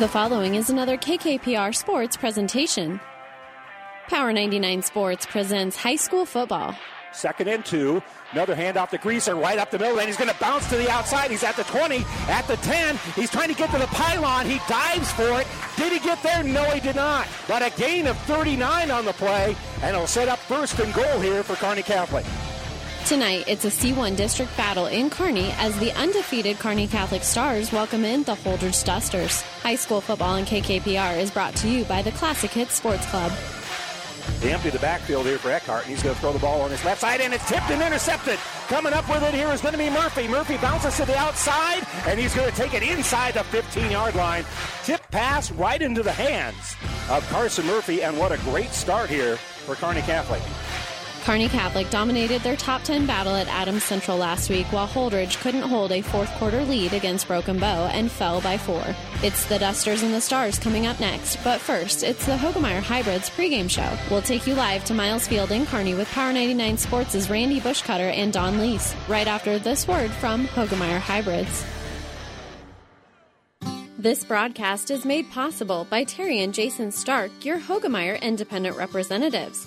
The following is another KKPR Sports presentation. Power 99 Sports presents high school football. Second and two. Another hand off the greaser right up the middle. and he's going to bounce to the outside. He's at the 20, at the 10. He's trying to get to the pylon. He dives for it. Did he get there? No, he did not. But a gain of 39 on the play, and it'll set up first and goal here for Kearney Catholic. Tonight, it's a C1 district battle in Kearney as the undefeated Kearney Catholic Stars welcome in the Holdrege Dusters. High school football in KKPR is brought to you by the Classic Hits Sports Club. They empty the backfield here for Eckhart, and he's going to throw the ball on his left side, and it's tipped and intercepted. Coming up with it here is going to be Murphy. Murphy bounces to the outside, and he's going to take it inside the 15-yard line. Tip pass right into the hands of Carson Murphy, and what a great start here for Kearney Catholic. Kearney Catholic dominated their top 10 battle at Adams Central last week, while Holdrege couldn't hold a fourth quarter lead against Broken Bow and fell by four. It's the Dusters and the Stars coming up next, but first, it's the Hoegemeyer Hybrids pregame show. We'll take you live to Miles Field in Kearney with Power 99 Sports' Randy Bushcutter and Don Leese, right after this word from Hoegemeyer Hybrids. This broadcast is made possible by Terry and Jason Stark, your Hoegemeyer independent representatives.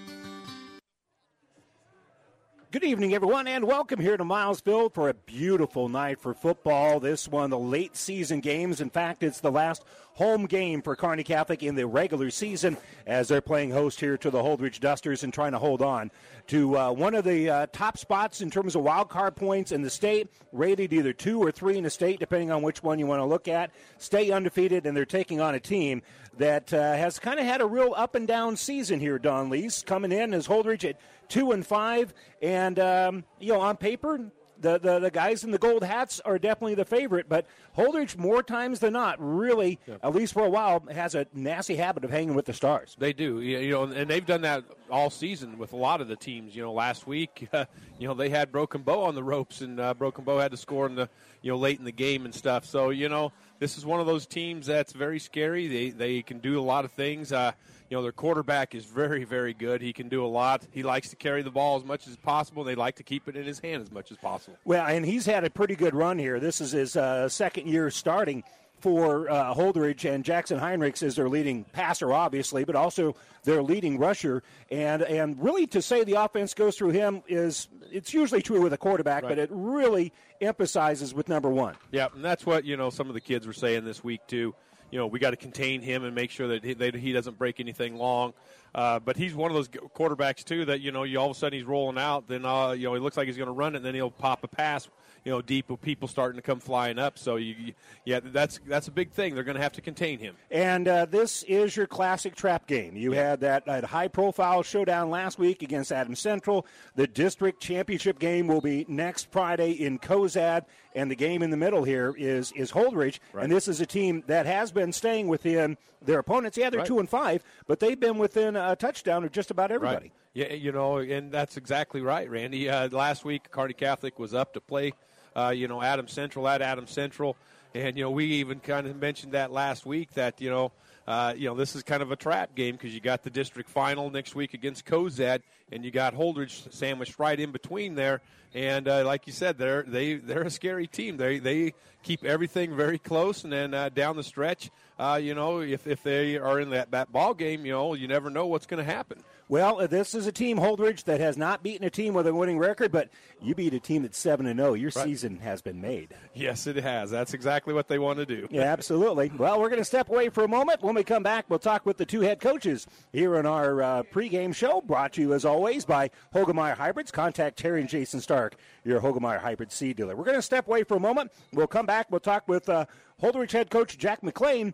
Good evening, everyone, and welcome here to Miles Field for a beautiful night for football. This one, the late season games. In fact, it's the last home game for Kearney Catholic in the regular season as they're playing host here to the Holdrege Dusters and trying to hold on to uh, one of the uh, top spots in terms of wild card points in the state, rated either two or three in the state, depending on which one you want to look at. Stay undefeated, and they're taking on a team that uh, has kind of had a real up and down season here. Don Lees coming in as Holdrege at two and five, and um, you know on paper the, the, the guys in the gold hats are definitely the favorite, but Holdrege, more times than not, really, yeah. at least for a while, has a nasty habit of hanging with the stars. They do, you know, and they've done that all season with a lot of the teams. You know, last week, uh, you know, they had Broken Bow on the ropes, and uh, Broken Bow had to score in the, you know, late in the game and stuff. So, you know, this is one of those teams that's very scary. They they can do a lot of things. Uh, you know, their quarterback is very, very good. He can do a lot. He likes to carry the ball as much as possible. They like to keep it in his hand as much as possible. Well, and he's had a pretty good run here. This is his uh, second year starting for uh, Holdrege, and Jackson Heinrichs is their leading passer, obviously, but also their leading rusher. And and really, to say the offense goes through him is it's usually true with a quarterback, right. but it really emphasizes with number one. Yeah, and that's what you know some of the kids were saying this week too you know, we got to contain him and make sure that he, that he doesn't break anything long. Uh, but he's one of those quarterbacks too that you know, you all of a sudden he's rolling out, then uh, you know he looks like he's going to run it, and then he'll pop a pass you know, deep with people starting to come flying up. So, you, yeah, that's that's a big thing. They're going to have to contain him. And uh, this is your classic trap game. You yeah. had that, that high-profile showdown last week against Adam Central. The district championship game will be next Friday in Cozad, and the game in the middle here is is Holdrege. Right. And this is a team that has been staying within their opponents. Yeah, they're right. two and five, but they've been within a touchdown of just about everybody. Right. Yeah, you know, and that's exactly right, Randy. Uh, last week, Kearney Catholic was up to play uh, you know, Adam Central at Adam Central. And, you know, we even kind of mentioned that last week that, you know, uh, you know, this is kind of a trap game because you got the district final next week against Cozad, and you got Holdrege sandwiched right in between there. And uh, like you said, they're they they're a scary team. They they keep everything very close, and then uh, down the stretch, uh, you know, if if they are in that, that ball game, you know, you never know what's going to happen. Well, uh, this is a team, Holdrege, that has not beaten a team with a winning record, but you beat a team that's 7 and 0. Your right. season has been made. Yes, it has. That's exactly what they want to do. yeah, absolutely. Well, we're going to step away for a moment. When we come back, we'll talk with the two head coaches here in our uh, pregame show, brought to you, as always, by Hoegemeyer Hybrids. Contact Terry and Jason Stark, your Hoegemeyer Hybrid seed dealer. We're going to step away for a moment. We'll come back. We'll talk with uh, Holdrege head coach Jack McLean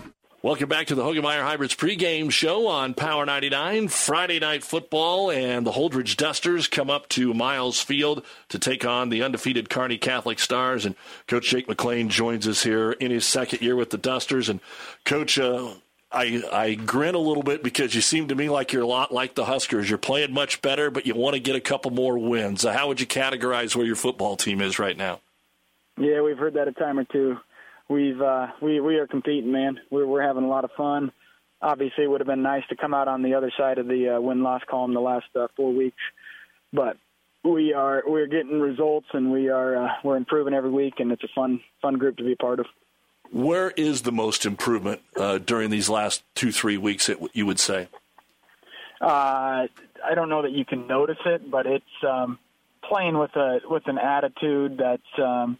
Welcome back to the Hoegemeyer Hybrids pregame show on Power 99. Friday night football, and the Holdrege Dusters come up to Miles Field to take on the undefeated Kearney Catholic Stars. And Coach Jake McLean joins us here in his second year with the Dusters. And Coach, uh, I, I grin a little bit because you seem to me like you're a lot like the Huskers. You're playing much better, but you want to get a couple more wins. How would you categorize where your football team is right now? Yeah, we've heard that a time or two we've uh, we we are competing, man. We're we're having a lot of fun. Obviously, it would have been nice to come out on the other side of the uh, win loss column the last uh, four weeks, but we are we're getting results and we are uh, we're improving every week, and it's a fun fun group to be a part of. Where is the most improvement uh, during these last two three weeks? It, you would say. Uh, I don't know that you can notice it, but it's um, playing with a with an attitude that's um,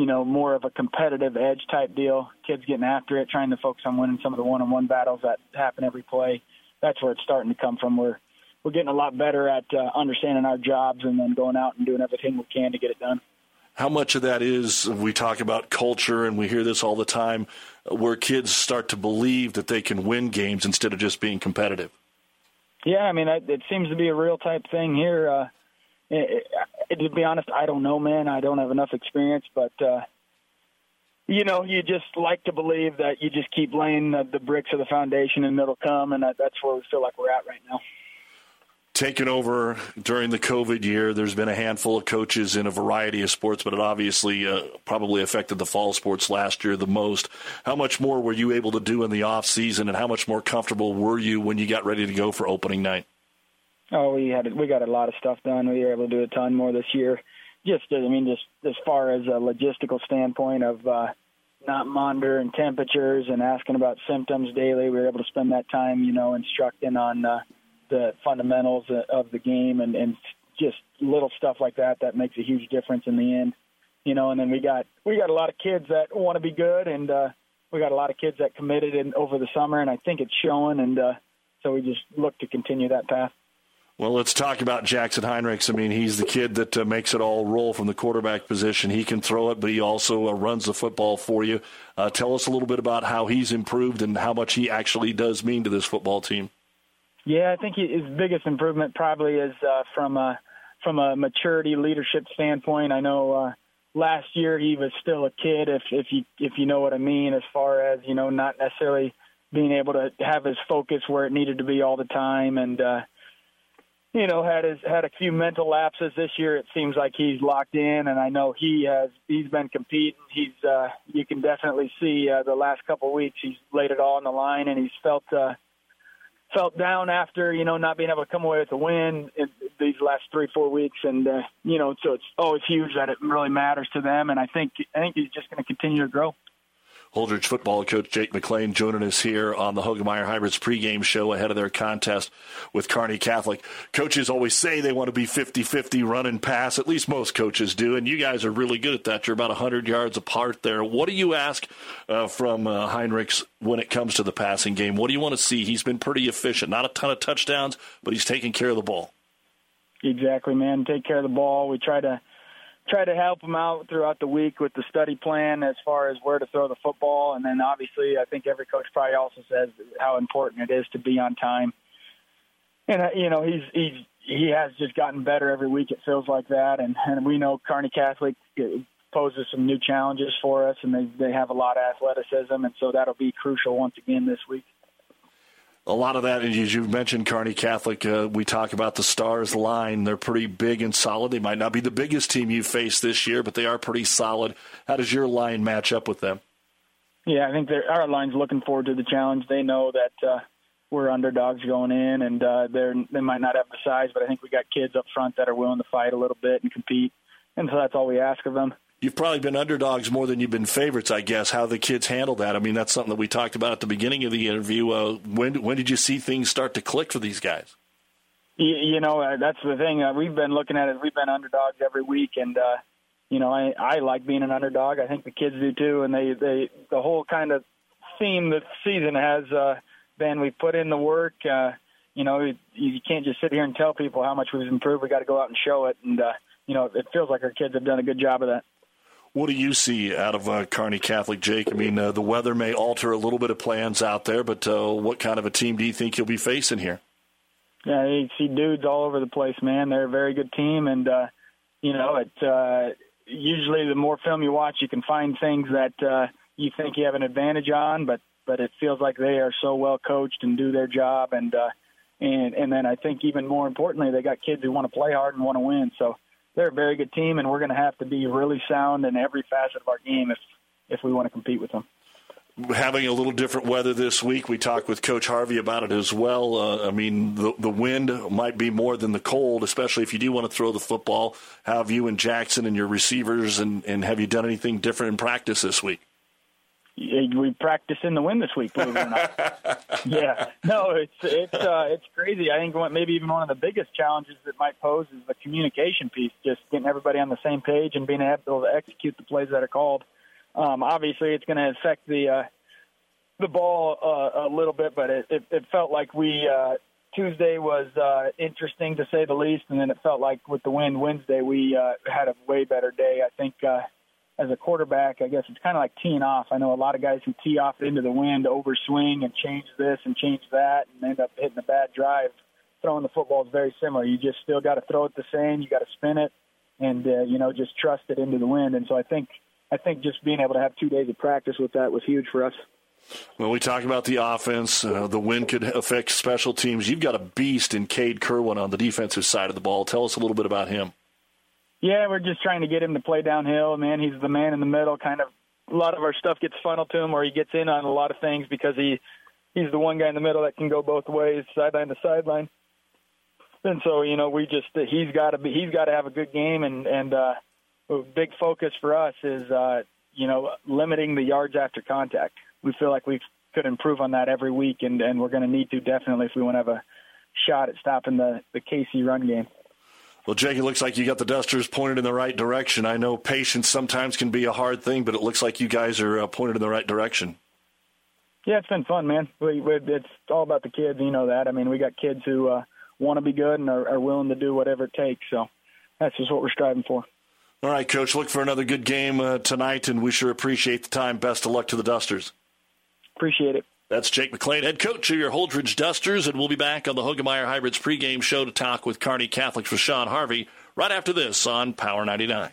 you know, more of a competitive edge type deal. Kids getting after it, trying to focus on winning some of the one-on-one battles that happen every play. That's where it's starting to come from. We're we're getting a lot better at uh, understanding our jobs and then going out and doing everything we can to get it done. How much of that is we talk about culture and we hear this all the time, where kids start to believe that they can win games instead of just being competitive? Yeah, I mean, it seems to be a real type thing here. Uh, it, it, to be honest, I don't know, man. I don't have enough experience, but uh, you know, you just like to believe that you just keep laying the, the bricks of the foundation, and it'll come, and that, that's where we feel like we're at right now. Taken over during the COVID year, there's been a handful of coaches in a variety of sports, but it obviously uh, probably affected the fall sports last year the most. How much more were you able to do in the off season, and how much more comfortable were you when you got ready to go for opening night? Oh, we had we got a lot of stuff done. We were able to do a ton more this year. Just I mean, just as far as a logistical standpoint of uh, not monitoring temperatures and asking about symptoms daily, we were able to spend that time, you know, instructing on uh, the fundamentals of the game and, and just little stuff like that that makes a huge difference in the end. You know, and then we got we got a lot of kids that want to be good, and uh, we got a lot of kids that committed in over the summer, and I think it's showing. And uh, so we just look to continue that path. Well, let's talk about Jackson Heinrichs. I mean, he's the kid that uh, makes it all roll from the quarterback position. He can throw it, but he also uh, runs the football for you. Uh, tell us a little bit about how he's improved and how much he actually does mean to this football team. Yeah, I think his biggest improvement probably is uh, from a from a maturity leadership standpoint. I know uh, last year he was still a kid, if if you if you know what I mean, as far as you know, not necessarily being able to have his focus where it needed to be all the time, and uh, you know, had his had a few mental lapses this year. It seems like he's locked in, and I know he has. He's been competing. He's uh, you can definitely see uh, the last couple of weeks he's laid it all on the line, and he's felt uh, felt down after you know not being able to come away with a win in these last three four weeks, and uh, you know so it's always huge that it really matters to them, and I think I think he's just going to continue to grow. Holdrege football coach Jake McLean joining us here on the Hoegemeyer Hybrids pregame show ahead of their contest with Kearney Catholic. Coaches always say they want to be 50 50 run and pass. At least most coaches do. And you guys are really good at that. You're about 100 yards apart there. What do you ask uh, from uh, Heinrichs when it comes to the passing game? What do you want to see? He's been pretty efficient. Not a ton of touchdowns, but he's taking care of the ball. Exactly, man. Take care of the ball. We try to try to help them out throughout the week with the study plan as far as where to throw the football. And then obviously, I think every coach probably also says how important it is to be on time. And uh, you know, he's he's he has just gotten better every week. It feels like that, and and we know Kearney Catholic poses some new challenges for us, and they they have a lot of athleticism, and so that'll be crucial once again this week a lot of that, as you mentioned, Kearney Catholic, uh, we talk about the Stars line. They're pretty big and solid. They might not be the biggest team you face this year, but they are pretty solid. How does your line match up with them? Yeah, I think our line's looking forward to the challenge. They know that uh, we're underdogs going in, and uh, they're they might not have the size, but I think we got kids up front that are willing to fight a little bit and compete, and so that's all we ask of them. You've probably been underdogs more than you've been favorites, I guess. How the kids handle that. I mean, that's something that we talked about at the beginning of the interview. Uh, when when did you see things start to click for these guys? You, you know, uh, that's the thing. Uh, we've been looking at it. We've been underdogs every week, and uh, you know, I I like being an underdog. I think the kids do too, and they they the whole kind of theme the season has uh, been we put in the work. Uh, you know, you, you can't just sit here and tell people how much we've improved. We got to go out and show it, and uh, you know, it feels like our kids have done a good job of that. What do you see out of uh, Kearney Catholic, Jake? I mean, uh, the weather may alter a little bit of plans out there, but uh, what kind of a team do you think you'll be facing here? Yeah, you see dudes all over the place, man. They're a very good team, and uh, you know, it uh, usually the more film you watch, you can find things that uh, you think you have an advantage on, but but it feels like they are so well coached and do their job, and uh, and and then I think even more importantly, they got kids who want to play hard and want to win. So they're a very good team, and we're going to have to be really sound in every facet of our game if if we want to compete with them. Having a little different weather this week, we talked with Coach Harvey about it as well. Uh, I mean, the, the wind might be more than the cold, especially if you do want to throw the football. How have you and Jackson and your receivers, and, and have you done anything different in practice this week? We practiced in the wind this week. Believe it or not. yeah, no, it's it's uh, it's crazy. I think maybe even one of the biggest challenges that might pose is the communication piece, just getting everybody on the same page and being able to execute the plays that are called. Um, obviously, it's going to affect the uh, the ball uh, a little bit, but it, it, it felt like we uh, Tuesday was uh, interesting to say the least, and then it felt like with the wind Wednesday we uh, had a way better day. I think. Uh, as a quarterback, I guess it's kind of like teeing off. I know a lot of guys who tee off into the wind, overswing, and change this and change that, and end up hitting a bad drive. Throwing the football is very similar. You just still got to throw it the same. You got to spin it, and uh, you know just trust it into the wind. And so I think I think just being able to have two days of practice with that was huge for us. When we talk about the offense, uh, the wind could affect special teams. You've got a beast in Cade Kerwin on the defensive side of the ball. Tell us a little bit about him. Yeah, we're just trying to get him to play downhill. Man, he's the man in the middle. Kind of a lot of our stuff gets funneled to him, or he gets in on a lot of things because he he's the one guy in the middle that can go both ways, sideline to sideline. And so, you know, we just he's got to be he's got to have a good game, and and uh, big focus for us is uh, you know limiting the yards after contact. We feel like we could improve on that every week, and and we're going to need to definitely if we want to have a shot at stopping the the KC run game. Well, Jake, it looks like you got the Dusters pointed in the right direction. I know patience sometimes can be a hard thing, but it looks like you guys are uh, pointed in the right direction. Yeah, it's been fun, man. We, we, it's all about the kids. You know that. I mean, we got kids who uh, want to be good and are, are willing to do whatever it takes. So that's just what we're striving for. All right, Coach. Look for another good game uh, tonight, and we sure appreciate the time. Best of luck to the Dusters. Appreciate it. That's Jake McLean, head coach of your Holdrege Dusters, and we'll be back on the Hoegemeyer Hybrids pregame show to talk with Kearney Catholic's Rashawn Harvey right after this on Power 99.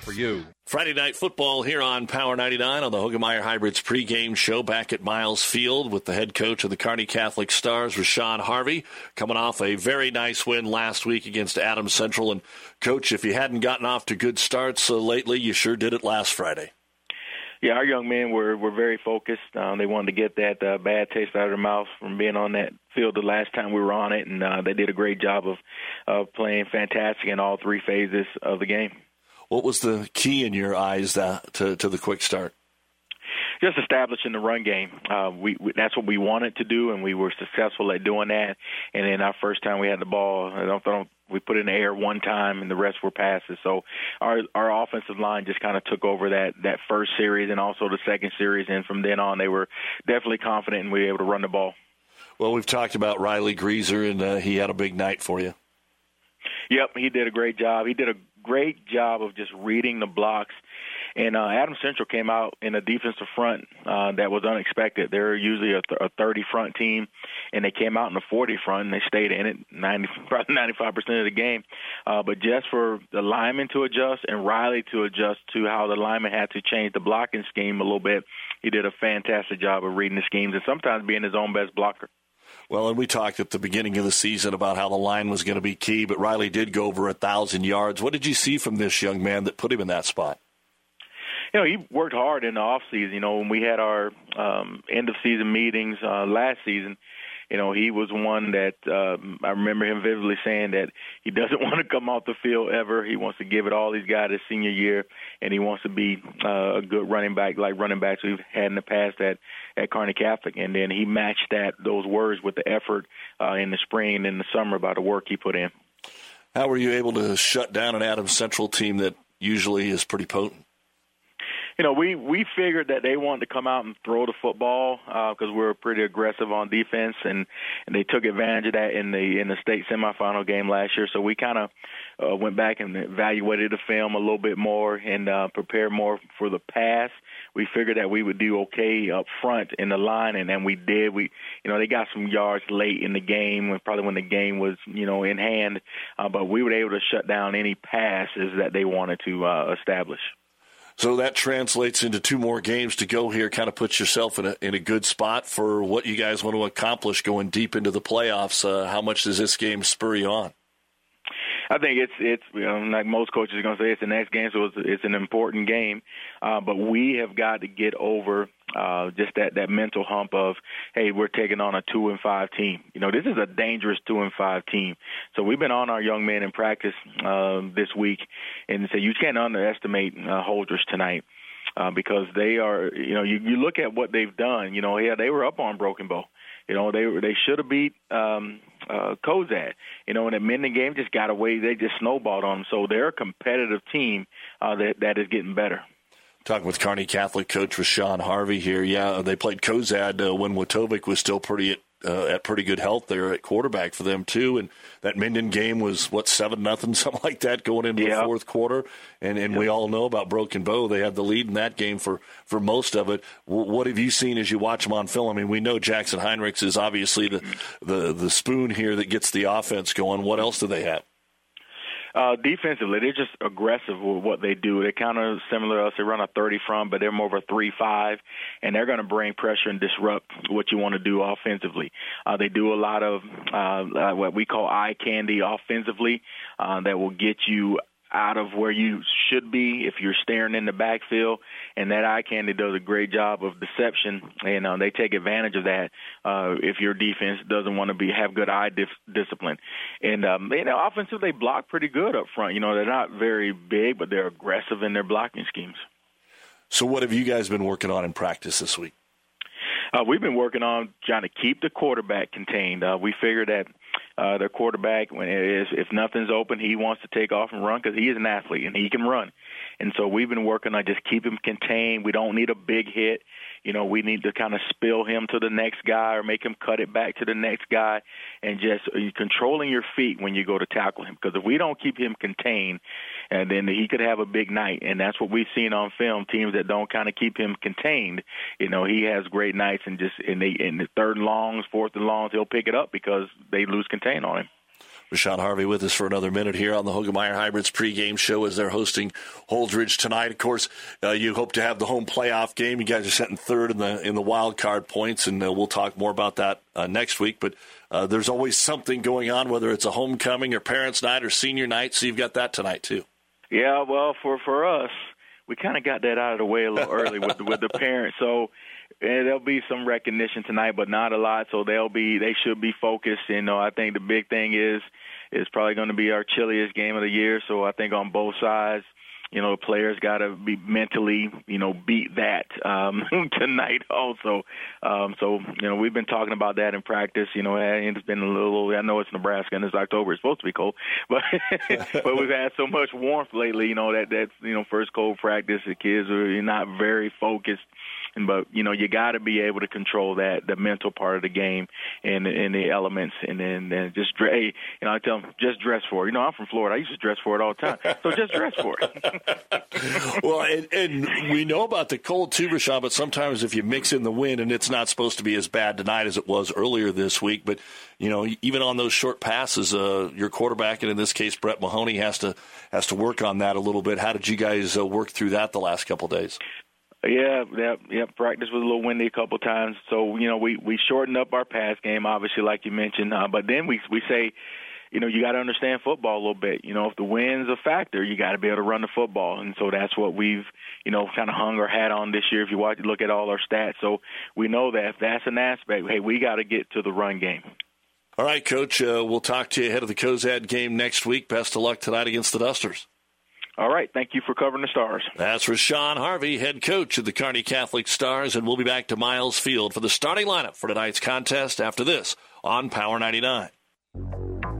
for you. Friday night football here on Power 99 on the Hoegemeyer Hybrids pregame show back at Miles Field with the head coach of the Kearney Catholic Stars, Rashawn Harvey, coming off a very nice win last week against Adams Central. And, coach, if you hadn't gotten off to good starts uh, lately, you sure did it last Friday. Yeah, our young men were were very focused. Um, they wanted to get that uh, bad taste out of their mouth from being on that field the last time we were on it, and uh, they did a great job of of playing fantastic in all three phases of the game. What was the key in your eyes that, to, to the quick start? just establishing the run game. Uh, we, we that's what we wanted to do, and we were successful at doing that. And then our first time we had the ball, I don't, I don't we put it in the air one time, and the rest were passes. So our our offensive line just kind of took over that that first series and also the second series, and from then on, they were definitely confident and we were able to run the ball. Well, we've talked about Riley Greaser, and uh, he had a big night for you. Yep, he did a great job. He did a great job of just reading the blocks and uh, Adams Central came out in a defensive front uh, that was unexpected. They're usually a, th- a 30 front team, and they came out in a 40 front, and they stayed in it 90, probably 95% of the game. Uh, but just for the lineman to adjust and Riley to adjust to how the lineman had to change the blocking scheme a little bit, he did a fantastic job of reading the schemes and sometimes being his own best blocker. Well, and we talked at the beginning of the season about how the line was going to be key, but Riley did go over a thousand yards. What did you see from this young man that put him in that spot? you know, he worked hard in the off season. You know, when we had our um, end of season meetings uh, last season, you know, he was one that um, I remember him vividly saying that he doesn't want to come off the field ever. He wants to give it all he's got his senior year, and he wants to be uh, a good running back like running backs we've had in the past at at Kearney Catholic. And then he matched that those words with the effort uh, in the spring and in the summer about the work he put in. How were you able to shut down an Adams Central team that usually is pretty potent? You know, we we figured that they wanted to come out and throw the football because uh, we were pretty aggressive on defense, and and they took advantage of that in the in the state semifinal game last year. So we kind of uh, went back and evaluated the film a little bit more and uh, prepared more for the pass. We figured that we would do okay up front in the line, and then we did. We, you know, they got some yards late in the game, probably when the game was, you know, in hand. Uh, but we were able to shut down any passes that they wanted to uh, establish. So that translates into two more games to go here. Kind of puts yourself in a in a good spot for what you guys want to accomplish going deep into the playoffs. Uh, how much does this game spur you on? I think it's it's you know, like most coaches are going to say it's the next game, so it's, it's an important game. Uh, but we have got to get over uh, just that that mental hump of hey, we're taking on a two and five team. You know, this is a dangerous two and five team. So we've been on our young men in practice uh, this week, and so you can't underestimate uh, Holdrege tonight. Uh, because they are, you know, you, you look at what they've done. You know, yeah, they were up on Broken Bow. You know, they they should have beat um, uh, Cozad. You know, and at Minden game just got away. They just snowballed on them. So they're a competitive team uh, that that is getting better. Talking with Kearney Catholic coach Rashawn Harvey here. Yeah, they played Cozad uh, when Wojtovich was still pretty uh, at pretty good health there at quarterback for them too. And that Minden game was what seven nothing, something like that, going into yeah. the fourth quarter. And and yeah. we all know about Broken Bow; they had the lead in that game for for most of it. W- what have you seen as you watch them on film? I mean, we know Jackson Heinrichs is obviously the the the spoon here that gets the offense going. What else do they have? Uh, defensively, they're just aggressive with what they do. They're kind of similar to us. They run a 30 front, but they're more of a 3-5, and they're going to bring pressure and disrupt what you want to do offensively. Uh, they do a lot of uh, what we call eye candy offensively uh, that will get you out of where you should be if you're staring in the backfield. And that eye candy does a great job of deception, and uh, they take advantage of that uh, if your defense doesn't want to be have good eye dif- discipline. And um, you know, offensive they block pretty good up front. You know, they're not very big, but they're aggressive in their blocking schemes. So, what have you guys been working on in practice this week? Uh, we've been working on trying to keep the quarterback contained. Uh, we figure that uh, their quarterback, when it is, if nothing's open, he wants to take off and run because he is an athlete and he can run. And so we've been working on just keep him contained. We don't need a big hit. You know, we need to kind of spill him to the next guy or make him cut it back to the next guy, and just uh, controlling your feet when you go to tackle him. Because if we don't keep him contained, and then he could have a big night, and that's what we've seen on film. Teams that don't kind of keep him contained, you know, he has great nights, and just in the in the third and longs, fourth and longs, he'll pick it up because they lose contain on him. Rashawn Harvey with us for another minute here on the Hoegemeyer Hybrids pregame show as they're hosting Holdrege tonight. Of course, uh, you hope to have the home playoff game. You guys are sitting third in the in the wild card points, and uh, we'll talk more about that uh, next week. But uh, there's always something going on, whether it's a homecoming or parents' night or senior night. So you've got that tonight too. Yeah, well, for for us, we kind of got that out of the way a little early with with the parents. So and there'll be some recognition tonight, but not a lot. So they'll be they should be focused. You know, I think the big thing is is probably going to be our chilliest game of the year. So I think on both sides, you know, the players got to be mentally, you know, beat that um, tonight also. Um, so, you know, we've been talking about that in practice. You know, and it's been a little. I know it's Nebraska and it's October. It's supposed to be cold, but but we've had so much warmth lately. You know that that you know first cold practice, the kids are not very focused but you know you got to be able to control that the mental part of the game and and the elements and then and just hey, you know I tell them just dress for it. You know I'm from Florida. I used to dress for it all the time. So just dress for it. well, and, and we know about the cold too, Rashawn, but sometimes if you mix in the wind and it's not supposed to be as bad tonight as it was earlier this week, but you know even on those short passes, uh, your quarterback and in this case Brett Mahoney has to has to work on that a little bit. How did you guys uh, work through that the last couple of days? Yeah, yeah, yeah. Practice was a little windy a couple times, so you know we we shortened up our pass game, obviously, like you mentioned. Uh, but then we we say, you know, you got to understand football a little bit. You know, if the wind's a factor, you got to be able to run the football, and so that's what we've you know kind of hung our hat on this year. If you watch, look at all our stats, so we know that if that's an aspect, hey, we got to get to the run game. All right, Coach. Uh, we'll talk to you ahead of the Cozad game next week. Best of luck tonight against the Dusters. All right. Thank you for covering the Stars. That's Rashawn Harvey, head coach of the Kearney Catholic Stars, and we'll be back to Miles Field for the starting lineup for tonight's contest after this on Power 99.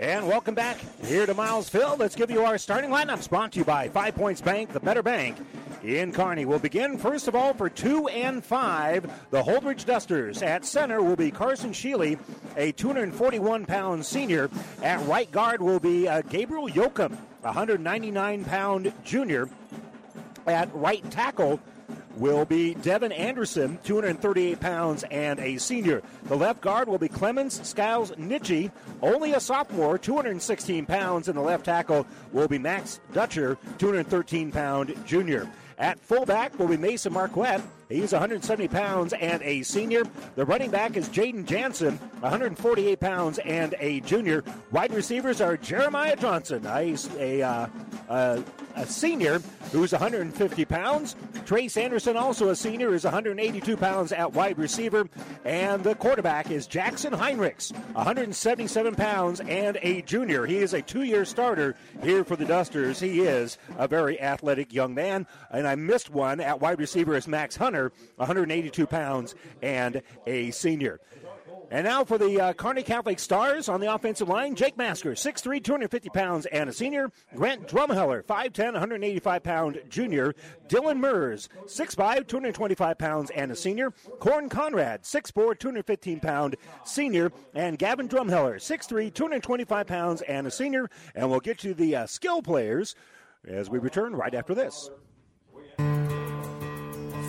And welcome back here to Miles Field. Let's give you our starting lineups brought to you by Five Points Bank, the better bank in Kearney. We'll begin, first of all, for two and five, the Holdrege Dusters. At center will be Carson Sheely, a 241 pound senior. At right guard will be uh, Gabriel Yoakum, 199 pound junior. At right tackle, will be Devin Anderson, 238 pounds and a senior. The left guard will be Clemens Skiles Nitchie, only a sophomore, 216 pounds, and the left tackle will be Max Dutcher, 213 pound junior. At fullback will be Mason Marquette. He's 170 pounds and a senior. The running back is Jaden Jansen, 148 pounds and a junior. Wide receivers are Jeremiah Johnson, a, a, uh, a, senior who's 150 pounds. Trace Anderson, also a senior, is 182 pounds at wide receiver. And the quarterback is Jackson Heinrichs, 177 pounds and a junior. He is a two year starter here for the Dusters. He is a very athletic young man. And I missed one at wide receiver is Max Hunter, 182 pounds and a senior. And now for the uh, Kearney Catholic Stars on the offensive line, Jake Masker, 6'3", 250 pounds and a senior. Grant Drumheller, 5'10", 185 pound junior. Dylan Mers, 6'5", 225 pounds and a senior. Corn Conrad, 6'4", 215 pound senior. And Gavin Drumheller, 6'3", 225 pounds and a senior. And we'll get to the uh, skill players as we return right after this.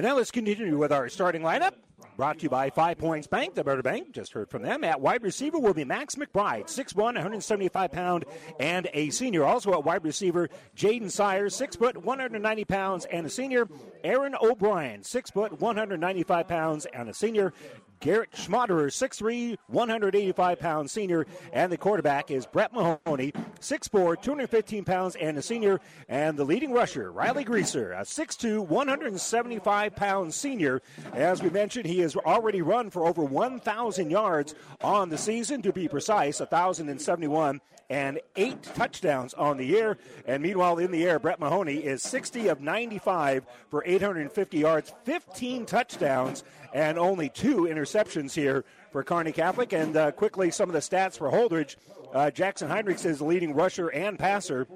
And now let's continue with our starting lineup. Brought to you by Five Points Bank, the Better Bank. Just heard from them. At wide receiver will be Max McBride, 6'1, 175 pound, and a senior. Also at wide receiver, Jaden Sires, 6 foot, 190 pounds, and a senior. Aaron O'Brien, 6 foot, 195 pounds, and a senior. Garrett Schmaderer, 6'3, 185 pound senior. And the quarterback is Brett Mahoney, 6'4, 215 pounds, and a senior. And the leading rusher, Riley Greaser, a 6'2, 175 pound senior. As we mentioned, he has already run for over 1,000 yards on the season, to be precise, 1,071 and eight touchdowns on the year. And meanwhile, in the air, Brett Mahoney is 60 of 95 for 850 yards, 15 touchdowns, and only two interceptions here for Kearney Catholic. And uh, quickly, some of the stats for Holdrege. Uh, Jackson Heinrichs is the leading rusher and passer.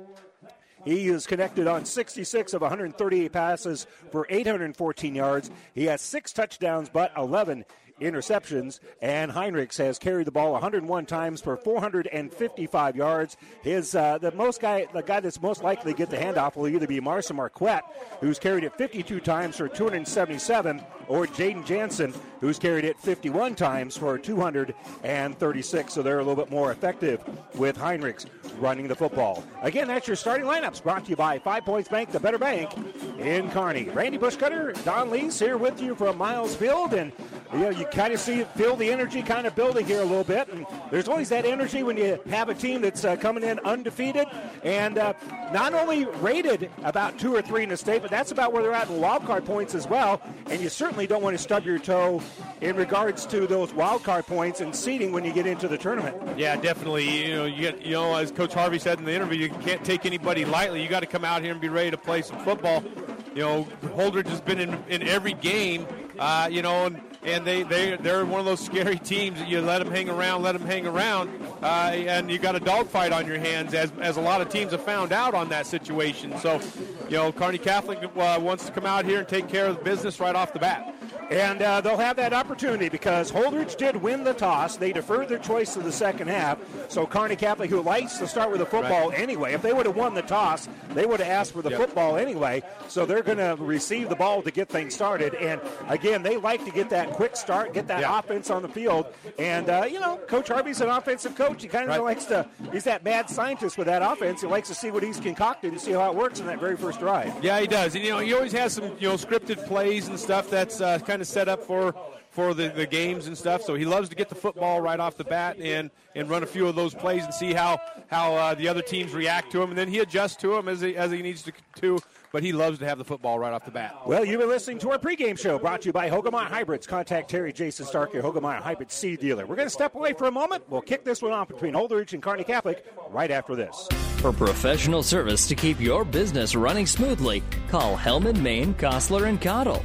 He is connected on 66 of 138 passes for 814 yards. He has six touchdowns, but 11 interceptions, and Heinrichs has carried the ball 101 times for 455 yards. His uh, the most guy, the guy that's most likely to get the handoff will either be Marcia Marquette, who's carried it 52 times for 277, or Jaden Jansen, who's carried it 51 times for 236. So they're a little bit more effective with Heinrichs running the football. Again, that's your starting lineups brought to you by Five Points Bank, the better bank in Kearney. Randy Bushcutter, Don Lees here with you from Miles Field, and you know you kind of see feel the energy kind of building here a little bit. And there's always that energy when you have a team that's uh, coming in undefeated and uh, not only rated about two or three in the state, but that's about where they're at in wild card points as well. And you certainly don't want to stub your toe in regards to those wild card points and seeding when you get into the tournament. Yeah, definitely. You know, you get you know as Coach Harvey said in the interview, you can't take anybody lightly. You got to come out here and be ready to play some football. You know, Holdrege has been in, in every game. Uh, you know, and and they, they, they're one of those scary teams that you let them hang around, let them hang around, uh, and you got a dogfight on your hands, as, as a lot of teams have found out on that situation. So, you know, Kearney Catholic uh, wants to come out here and take care of the business right off the bat. And uh, they'll have that opportunity because Holdrege did win the toss. They deferred their choice to the second half. So Kearney Catholic, who likes to start with the football right. anyway, if they would have won the toss, they would have asked for the yep. football anyway. So they're going to receive the ball to get things started. And again, they like to get that quick start, get that offense on the field. And, uh, you know, Coach Harvey's an offensive coach. He kind of right. likes to, he's that mad scientist with that offense. He likes to see what he's concocted and see how it works in that very first drive. Yeah, he does. And, you know, he always has some, you know, scripted plays and stuff that's uh, kind of set up for for the, the games and stuff. So he loves to get the football right off the bat and, and run a few of those plays and see how how uh, the other teams react to him, and then he adjusts to them as he, as he needs to. to but he loves to have the football right off the bat. Well, you've been listening to our pregame show brought to you by Hoegemeyer Hybrids. Contact Terry Jason Stark, your Hoegemeyer Hybrid seed dealer. We're going to step away for a moment. We'll kick this one off between Holdrege and Kearney Catholic right after this. For professional service to keep your business running smoothly, call Hellman, Maine, Kostler, and Cottle.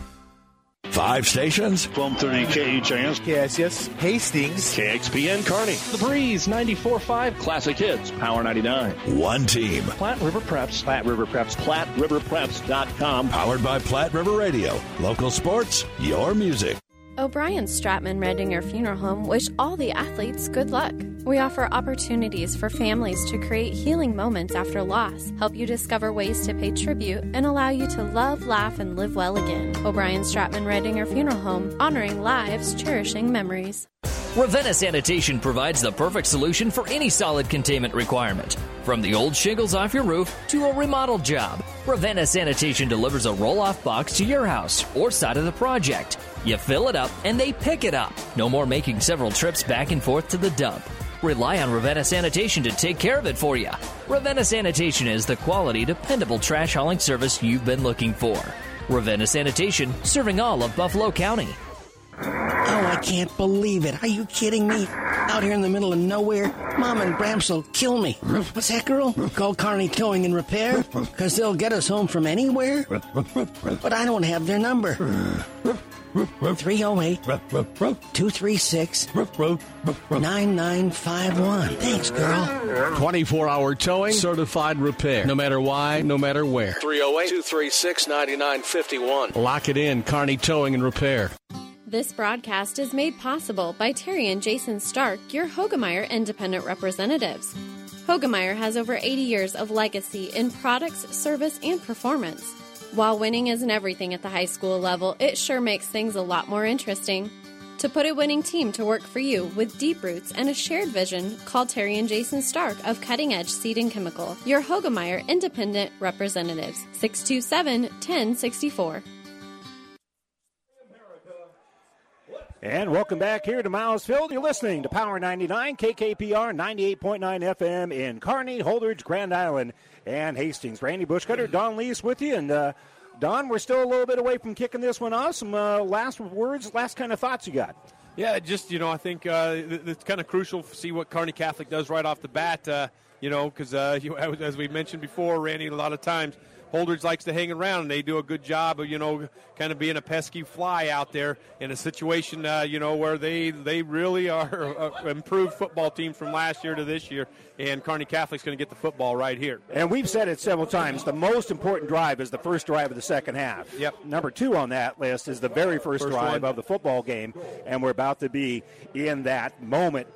Five stations. 1230 KHAS. Yes, yes. Hastings. KXPN Kearney. The Breeze 94.5. Classic Hits. Power 99. One team. Platte River Preps. Platte River Preps. PlatteRiverPreps.com. Powered by Platte River Radio. Local sports. Your music. O'Brien Stratman Redinger Funeral Home wish all the athletes good luck. We offer opportunities for families to create healing moments after loss, help you discover ways to pay tribute, and allow you to love, laugh, and live well again. O'Brien Stratman Redinger Funeral Home, honoring lives, cherishing memories. Ravenna Sanitation provides the perfect solution for any solid containment requirement. From the old shingles off your roof to a remodel job, Ravenna Sanitation delivers a roll off box to your house or side of the project. You fill it up and they pick it up. No more making several trips back and forth to the dump. Rely on Ravenna Sanitation to take care of it for you. Ravenna Sanitation is the quality, dependable trash hauling service you've been looking for. Ravenna Sanitation, serving all of Buffalo County. Oh, I can't believe it. Are you kidding me? Out here in the middle of nowhere, Mom and Bramps will kill me. What's that, girl? Call Kearney Towing and Repair? Because they'll get us home from anywhere? But I don't have their number. 308 236 9951. Thanks, girl. 24 hour towing, certified repair. No matter why, no matter where. 308 236 9951. Lock it in, Kearney Towing and Repair. This broadcast is made possible by Terry and Jason Stark, your Hoegemeyer Independent Representatives. Hoegemeyer has over 80 years of legacy in products, service, and performance. While winning isn't everything at the high school level, it sure makes things a lot more interesting. To put a winning team to work for you with deep roots and a shared vision, call Terry and Jason Stark of Cutting Edge Seed and Chemical, your Hoegemeyer Independent Representatives, 627 1064. And welcome back here to Miles Field. You're listening to Power 99, KKPR 98.9 FM in Kearney, Holdrege, Grand Island, and Hastings. Randy Bushcutter, Don Lees with you. And uh, Don, we're still a little bit away from kicking this one off. Some uh, last words, last kind of thoughts you got. Yeah, just, you know, I think uh, it's kind of crucial to see what Kearney Catholic does right off the bat, uh, you know, because, uh, as we mentioned before, Randy, a lot of times – Holdrege likes to hang around, and they do a good job of you know kind of being a pesky fly out there in a situation uh, you know where they they really are an improved football team from last year to this year, and Kearney Catholic's going to get the football right here. And we've said it several times: the most important drive is the first drive of the second half. Yep. Number two on that list is the very first, First drive one. of the football game, and we're about to be in that moment.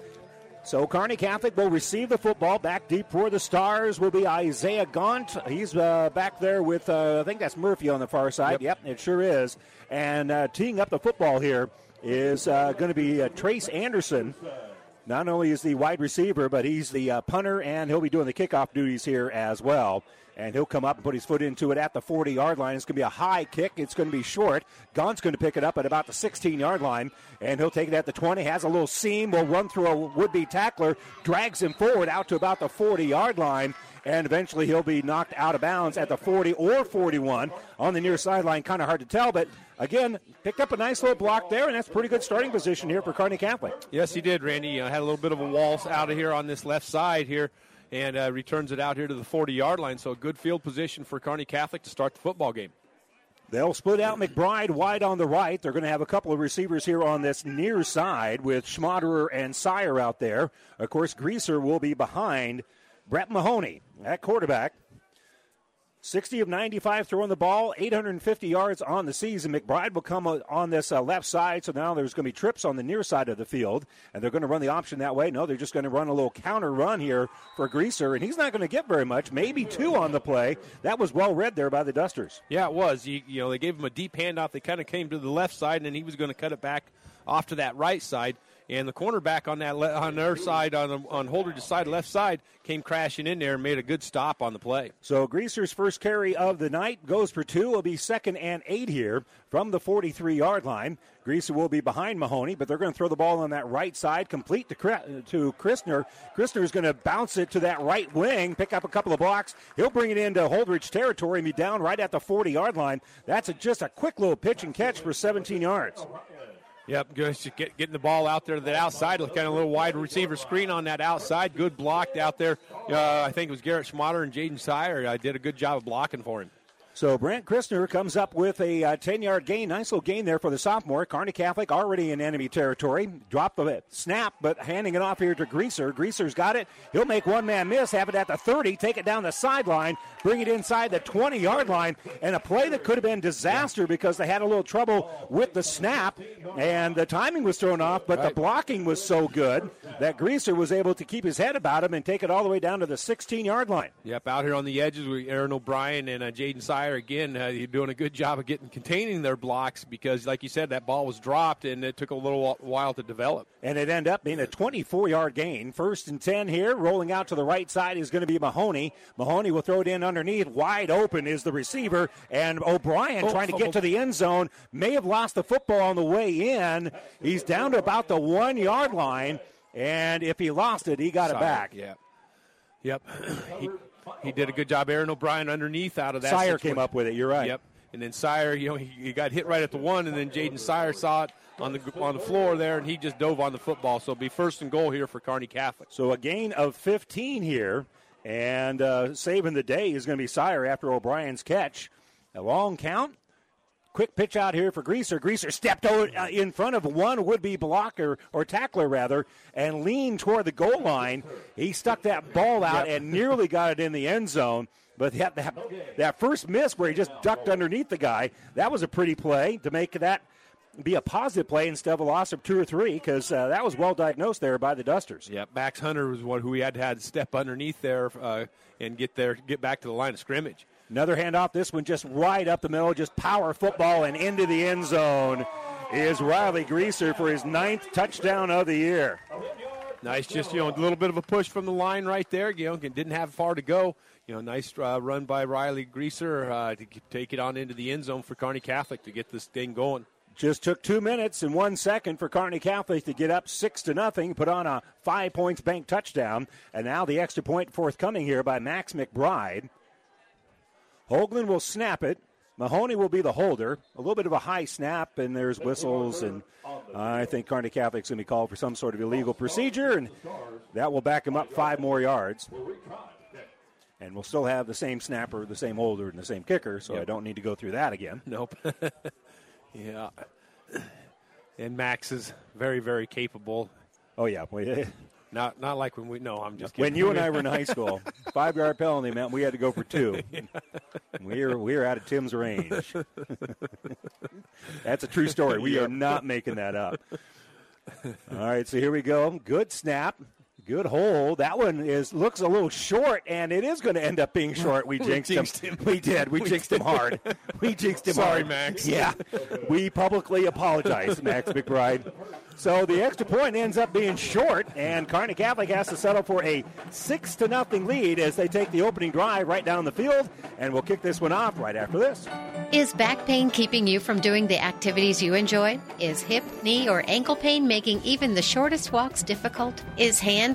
So Kearney Catholic will receive the football. Back deep for the Stars will be Isaiah Gaunt. He's uh, back there with, uh, I think that's Murphy on the far side. Yep, it sure is. And uh, teeing up the football here is uh, going to be uh, Trace Anderson. Not only is the wide receiver, but he's the uh, punter, and he'll be doing the kickoff duties here as well. And he'll come up and put his foot into it at the 40 yard line. It's going to be a high kick. It's going to be short. Gaunt's going to pick it up at about the 16 yard line, and he'll take it at the 20. Has a little seam. Will run through a would be tackler, drags him forward out to about the 40 yard line, and eventually he'll be knocked out of bounds at the 40 or 41 on the near sideline. Kind of hard to tell, but again, picked up a nice little block there, and that's pretty good starting position here for Kearney Catholic. Yes, he did, Randy. Uh, had a little bit of a waltz out of here on this left side here and uh, returns it out here to the 40 yard line. So good field position for Kearney Catholic to start the football game. They'll split out McBride wide on the right. They're going to have a couple of receivers here on this near side with Schmaderer and Sire out there. Of course, Greaser will be behind Brett Mahoney at quarterback. 60 of 95 throwing the ball, 850 yards on the season. McBride will come on this uh, left side, so now there's going to be trips on the near side of the field, and they're going to run the option that way. No, they're just going to run a little counter run here for Greaser, and he's not going to get very much, maybe two on the play. That was well read there by the Dusters. Yeah, it was. You, you know, they gave him a deep handoff. They kind of came to the left side, and then he was going to cut it back off to that right side. And the cornerback on that le- on their side, on the, on Holdrege's side, left side, came crashing in there and made a good stop on the play. So Greaser's first carry of the night goes for two. Will be second and eight here from the 43-yard line. Greaser will be behind Mahoney, but they're going to throw the ball on that right side, complete to to Christner. Christner is going to bounce it to that right wing, pick up a couple of blocks. He'll bring it into Holdrege territory and be down right at the 40-yard line. That's a, just a quick little pitch and catch for 17 yards. Yep, good. Get, getting the ball out there to the outside, kind of a little wide receiver screen on that outside. Good blocked out there. Uh, I think it was Garrett Schmaderer and Jaden Sire. I did a good job of blocking for him. So Brent Christner comes up with a uh, 10 yard gain. Nice little gain there for the sophomore. Kearney Catholic already in enemy territory. Drop the snap, but handing it off here to Greaser. Greaser's got it. He'll make one man miss, have it at the 30, take it down the sideline, bring it inside the 20 yard line, and a play that could have been disaster because they had a little trouble with the snap, and the timing was thrown off, but the blocking was so good that Greaser was able to keep his head about him and take it all the way down to the 16 yard line. Yep, out here on the edges with Aaron O'Brien and uh, Jaden Sire again. Uh, you're doing a good job of getting containing their blocks because, like you said, that ball was dropped and it took a little while to develop. And it ended up being a 24 yard gain. First and 10 here. Rolling out to the right side is going to be Mahoney. Mahoney will throw it in underneath. Wide open is the receiver. And O'Brien Oh, trying to get to the end zone. May have lost the football on the way in. He's down to about the one yard line. And if he lost it, he got it Sire, back. Yep. Yep. he, he did a good job. Aaron O'Brien underneath out of that. Sire situation. came up with it. You're right. Yep. And then Sire, you know, he, he got hit right at the one, and then Jaden Sire saw it on the on the floor there, and he just dove on the football. So it'll be first and goal here for Kearney Catholic. So a gain of 15 here, and uh, saving the day is going to be Sire after O'Brien's catch. A long count. Quick pitch out here for Greaser. Greaser stepped over, uh, in front of one would-be blocker or tackler rather, and leaned toward the goal line. He stuck that ball out and nearly got it in the end zone. But that, that, that first miss where he just ducked underneath the guy, that was a pretty play to make that be a positive play instead of a loss of two or three because uh, that was well diagnosed there by the Dusters. Yeah, Max Hunter was one who we had to had to step underneath there uh, and get there, get back to the line of scrimmage. Another handoff. This one just right up the middle, just power football and into the end zone is Riley Greaser for his ninth touchdown of the year. Nice, just you know, a little bit of a push from the line right there. You know, didn't have far to go. You know, nice uh, run by Riley Greaser uh, to take it on into the end zone for Kearney Catholic to get this thing going. Just took two minutes and one second for Kearney Catholic to get up six to nothing, put on a five points bank touchdown, and now the extra point forthcoming here by Max McBride. Hoagland will snap it. Mahoney will be the holder. A little bit of a high snap, and there's whistles, and I think Kearney Catholic's going to be called for some sort of illegal procedure, and that will back him up five more yards. And we'll still have the same snapper, the same holder, and the same kicker, so Yep. I don't need to go through that again. Nope. yeah. And Max is very, very capable. Oh yeah, not not like when we. No, I'm just Kidding. When you and I were in high school, five yard penalty meant we had to go for two. We were we were out of Tim's range. That's a true story. We are not making that up. All right, so here we go. Good snap. Good hole. That one is looks a little short, and it is going to end up being short. We We jinxed, jinxed him. him. We did. We, We jinxed him hard. We jinxed him Sorry, hard. Max. Yeah. We publicly apologize, Max McBride. So the extra point ends up being short, and Kearney Catholic has to settle for a six to nothing lead as they take the opening drive right down the field, and we'll kick this one off right after this. Is back pain keeping you from doing the activities you enjoy? Is hip, knee, or ankle pain making even the shortest walks difficult? Is hand,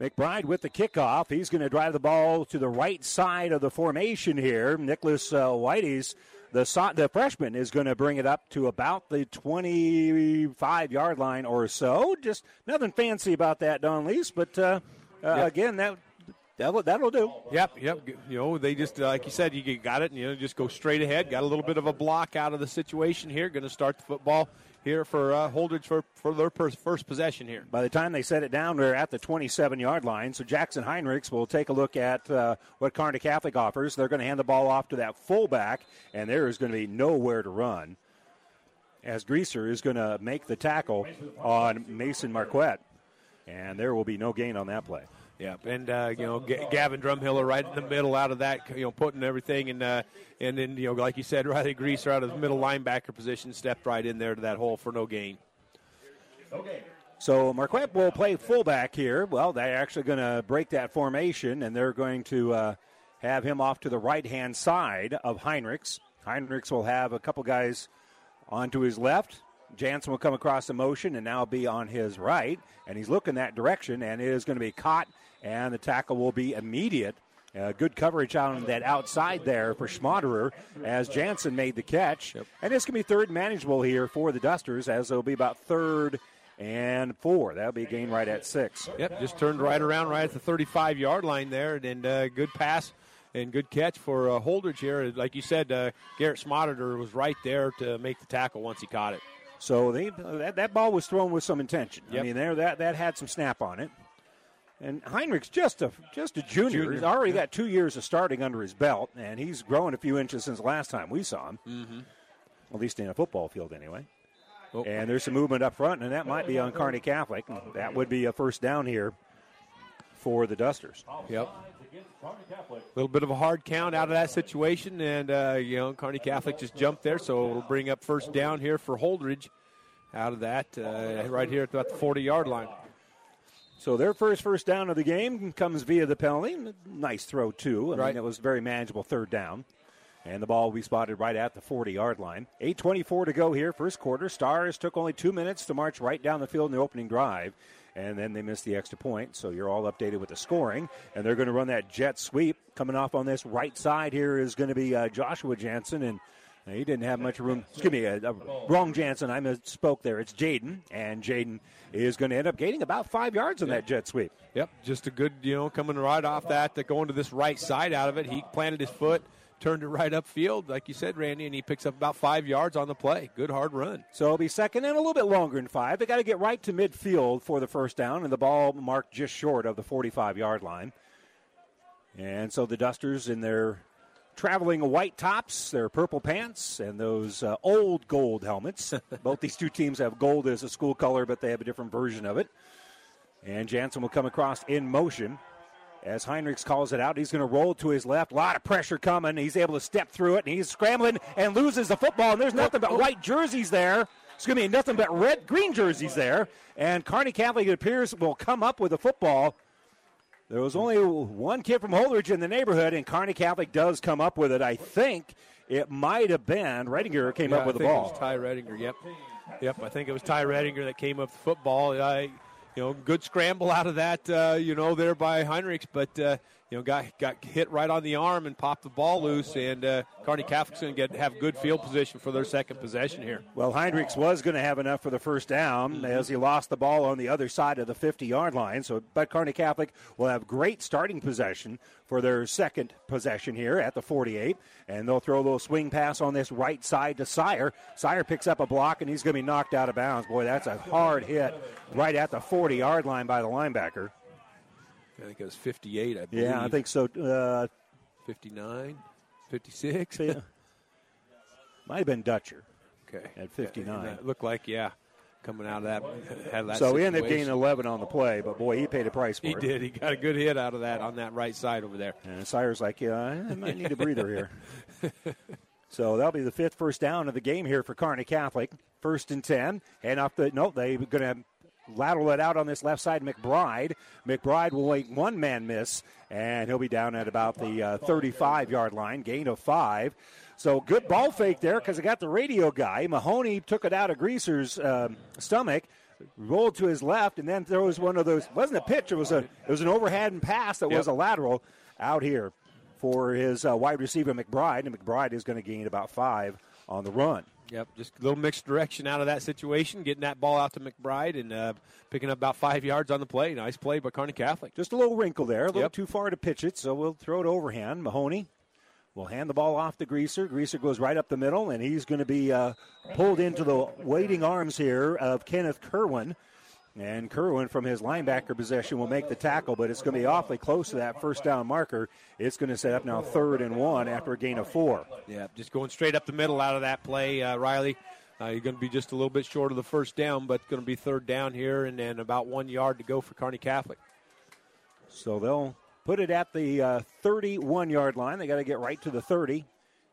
McBride with the kickoff. He's going to drive the ball to the right side of the formation here. Nicholas uh, Whiteis, the, so- the freshman, is going to bring it up to about the 25 yard line or so. Just nothing fancy about that, Don Lease, but uh, uh, Yep. again, that that'll, that'll do. Yep, yep. You know, they just uh, like you said, you got it, and you know, just go straight ahead. Got a little bit of a block out of the situation here. Going to start the football here for uh, Holdrege for for their pers- first possession here. By the time they set it down, we're at the 27 yard line. So Jackson Heinrichs will take a look at uh, what Kearney Catholic offers. They're going to hand the ball off to that fullback, and there is going to be nowhere to run. As Greaser is going to make the tackle on Mason Marquette, and there will be no gain on that play. Yeah, and uh, you know G- Gavin Drumhiller right in the middle out of that, you know, putting everything in, uh, and then you know, like you said, Riley Greaser out of the middle linebacker position stepped right in there to that hole for no gain. Okay. So Marquette will play fullback here. Well, they're actually going to break that formation, and they're going to uh, have him off to the right hand side of Heinrichs. Heinrichs will have a couple guys onto his left. Jansen will come across the motion and now be on his right, and he's looking that direction, and it is going to be caught, and the tackle will be immediate. Uh, good coverage on that outside there for Schmaderer as Jansen made the catch. And this can be third manageable here for the Dusters as it'll be about third and four. That'll be a gain right at six. Yep, just turned right around right at the 35 yard line there, and uh, good pass and good catch for uh, Holdrege here. Like you said, uh, Garrett Schmaderer was right there to make the tackle once he caught it. So they, that, that ball was thrown with some intention. I mean, there that, that had some snap on it. And Heinrich's just a just a junior. Junior, He's already yeah. got two years of starting under his belt, and he's grown a few inches since the last time we saw him. Mm-hmm. At least in a football field, anyway. Oh. And there's some movement up front, and that might be on Kearney Catholic. That would be a first down here for the Dusters. Yep. A little bit of a hard count out of that situation, and uh, you know, Kearney Catholic just jumped there, so it'll bring up first down here for Holdrege. Out of that, uh, right here at about the 40 yard line. So their first first down of the game comes via the penalty. Nice throw too. I Right. mean, it was very manageable third down. And the ball will be spotted right at the 40 yard line. 8.24 to go here, first quarter. Stars took only two minutes to march right down the field in the opening drive. And then they missed the extra point. So you're all updated with the scoring. And they're going to run that jet sweep. Coming off on this right side here is going to be uh, Joshua Jansen. And he didn't have much room. Excuse me, uh, uh, wrong Jansen. I misspoke there. It's Jaden. And Jaden is going to end up gaining about five yards on that jet sweep. Yep, just a good, you know, coming right off that, to going to this right side out of it. He planted his foot, turned it right upfield, like you said, Randy, and he picks up about five yards on the play. Good hard run. So it'll be second and a little bit longer than five. They got to get right to midfield for the first down, and the ball marked just short of the 45 yard line. And so the Dusters in their traveling white tops, their purple pants, and those uh, old gold helmets. Both these two teams have gold as a school color, but they have a different version of it. And Jansen will come across in motion. As Heinrichs calls it out, he's going to roll to his left. A lot of pressure coming. He's able to step through it, and he's scrambling and loses the football. And there's nothing but white jerseys there. It's going to be nothing but red, green jerseys there. And Kearney Catholic, it appears, will come up with the football. There was only one kid from Holdrege in the neighborhood, and Kearney Catholic does come up with it. I think it might have been Redinger came Yeah, up with the ball. It was Ty Redinger. Yep, yep. I think it was Ty Redinger that came up with the football. I, you know, good scramble out of that. Uh, you know, there by Heinrichs, but uh, you know, got got hit right on the arm and popped the ball loose. And uh, Kearney Catholic's going to get have good field position for their second possession here. Well, Heinrichs was going to have enough for the first down as he lost the ball on the other side of the 50 yard line. So, but Kearney Catholic will have great starting possession for their second possession here at the 48. And they'll throw a little swing pass on this right side to Sire. Sire picks up a block and he's going to be knocked out of bounds. Boy, that's a hard hit right at the 40 yard line by the linebacker. I think it was 58. I believe. Yeah, I think so. Uh, 59, 56. Yeah. Might have been Dutcher. Okay. At 59. It looked like yeah, coming out of that. Had that so he ended up situation. gaining 11 on the play, but boy, he paid a price for He it. He did. He got a good hit out of that on that right side over there. And Sire's like, yeah, I might need a breather here. so that'll be the fifth first down of the game here for Kearney Catholic. First and 10. And off the, no, they're going to lateral it out on this left side, McBride. McBride will make one man miss, and he'll be down at about the 35 yard line, gain of five. So good ball fake there because I got the radio guy. Mahoney took it out of Greaser's um, stomach, rolled to his left, and then throws one of those. wasn't a pitch. It was a it was an overhand and pass that was a lateral out here for his uh, wide receiver McBride, and McBride is going to gain about five on the run. Yep, just a little mixed direction out of that situation, getting that ball out to McBride and uh, picking up about five yards on the play. Nice play by Kearney Catholic. Just a little wrinkle there, a little Yep. too far to pitch it, so we'll throw it overhand. Mahoney will hand the ball off to Greaser. Greaser goes right up the middle, and he's going to be uh, pulled into the waiting arms here of Kenneth Kerwin. And Kerwin, from his linebacker position, will make the tackle, but it's going to be awfully close to that first down marker. It's going to set up now third and one after a gain of four. Yeah, just going straight up the middle out of that play, uh, Riley. Uh, you're going to be just a little bit short of the first down, but going to be third down here, and then about one yard to go for Kearney Catholic. So they'll put it at the uh, 31 yard line. They got to get right to the 30.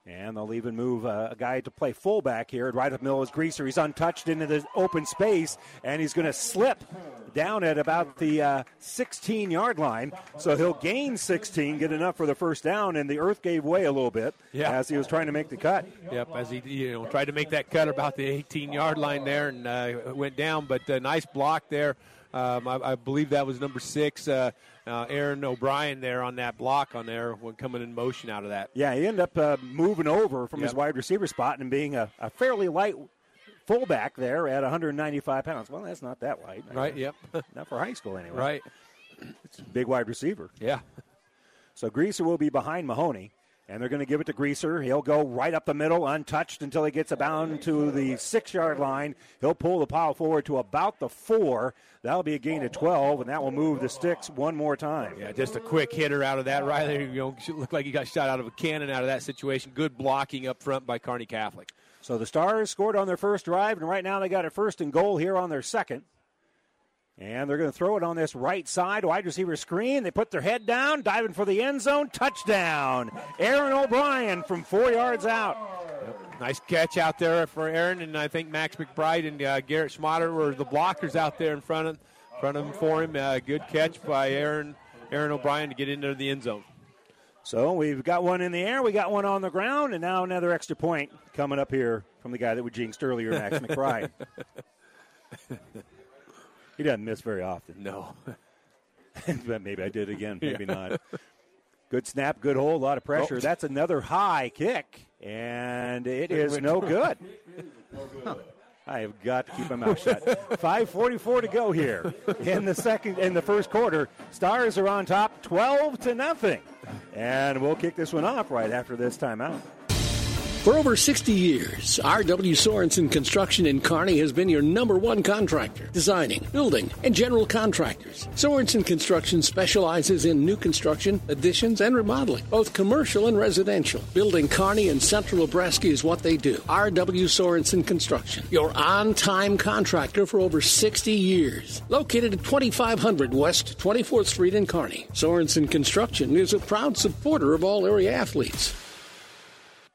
And they'll even move uh, a guy to play fullback here. Right up the middle is Greaser. He's untouched into the open space, and he's going to slip down at about the 16 yard line. So he'll gain 16, get enough for the first down, and the earth gave way a little bit Yeah. as he was trying to make the cut. Yep, as he you know tried to make that cut about the 18 yard line there and uh, went down, but a nice block there. Um, I, I believe that was number six, uh, uh, Aaron O'Brien there on that block on there when coming in motion out of that. Yeah, he ended up uh, moving over from his wide receiver spot and being a, a fairly light fullback there at 195 pounds. Well, that's not that light. Right, yep. not for high school anyway. Right. It's a big wide receiver. Yeah. So Greaser will be behind Mahoney, and they're going to give it to Greaser. He'll go right up the middle, untouched until he gets about to the six yard line. He'll pull the pile forward to about the four. That'll be a gain of 12, and that will move the sticks one more time. Yeah, just a quick hitter out of that. Riley, you know, looked like he got shot out of a cannon out of that situation. Good blocking up front by Kearney Catholic. So the Stars scored on their first drive, and right now they got it first and goal here on their second. And they're going to throw it on this right side, wide receiver screen. They put their head down, diving for the end zone. Touchdown. Aaron O'Brien from four yards out. Nice catch out there for Aaron, and I think Max McBride and uh, Garrett Schmaderer were the blockers out there in front of front of him for him. Uh, good catch by Aaron Aaron O'Brien to get into the end zone. So we've got one in the air, we got one on the ground, and now another extra point coming up here from the guy that we jinxed earlier, Max McBride. He doesn't miss very often. No. but maybe I did again, maybe yeah. not. Good snap, good hole, a lot of pressure. Oh. That's another high kick, and it is no good. I have got to keep my mouth shut. 5:44 to go here in the second in the first quarter. Stars are on top, 12 to nothing, and we'll kick this one off right after this timeout. For over 60 years, R.W. Sorensen Construction in Kearney has been your number one contractor, designing, building, and general contractors. Sorensen Construction specializes in new construction, additions, and remodeling, both commercial and residential. Building Kearney and Central Nebraska is what they do. R.W. Sorensen Construction, your on-time contractor for over 60 years. Located at 2500 West 24th Street in Kearney, Sorensen Construction is a proud supporter of all area athletes.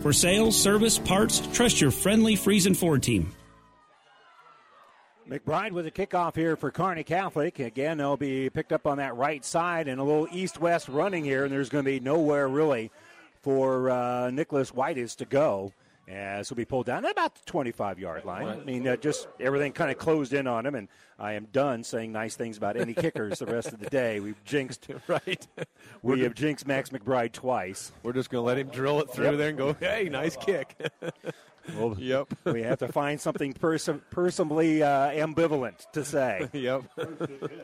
For sales, service, parts, trust your friendly Friesen Ford team. McBride with a kickoff here for Kearney Catholic. Again, they'll be picked up on that right side and a little east-west running here, and there's going to be nowhere really for uh, Nicholas Whiteis to go. As he'll be pulled down at about the 25-yard line. I mean, uh, just everything kind of closed in on him, and I am done saying nice things about any kickers the rest of the day. We've jinxed, right? We have jinxed Max McBride twice. We're just going to let him drill it through yep. there and go, "Hey, nice kick." Well, yep. we have to find something pers- personally uh, ambivalent to say. yep.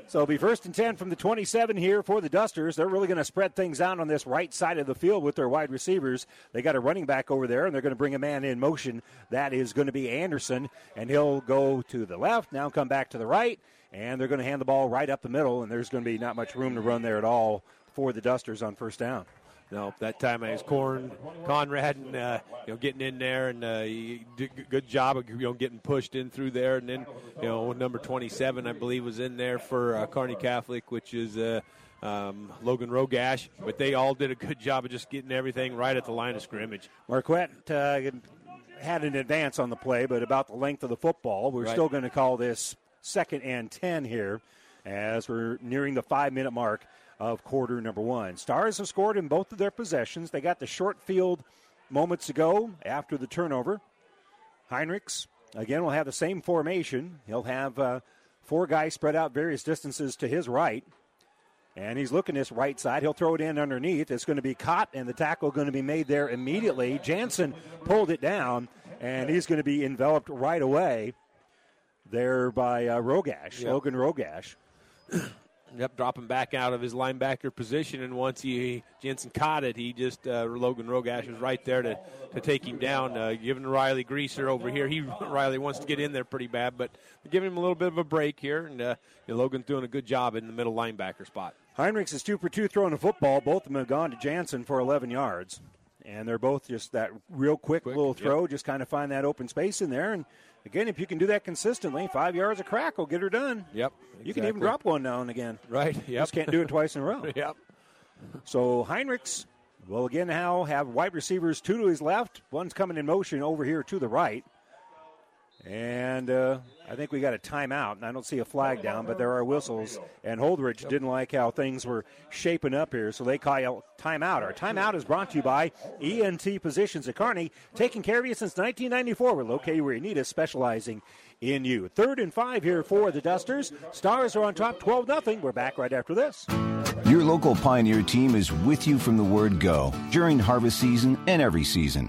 so it'll be first and 10 from the 27 here for the Dusters. They're really going to spread things out on this right side of the field with their wide receivers. They got a running back over there, and they're going to bring a man in motion. That is going to be Anderson, and he'll go to the left, now come back to the right, and they're going to hand the ball right up the middle, and there's going to be not much room to run there at all for the Dusters on first down. No, that time I was Corn Conrad and uh, you know getting in there and uh, he did a good job of you know getting pushed in through there and then you know number 27 I believe was in there for uh, Kearney Catholic which is uh, um, Logan Rogash but they all did a good job of just getting everything right at the line of scrimmage. Marquette uh, had an advance on the play but about the length of the football we're right. still going to call this second and 10 here as we're nearing the five minute mark of quarter number one. Stars have scored in both of their possessions. They got the short field moments ago after the turnover. Heinrichs, again, will have the same formation. He'll have uh, four guys spread out various distances to his right. And he's looking this right side. He'll throw it in underneath. It's going to be caught, and the tackle going to be made there immediately. Jansen pulled it down, and he's going to be enveloped right away there by uh, Rogash, yep. Logan Rogash. Yep, dropping back out of his linebacker position, and once he Jansen caught it, he just uh, Logan Rogash was right there to, to take him down. Uh, giving Riley Greaser over here, he Riley wants to get in there pretty bad, but giving him a little bit of a break here, and uh, you know, Logan's doing a good job in the middle linebacker spot. Heinrichs is two for two throwing the football. Both of them have gone to Jansen for 11 yards, and they're both just that real quick, quick little throw, yep. just kind of find that open space in there and Again, if you can do that consistently, five yards of crack will get her done. Yep. Exactly. You can even drop one now and again. Right. Yep. Just can't do it twice in a row. yep. So Heinrichs will again now have wide receivers two to his left. One's coming in motion over here to the right. And uh, I think we got a timeout, and I don't see a flag down, but there are whistles. And Holdrege didn't like how things were shaping up here, so they call timeout. Our timeout is brought to you by ENT Physicians at Kearney, taking care of you since 1994. We're located where you need us, specializing in you. Third and five here for the Dusters. Stars are on top 12 0. We're back right after this. Your local Pioneer team is with you from the word go during harvest season and every season.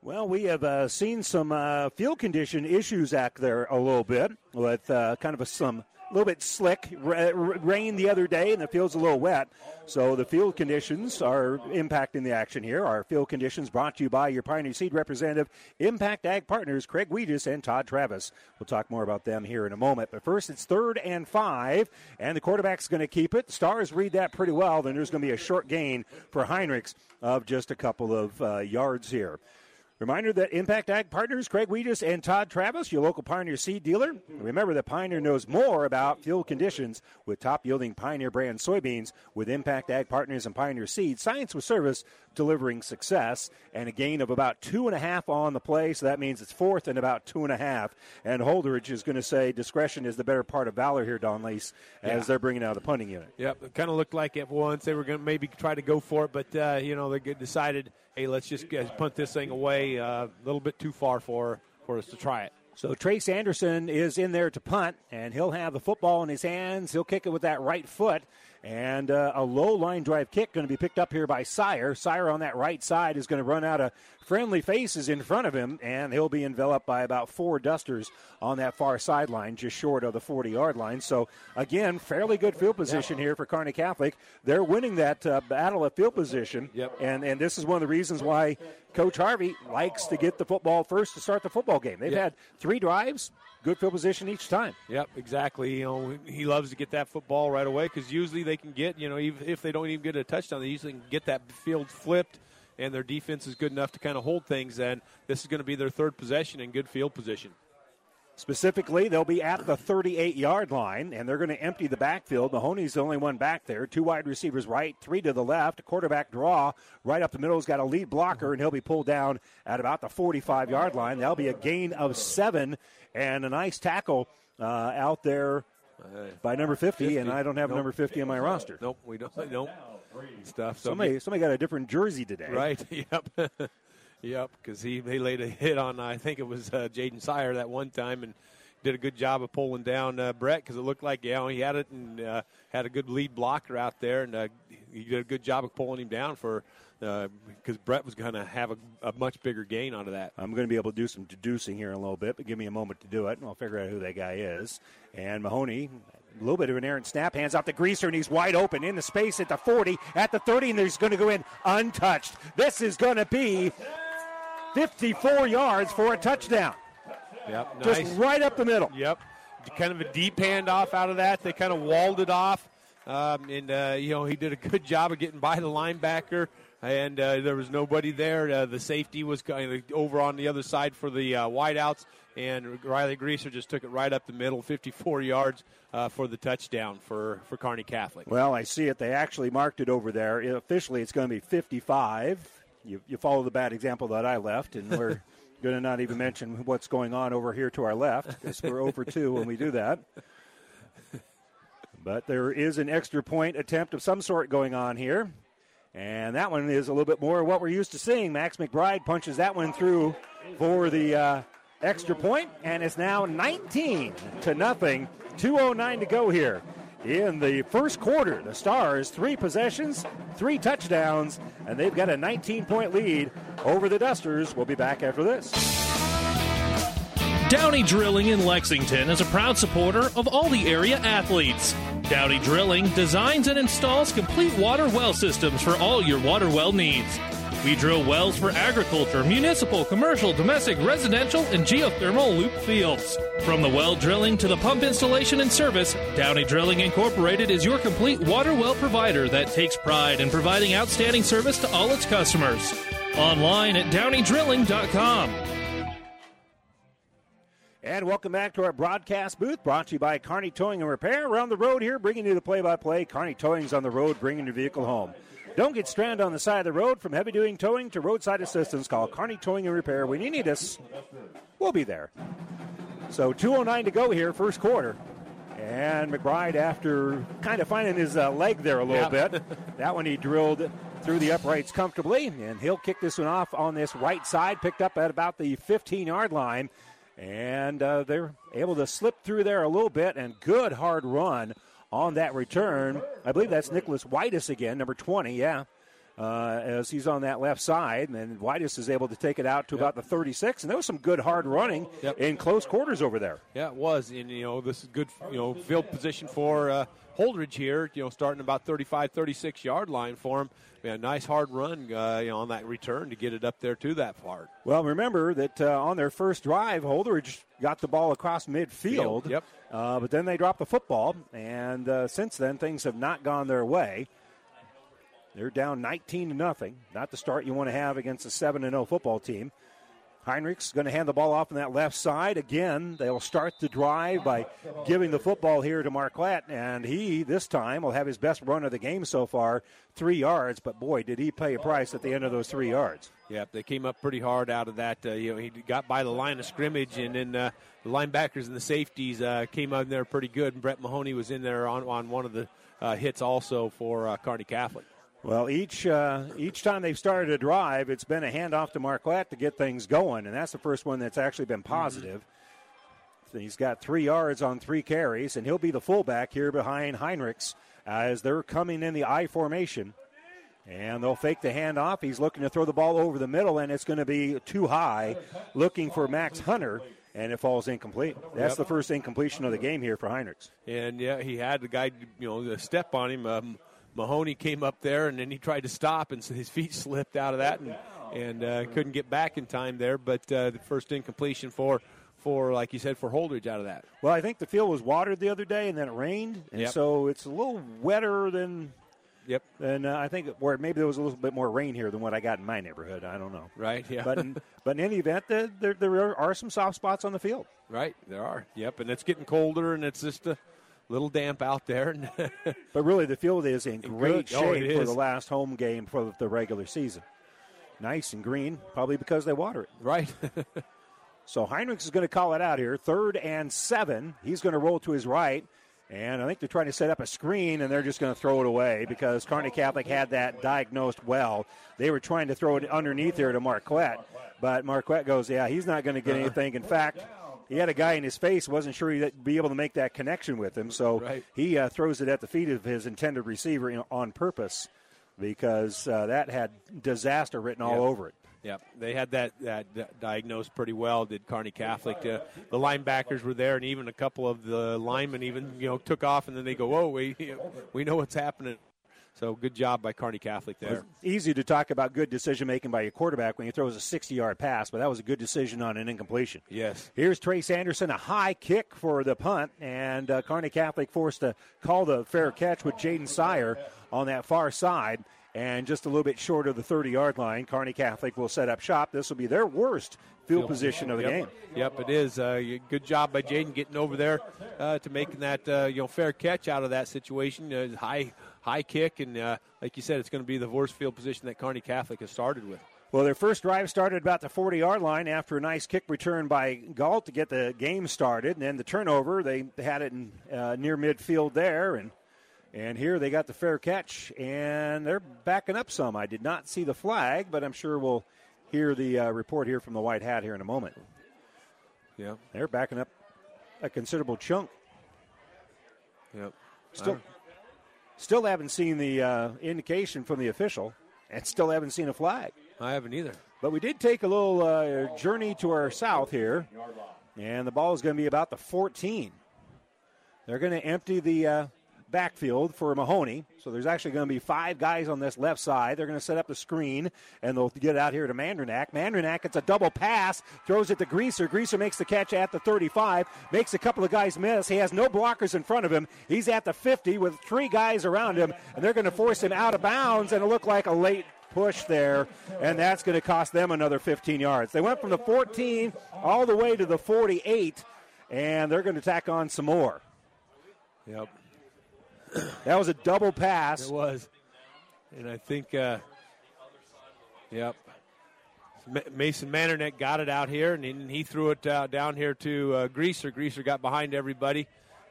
Well, we have uh, seen some uh, field condition issues act there a little bit with uh, kind of a, some a little bit slick rain the other day, and the field's a little wet. So the field conditions are impacting the action here. Our field conditions brought to you by your Pioneer Seed representative, Impact Ag Partners, Craig Weegis and Todd Travis. We'll talk more about them here in a moment. But first, it's third and five, and the quarterback's going to keep it. Stars read that pretty well. Then there's going to be a short gain for Heinrichs of just a couple of uh, yards here. Reminder that Impact Ag Partners, Craig Weegis and Todd Travis, your local Pioneer seed dealer. Remember that Pioneer knows more about field conditions with top yielding Pioneer brand soybeans with Impact Ag Partners and Pioneer Seed. Science with service delivering success and a gain of about two and a half on the play. So that means it's fourth and about two and a half. And Holdrege is going to say discretion is the better part of valor here, Don Lease, as yeah. they're bringing out the punting unit. Yep, it kind of looked like at once they were going to maybe try to go for it, but uh, you know they decided, hey, let's just punt this thing away uh, a little bit too far for for us to try it. So Trace Anderson is in there to punt, and he'll have the football in his hands. He'll kick it with that right foot. And uh, a low line drive kick going to be picked up here by Sire. Sire on that right side is going to run out of friendly faces in front of him, and he'll be enveloped by about four dusters on that far sideline, just short of the 40 yard line. So, again, fairly good field position here for Kearney Catholic. They're winning that uh, battle of field position. Yep. And, and this is one of the reasons why Coach Harvey likes to get the football first to start the football game. They've yep. had three drives, good field position each time. Yep, exactly. You know, he loves to get that football right away because usually they can get, you know, even if they don't even get a touchdown, they usually can get that field flipped, and their defense is good enough to kind of hold things. And this is going to be their third possession in good field position. Specifically, they'll be at the 38 yard line, and they're going to empty the backfield. Mahoney's the only one back there. Two wide receivers right, three to the left. Quarterback draw right up the middle. He's got a lead blocker, and he'll be pulled down at about the 45 yard line. That'll be a gain of seven, and a nice tackle uh, out there by number 50, 50. and I don't have nope. number 50 on my roster. Nope, we don't. Nope. Stuff. So somebody, somebody got a different jersey today. Right. Yep. Yep, because he, he laid a hit on I think it was uh, Jaden Sire that one time and did a good job of pulling down uh, Brett because it looked like you know he had it and uh, had a good lead blocker out there and uh, he did a good job of pulling him down for because uh, Brett was going to have a, a, much bigger gain out of that. I'm going to be able to do some deducing here in a little bit, but give me a moment to do it, and I'll figure out who that guy is. And Mahoney, a little bit of an errant snap, hands off the greaser, and he's wide open in the space at the 40, at the 30, and he's going to go in untouched. This is going to be 54 yards for a touchdown. Yep, nice. Just right up the middle. Yep. Kind of a deep handoff out of that. They kind of walled it off. Um, and, uh, you know, he did a good job of getting by the linebacker, and uh, there was nobody there. Uh, the safety was kind of over on the other side for the uh, wideouts, and Riley Greaser just took it right up the middle, 54 yards uh, for the touchdown for, for Kearney Catholic. Well, I see it. They actually marked it over there. Officially, it's going to be 55 you, you follow the bad example that I left, and we're going to not even mention what's going on over here to our left because we're over two when we do that. But there is an extra point attempt of some sort going on here. And that one is a little bit more what we're used to seeing. Max McBride punches that one through for the uh, extra point, and it's now 19 to nothing. 2.09 to go here in the first quarter. The Stars, three possessions, three touchdowns, and they've got a 19 point lead over the Dusters. We'll be back after this. Downey Drilling in Lexington is a proud supporter of all the area athletes. Downey Drilling designs and installs complete water well systems for all your water well needs. We drill wells for agriculture, municipal, commercial, domestic, residential, and geothermal loop fields. From the well drilling to the pump installation and service, Downey Drilling Incorporated is your complete water well provider that takes pride in providing outstanding service to all its customers. Online at downeydrilling.com. And welcome back to our broadcast booth brought to you by Kearney Towing and Repair. Around the road here, bringing you the play by play. Kearney Towing's on the road, bringing your vehicle home. Don't get stranded on the side of the road. From heavy duty towing to roadside assistance, call Kearney Towing and Repair. When you need us, we'll be there. So 2.09 to go here, first quarter. And McBride, after kind of finding his uh, leg there a little bit, that one he drilled through the uprights comfortably, and he'll kick this one off on this right side, picked up at about the 15 yard line. And uh, they're able to slip through there a little bit, and good hard run on that return. I believe that's Nicholas Whiteis again, number 20, yeah. uh, as he's on that left side, and then Whiteis is able to take it out to Yep. about the 36. And there was some good hard running Yep. in close quarters over there. Yeah, it was. And, you know, this is good, you know, field position for uh, Holdrege here, you know, starting about 35, 36 yard line for him. Yeah, nice hard run, uh, you know, on that return to get it up there to that part. Well, remember that uh, on their first drive, Holdrege got the ball across midfield. Field, yep. Uh, but then they dropped the football, and uh, since then things have not gone their way. They're down 19 to nothing. Not the start you want to have against a 7 0 football team. Heinrich's going to hand the ball off on that left side. Again, they'll start the drive by giving the football here to Mark Marquette, and he, this time, will have his best run of the game so far, three yards. But boy, did he pay a price at the end of those three yards. Yep, they came up pretty hard out of that. Uh, you know, he got by the line of scrimmage, and then uh, the linebackers and the safeties uh, came out in there pretty good. And Brett Mahoney was in there on, on one of the uh, hits also for uh, Kearney Catholic. Well, each uh, each time they've started a drive, it's been a handoff to Marquette to get things going, and that's the first one that's actually been positive. So he's got three yards on three carries, and he'll be the fullback here behind Heinrichs as they're coming in the I formation. And they'll fake the handoff. He's looking to throw the ball over the middle, and it's going to be too high, looking for Max Hunter, and it falls incomplete. That's Yep. the first incompletion of the game here for Heinrichs. And yeah, he had the guy, you know, the step on him. Um, Mahoney came up there, and then he tried to stop, and so his feet slipped out of that, and and uh, couldn't get back in time there. But uh, the first incompletion for for like you said for Holdrege out of that. Well, I think the field was watered the other day, and then it rained, and Yep. so it's a little wetter than. Yep. And uh, I think where maybe there was a little bit more rain here than what I got in my neighborhood. I don't know. Right, yeah. But in, but in any event, the, there there are some soft spots on the field. Right, there are. Yep, and it's getting colder, and it's just a little damp out there. But really, the field is in great Good. Oh, shape for the last home game for the regular season. Nice and green, probably because they water it. Right. so Heinrichs is going to call it out here. Third and seven. He's going to roll to his right. And I think they're trying to set up a screen, and they're just going to throw it away because Kearney Catholic had that diagnosed well. They were trying to throw it underneath there to Marquette, but Marquette goes, "Yeah, he's not going to get Uh-huh. anything." In fact, he had a guy in his face, wasn't sure he'd be able to make that connection with him, so Right. he uh, throws it at the feet of his intended receiver know, on purpose because uh, that had disaster written all Yep. over it. Yep, they had that, that di- diagnosed pretty well. Did Kearney Catholic? Uh, the linebackers were there, and even a couple of the linemen even you know took off, and then they go, "Whoa, we we know what's happening." So good job by Kearney Catholic there. Easy to talk about good decision making by your quarterback when he throws a 60 yard pass, but that was a good decision on an incompletion. Yes. Here's Trace Anderson, a high kick for the punt, and uh, Kearney Catholic forced to call the fair catch with Jaden Sire on that far side. And just a little bit short of the 30 yard line, Kearney Catholic will set up shop. This will be their worst field position of the Yep. game. Yep, it is. Uh, good job by Jaden getting over there uh, to making that uh, you know fair catch out of that situation. Uh, high high kick, and uh, like you said, it's going to be the worst field position that Kearney Catholic has started with. Well, their first drive started about the 40 yard line after a nice kick return by Gaunt to get the game started. And then the turnover, they had it in, uh, near midfield there. And, and here they got the fair catch, and they're backing up some. I did not see the flag, but I'm sure we'll hear the uh, report here from the White Hat here in a moment. Yeah. They're backing up a considerable chunk. Yep. Still, still haven't seen the uh, indication from the official, and still haven't seen a flag. I haven't either. But we did take a little uh, journey to our south here, and the ball is going to be about the 14. They're going to empty the uh, backfield for Mahoney. So there's actually going to be five guys on this left side. They're going to set up the screen, and they'll get out here to Mandranak. Mandranak, it's a double pass, throws it to Greaser. Greaser makes the catch at the 35, makes a couple of guys miss. He has no blockers in front of him. He's at the 50 with three guys around him, and they're going to force him out of bounds, and it looked like a late push there, and that's going to cost them another 15 yards. They went from the 14 all the way to the 48, and they're going to tack on some more. Yep. That was a double pass. It was. And I think, uh, yep. Mason Mandranak got it out here, and he, threw it uh, down here to uh, Greaser. Greaser got behind everybody,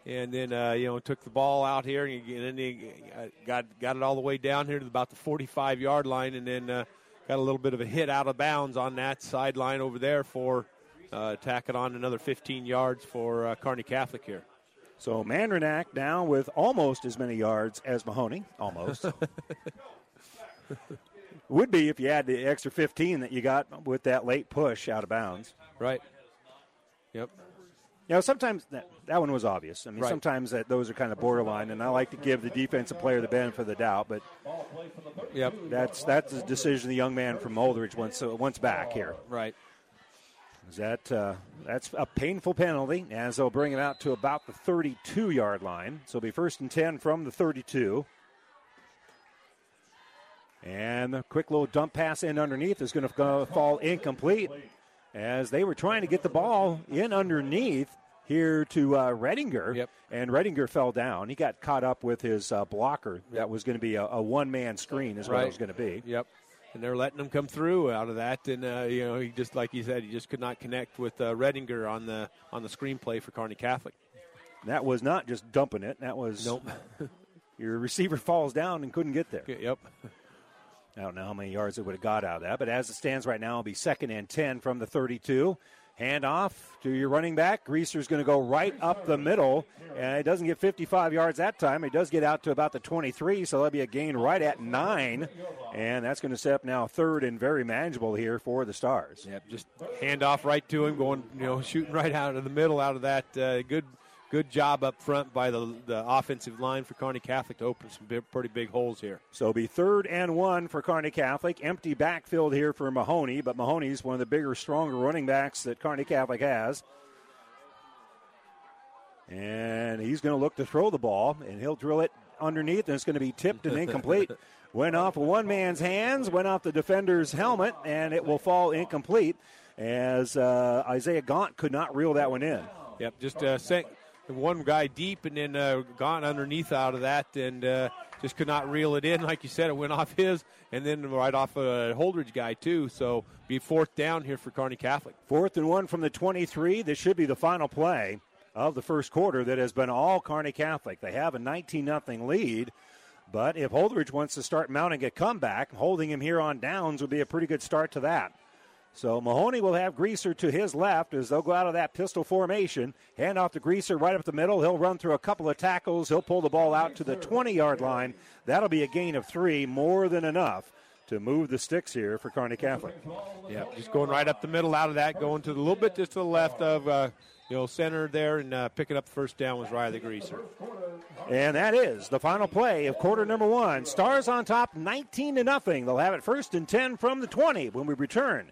and then uh, you know took the ball out here, and, he, and then he uh, got got it all the way down here to about the 45 yard line, and then uh, got a little bit of a hit out of bounds on that sideline over there for uh, tacking on another 15 yards for uh, Kearney Catholic here. So Mandranak now with almost as many yards as Mahoney, almost. Would be if you had the extra 15 that you got with that late push out of bounds. Right. Yep. You know, sometimes that, that one was obvious. I mean, Right. sometimes that those are kind of borderline, and I like to give the defensive player the benefit of the doubt, but Yep. that's that's a decision the young man from Holdrege wants uh, wants back here. Right. Is that uh, that's a painful penalty as they'll bring it out to about the 32 yard line. So it'll be first and 10 from the 32. And the quick little dump pass in underneath is going to fall incomplete as they were trying to get the ball in underneath here to uh, Redinger. Yep. And Redinger fell down. He got caught up with his uh, blocker. That was going to be a, a one man screen, is what it was going to be. Yep. And they're letting him come through out of that, and uh, you know he just like you said, he just could not connect with uh, Redinger on the on the screenplay for Kearney Catholic. That was not just dumping it. That was Nope. your receiver falls down and couldn't get there. Yep. I don't know how many yards it would have got out of that, but as it stands right now, it'll be second and 10 from the 32. Hand off to your running back. Greaser's going to go right up the middle, and it doesn't get 55 yards that time. It does get out to about the 23, so that'll be a gain right at nine, and that's going to set up now third and very manageable here for the Stars. Yep. Just hand off right to him, going you know shooting right out of the middle out of that. Uh, good good job up front by the the offensive line for Kearney Catholic to open some big, pretty big holes here. So it'll be third and one for Kearney Catholic. Empty backfield here for Mahoney, but Mahoney's one of the bigger, stronger running backs that Kearney Catholic has. And he's going to look to throw the ball, and he'll drill it underneath, and it's going to be tipped and incomplete. went off of one man's hands, went off the defender's helmet, and it will fall incomplete as uh, Isaiah Gaunt could not reel that one in. Yep, just uh, sent one guy deep and then uh, gone underneath out of that and uh, just could not reel it in. Like you said, it went off his and then right off a Holdrege guy, too. So be fourth down here for Kearney Catholic. Fourth and one from the 23. This should be the final play of the first quarter that has been all Kearney Catholic. They have a 19 0 lead, but if Holdrege wants to start mounting a comeback, holding him here on downs would be a pretty good start to that. So Mahoney will have Greaser to his left as they'll go out of that pistol formation. Hand off to Greaser right up the middle. He'll run through a couple of tackles. He'll pull the ball out to the 20 yard line. That'll be a gain of three, more than enough to move the sticks here for Kearney Catholic. Yeah, just going right up the middle out of that, going to the little bit just to the left of uh, you know center there, and uh, picking up the first down was Riley Greaser. And that is the final play of quarter number one. Stars on top, 19 to nothing. They'll have it first and 10 from the 20 when we return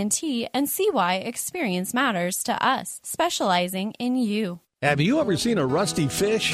and see why experience matters to us, specializing in you. Have you ever seen a rusty fish?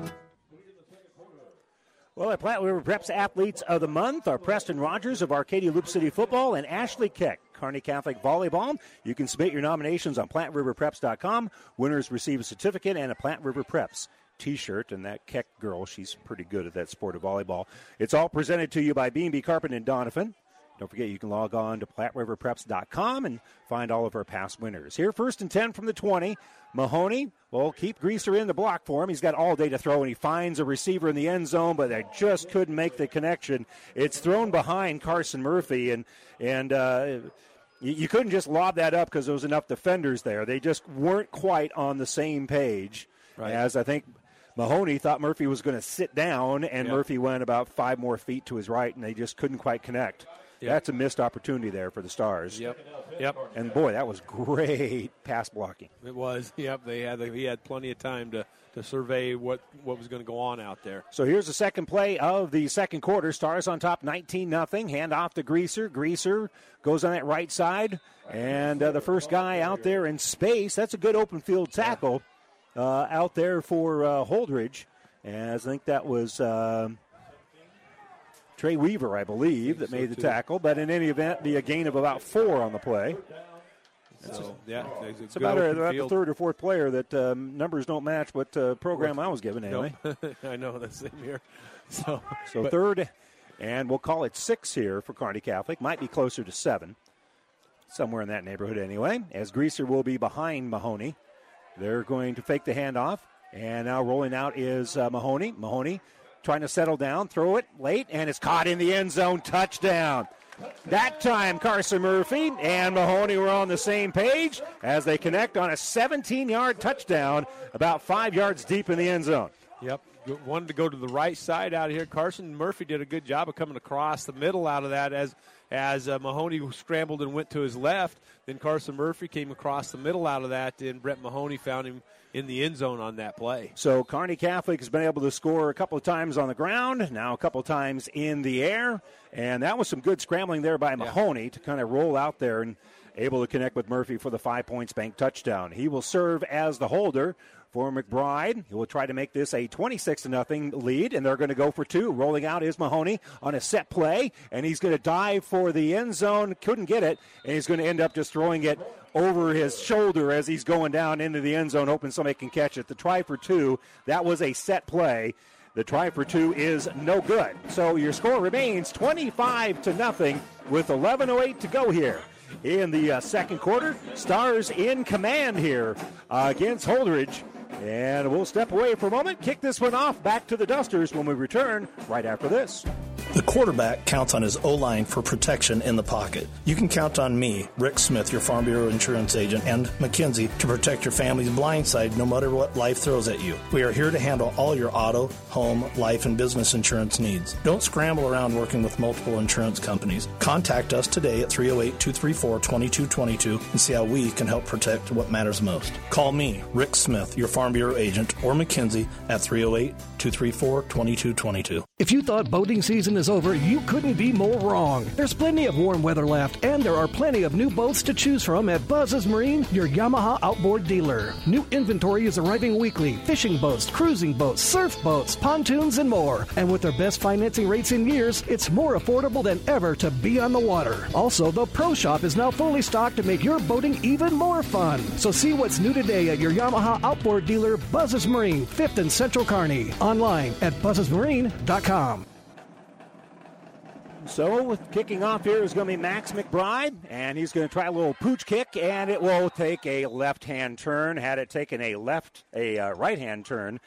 Well, our Platte River Preps Athletes of the Month are Preston Rogers of Arcadia Loop City Football and Ashley Keck, Kearney Catholic Volleyball. You can submit your nominations on PlatteRiverPreps.com. Winners receive a certificate and a Platte River Preps T-shirt, and that Keck girl, she's pretty good at that sport of volleyball. It's all presented to you by B&B Carpet and Donovan. Don't forget, you can log on to PlatteRiverPreps.com and find all of our past winners. Here, first and 10 from the 20. Mahoney will keep Greaser in the block for him. He's got all day to throw, and he finds a receiver in the end zone, but they just couldn't make the connection. It's thrown behind Carson Murphy, and and uh, you, couldn't just lob that up because there was enough defenders there. They just weren't quite on the same page Right. as I think Mahoney thought Murphy was going to sit down, and Yeah. Murphy went about five more feet to his right, and they just couldn't quite connect. That's a missed opportunity there for the Stars. Yep. Yep. And boy, that was great pass blocking. It was. Yep. They had. He had plenty of time to, to survey what, what was going to go on out there. So here's the second play of the second quarter. Stars on top, 19 nothing. Hand off to Greaser. Greaser goes on that right side, and uh, the first guy out there in space. That's a good open field tackle uh, out there for uh, Holdrege. As I think that was. Um, Trey Weaver, I believe, that made the tackle. But in any event, be a gain of about four on the play. So, yeah, it's about, a, about the third or fourth player that um, numbers don't match what uh, program I was given anyway. Nope. I know the same here. So, so but, third, and we'll call it six here for Kearney Catholic. Might be closer to seven, somewhere in that neighborhood anyway. As Greaser will be behind Mahoney, they're going to fake the handoff, and now rolling out is uh, Mahoney. Mahoney trying to settle down, throw it late, and it's caught in the end zone. Touchdown. That time, Carson Murphy and Mahoney were on the same page as they connect on a 17 yard touchdown, about five yards deep in the end zone. Yep. Wanted to go to the right side out of here. Carson Murphy did a good job of coming across the middle out of that as as uh, Mahoney scrambled and went to his left. Then Carson Murphy came across the middle out of that, and Brett Mahoney found him in the end zone on that play. So Kearney Catholic has been able to score a couple of times on the ground, now a couple of times in the air, and that was some good scrambling there by Mahoney yeah. to kind of roll out there and able to connect with Murphy for the five points bank touchdown. He will serve as the holder for McBride. He will try to make this a 26 0 lead, and they're going to go for two. Rolling out is Mahoney on a set play, and he's going to dive for the end zone. Couldn't get it, and he's going to end up just throwing it over his shoulder as he's going down into the end zone, hoping somebody can catch it. The try for two, that was a set play. The try for two is no good. So your score remains 25 to nothing with 11:08 to go here in the uh, second quarter. Stars in command here uh, against Holdrege. And we'll step away for a moment, kick this one off back to the Dusters when we return right after this. The quarterback counts on his O line for protection in the pocket. You can count on me, Rick Smith, your Farm Bureau insurance agent, and McKenzie to protect your family's blind side no matter what life throws at you. We are here to handle all your auto, home, life, and business insurance needs. Don't scramble around working with multiple insurance companies. Contact us today at 308 234 2222 and see how we can help protect what matters most. Call me, Rick Smith, your Farm Bureau agent, or McKenzie at 308 234 2222. If you thought boating season is over, you couldn't be more wrong. There's plenty of warm weather left, and there are plenty of new boats to choose from at Buzz's Marine, your Yamaha outboard dealer. New inventory is arriving weekly fishing boats, cruising boats, surf boats, pontoons, and more. And with their best financing rates in years, it's more affordable than ever to be on the water. Also, the Pro Shop is now fully stocked to make your boating even more fun. So see what's new today at your Yamaha outboard dealer, Buzz's Marine, 5th and Central Kearney. Online at buzzesmarine.com. So, kicking off here is going to be Max McBride, and he's going to try a little pooch kick, and it will take a left-hand turn. Had it taken a left, a uh, right-hand turn,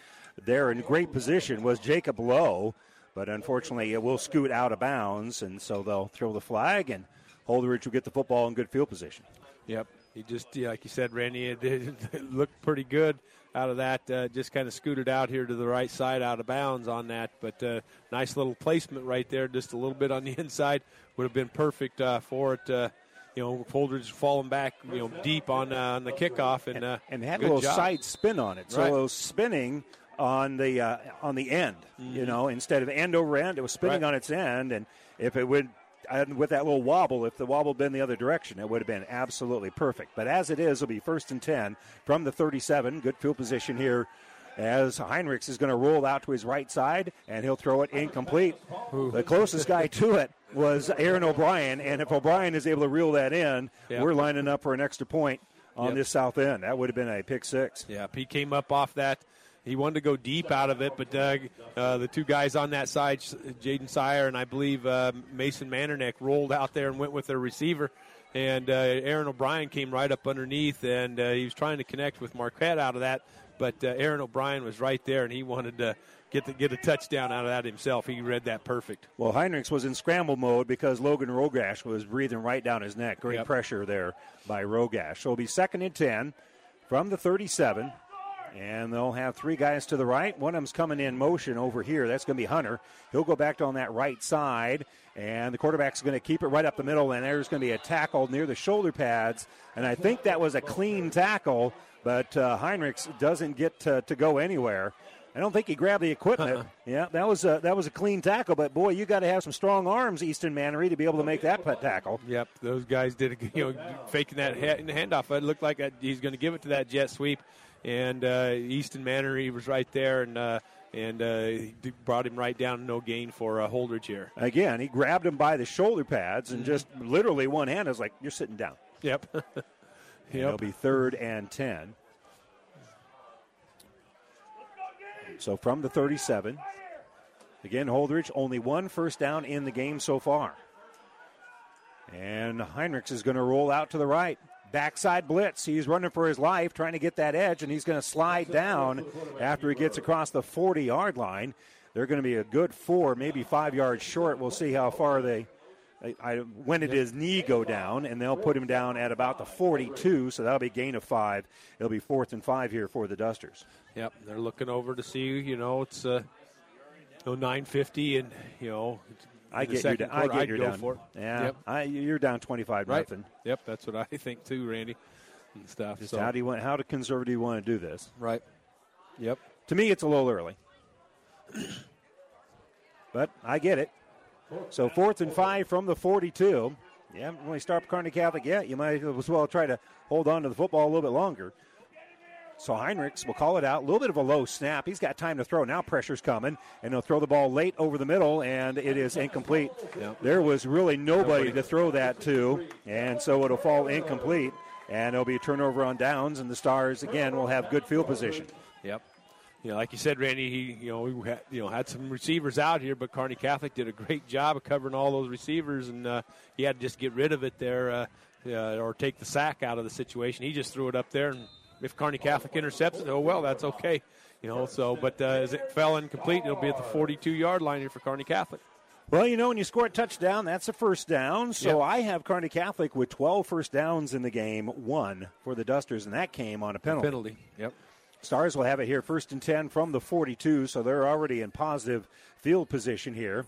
there in great position was Jacob Lowe, but unfortunately it will scoot out of bounds, and so they'll throw the flag, and Holdrege will get the football in good field position. Yep, he just, yeah, like you said, Randy, it, it looked pretty good out of that. Uh, just kind of scooted out here to the right side, out of bounds on that. But uh, nice little placement right there, just a little bit on the inside would have been perfect uh, for it. Uh, you know, Holdrege falling back, you know, deep on uh, on the kickoff, and uh, and, had a little job. side spin on it, so Right. it was spinning on the uh, on the end. You know, instead of end over end, it was spinning Right. on its end, and if it would. And with that little wobble, if the wobble had been the other direction, it would have been absolutely perfect. But as it is, it'll be first and 10 from the 37. Good field position here as Heinrichs is going to roll out to his right side, and he'll throw it incomplete. The closest guy to it was Aaron O'Brien, and if O'Brien is able to reel that in, Yeah. we're lining up for an extra point on Yep. this south end. That would have been a pick six. Yeah, he came up off that. He wanted to go deep out of it, but Doug, uh, the two guys on that side, Jaden Sire and I believe uh, Mason Mandranak, rolled out there and went with their receiver. And uh, Aaron O'Brien came right up underneath, and uh, he was trying to connect with Marquette out of that. But uh, Aaron O'Brien was right there, and he wanted to get the, get a touchdown out of that himself. He read that perfect. Well, Heinrichs was in scramble mode because Logan Rogash was breathing right down his neck. Great Yep. pressure there by Rogash. So it'll be second and 10 from the 37. And they'll have three guys to the right. One of them's coming in motion over here. That's going to be Hunter. He'll go back on that right side. And the quarterback's going to keep it right up the middle. And there's going to be a tackle near the shoulder pads. And I think that was a clean tackle, but uh, Heinrichs doesn't get to, to go anywhere. I don't think he grabbed the equipment. Uh-uh. Yeah, that was a, that was a clean tackle, but boy, you got to have some strong arms, Easton Mannery, to be able to make that put tackle. Yep, those guys did, a, you know, faking that hand, handoff. It looked like he's going to give it to that jet sweep, and uh, Easton Mannery was right there and uh, and uh, brought him right down, no gain for uh, Holdrege here. Again, he grabbed him by the shoulder pads and just literally one hand. I was like, "You're sitting down." Yep. Yep. It'll be third and ten. So from the 37, again, Holdrege only one first down in the game so far. And Heinrichs is going to roll out to the right. Backside blitz. He's running for his life, trying to get that edge, and he's going to slide down after he gets across the 40 yard line. They're going to be a good four, maybe five yards short. We'll see how far they. I, when did his knee go down? And they'll put him down at about the 42, so that'll be gain of five. It'll be fourth and five here for the Dusters. Yep, they're looking over to see. You know, it's uh, you know, 950, and you know, I get you. Down, I quarter, get I'd you down. for it. Yeah, Yep. I, you're down 25 Right. nothing. Yep, that's what I think too, Randy, and stuff. Just so. how do you want? How do conservative you want to do this? Right. Yep. To me, it's a little early, but I get it. So fourth and five from the 42. You haven't really started Kearney Catholic yet. You might as well try to hold on to the football a little bit longer. So Heinrichs will call it out. A little bit of a low snap. He's got time to throw. Now pressure's coming, and he'll throw the ball late over the middle, and it is incomplete. Yep. There was really nobody, Nobody. to throw that to, and so it'll fall incomplete. And it'll be a turnover on downs, and the Stars again will have good field position. Yep. You know, like you said, Randy, he you know we had, you know had some receivers out here, but Kearney Catholic did a great job of covering all those receivers, and uh, he had to just get rid of it there, uh, uh, or take the sack out of the situation. He just threw it up there, and if Kearney Catholic intercepts it, oh well, that's okay. You know, so but uh, as it fell incomplete, it'll be at the 42 yard line here for Kearney Catholic. Well, you know, when you score a touchdown, that's a first down. So Yep. I have Kearney Catholic with 12 first downs in the game, one for the Dusters, and that came on a penalty. Penalty. Yep. Stars will have it here first and 10 from the 42, so they're already in positive field position here.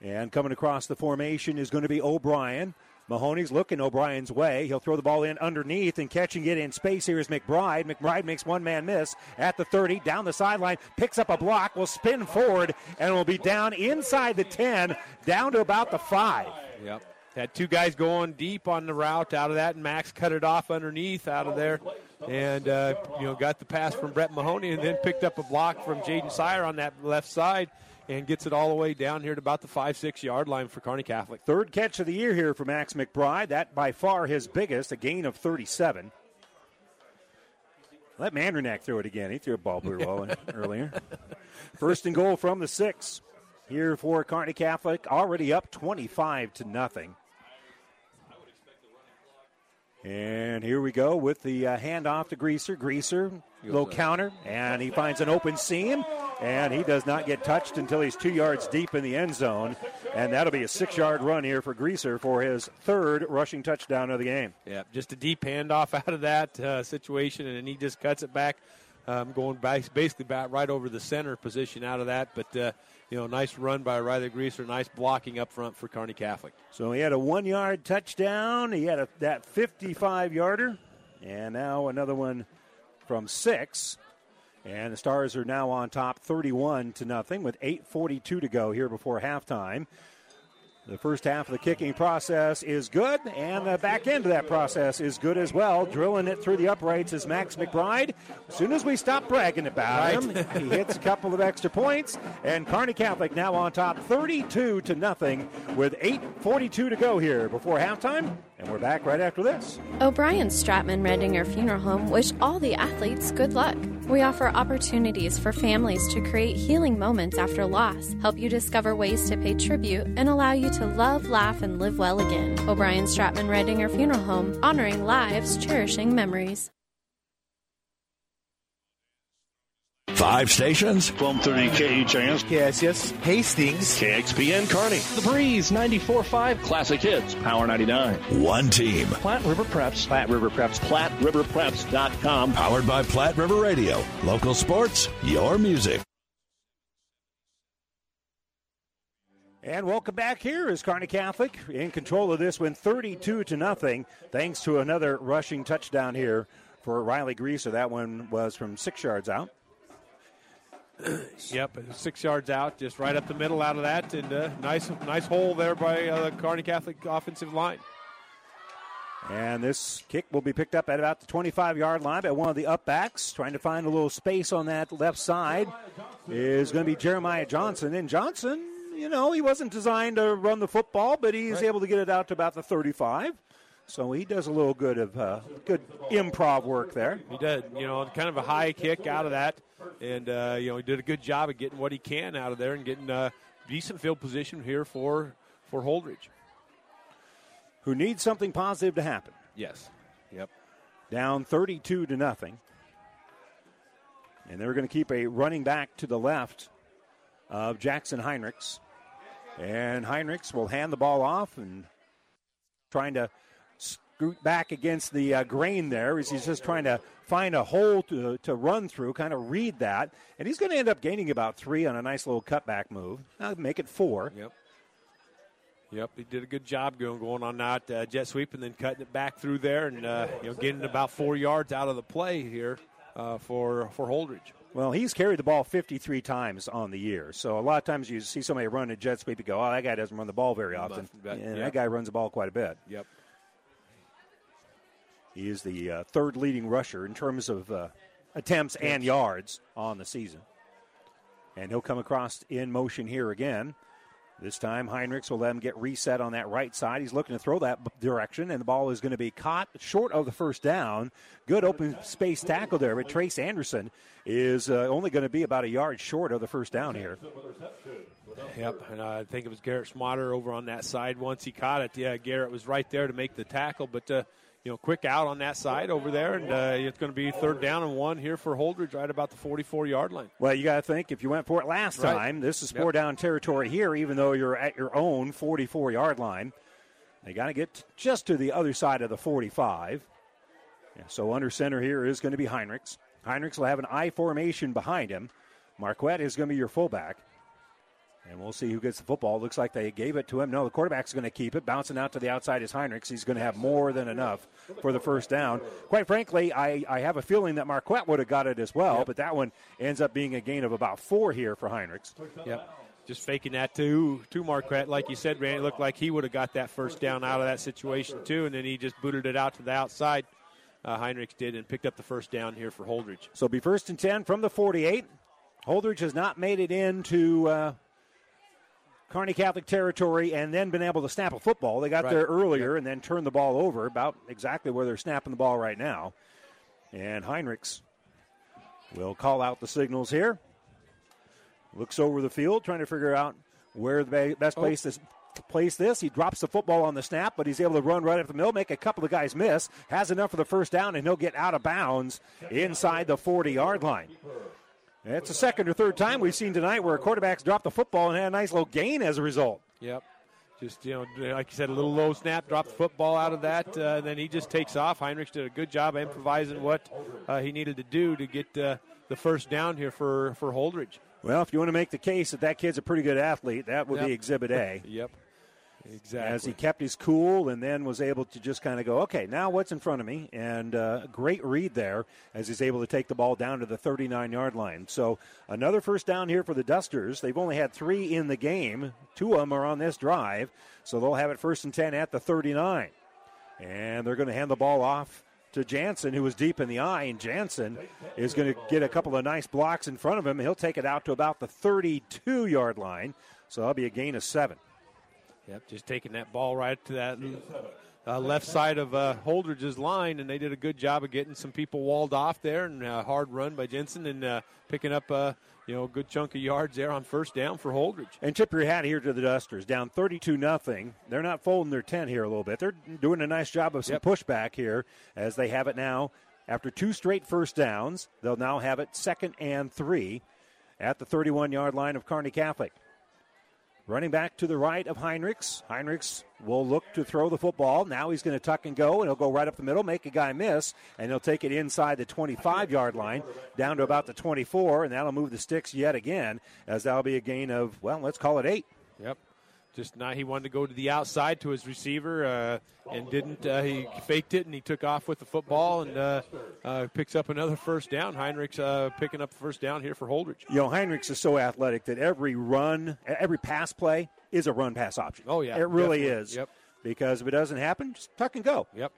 And coming across the formation is going to be O'Brien. Mahoney's looking O'Brien's way. He'll throw the ball in underneath and catching it in space. Here is McBride. McBride makes one man miss at the 30, down the sideline, picks up a block, will spin forward, and will be down inside the 10, down to about the 5. Yep. Had two guys going deep on the route out of that, and Max cut it off underneath out of there, and uh, you know got the pass from Brett Mahoney, and then picked up a block from Jaden Sire on that left side, and gets it all the way down here to about the five six yard line for Kearney Catholic. Third catch of the year here for Max McBride. That by far his biggest, a gain of 37. Let Mandranak throw it again. He threw a ball pretty well earlier. First and goal from the six here for Kearney Catholic. Already up 25 to nothing. And here we go with the uh, handoff to Greaser. Greaser, low counter, and he finds an open seam, and he does not get touched until he's two yards deep in the end zone. And that'll be a six yard run here for Greaser for his third rushing touchdown of the game. Yeah, just a deep handoff out of that uh, situation, and he just cuts it back, um, going back, basically back right over the center position out of that. But uh, you know, nice run by Riley Greaser, nice blocking up front for Kearney Catholic. So he had a one yard touchdown. He had a, that 55 yarder, and now another one from six. And the Stars are now on top 31 to nothing with 8.42 to go here before halftime. The first half of the kicking process is good, and the back end of that process is good as well. Drilling it through the uprights is Max McBride. As soon as we stop bragging about him, he hits a couple of extra points, and Kearney Catholic now on top 32 to nothing with 8.42 to go here before halftime. And we're back right after this. O'Brien Stratman Redinger Funeral Home wish all the athletes good luck. We offer opportunities for families to create healing moments after loss, help you discover ways to pay tribute, and allow you to love, laugh, and live well again. O'Brien Stratman Redinger Funeral Home, honoring lives, cherishing memories. Five stations. 1230 KHAS. KSS Hastings. KXPN Kearney. The Breeze 94.5. Classic Hits. Power 99. One team. Platte River Preps. Platte River Preps. PlatteRiverPreps.com. Powered by Platte River Radio. Local sports, your music. And welcome back here is Kearney Catholic in control of this one 32 to nothing thanks to another rushing touchdown here for Riley Greaser. That one was from six yards out. yep, six yards out, just right up the middle out of that, and uh, nice, nice hole there by uh, the Kearney Catholic offensive line. And this kick will be picked up at about the 25 yard line by one of the upbacks, trying to find a little space on that left side. Is going to be Jeremiah Johnson. And Johnson, you know, he wasn't designed to run the football, but he's Right. able to get it out to about the 35. So he does a little good of uh, good improv work there. He did, you know, kind of a high kick out of that, and uh, you know he did a good job of getting what he can out of there and getting a decent field position here for for Holdrege. Who needs something positive to happen? Yes. Yep. down 32 to nothing. And they're going to keep a running back to the left of Jackson Heinrichs. And Heinrichs will hand the ball off and trying to scoot back against the uh, grain there as he's just trying to find a hole to, to run through, kind of read that. And he's going to end up gaining about three on a nice little cutback move. I'll make it four. Yep. Yep, he did a good job going going on that uh, jet sweep and then cutting it back through there and uh, you know getting about four yards out of the play here uh, for for Holdrege. Well, he's carried the ball 53 times on the year. So a lot of times you see somebody run a jet sweep, you go, oh, that guy doesn't run the ball very often. But- and yeah. that guy runs the ball quite a bit. Yep. He is the uh, third leading rusher in terms of uh, attempts and yards on the season. And he'll come across in motion here again. This time, Heinrichs will let him get reset on that right side. He's looking to throw that b- direction, and the ball is going to be caught short of the first down. Good open space tackle there, but Trace Anderson is uh, only going to be about a yard short of the first down here. Yep, and uh, I think it was Garrett Smotter over on that side. Once he caught it, yeah, Garrett was right there to make the tackle, but uh, you know, quick out on that side over there, and uh, it's going to be third down and one here for Holdrege, right about the 44-yard line. Well, you got to think if you went for it last Right. time, this is Yep. down territory here, even though you're at your own 44 yard line. They got to get just to the other side of the 45. Yeah, so under center here is going to be Heinrichs. Heinrichs will have an I formation behind him. Marquette is going to be your fullback. And we'll see who gets the football. Looks like they gave it to him. No, the quarterback's going to keep it. Bouncing out to the outside is Heinrichs. He's going to have more than enough for the first down. Quite frankly, I, I have a feeling that Marquette would have got it as well, but that one ends up being a gain of about four here for Heinrichs. Yep. Just faking that to to Marquette, like you said, Randy. It looked like he would have got that first down out of that situation too, and then he just booted it out to the outside. Uh, Heinrichs did and picked up the first down here for Holdrege. So it'll be first and 10 from the 48. Holdrege has not made it into uh, Kearney Catholic territory and then been able to snap a football. They got Right. there earlier and then turned the ball over about exactly where they're snapping the ball right now. And Heinrichs will call out the signals here. Looks over the field, trying to figure out where the best Oh. place to place this. He drops the football on the snap, but he's able to run right up the middle, make a couple of guys miss, has enough for the first down, and he'll get out of bounds inside the 40 yard line. It's the second or third time we've seen tonight where a quarterbacks dropped the football and had a nice little gain as a result. Yep. Just you know, like you said, a little low snap, dropped the football out of that, uh, and then he just takes off. Heinrichs did a good job improvising what uh, he needed to do to get uh, the first down here for for Holdrege. Well, if you want to make the case that that kid's a pretty good athlete, that would Yep. be Exhibit A. yep. Exactly. As he kept his cool and then was able to just kind of go, okay, now what's in front of me? And uh, great read there as he's able to take the ball down to the 39 yard line. So another first down here for the Dusters. They've only had three in the game, two of them are on this drive. So they'll have it first and 10 at the 39. And they're going to hand the ball off to Jansen, who was deep in the eye. And Jansen is going to get a couple of nice blocks in front of him. He'll take it out to about the 32 yard line. So that'll be a gain of seven. Yep, just taking that ball right to that uh, left side of uh, Holdrege's line, and they did a good job of getting some people walled off there, and a hard run by Jansen, and uh, picking up uh, you know a good chunk of yards there on first down for Holdrege. And tip your hat here to the Dusters, down 32 nothing. They're not folding their tent here a little bit. They're doing a nice job of some Yep. pushback here as they have it now After two straight first downs, they'll now have it second and three at the 31 yard line of Kearney Catholic. Running back to the right of Heinrichs. Heinrichs will look to throw the football. Now he's going to tuck and go, and he'll go right up the middle, make a guy miss, and he'll take it inside the 25 yard line down to about the 24, and that'll move the sticks yet again, as that'll be a gain of, well, let's call it eight. Yep. Just not, he wanted to go to the outside to his receiver uh, and didn't. Uh, he faked it and he took off with the football and uh, uh picks up another first down. Heinrichs uh, picking up the first down here for Holdrege. You know, Heinrichs is so athletic that every run, every pass play is a run pass option. Oh, yeah. It really definitely. is. Yep. Because if it doesn't happen, just tuck and go. Yep.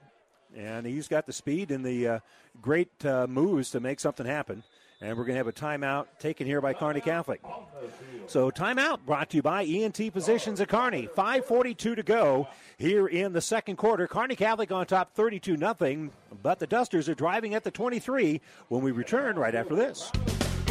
And he's got the speed and the uh, great moves to make something happen. And we're going to have a timeout taken here by Kearney Catholic. So, timeout brought to you by ENT Physicians at Kearney. 5.42 to go here in the second quarter. Kearney Catholic on top 32 0, but the Dusters are driving at the 23 when we return right after this.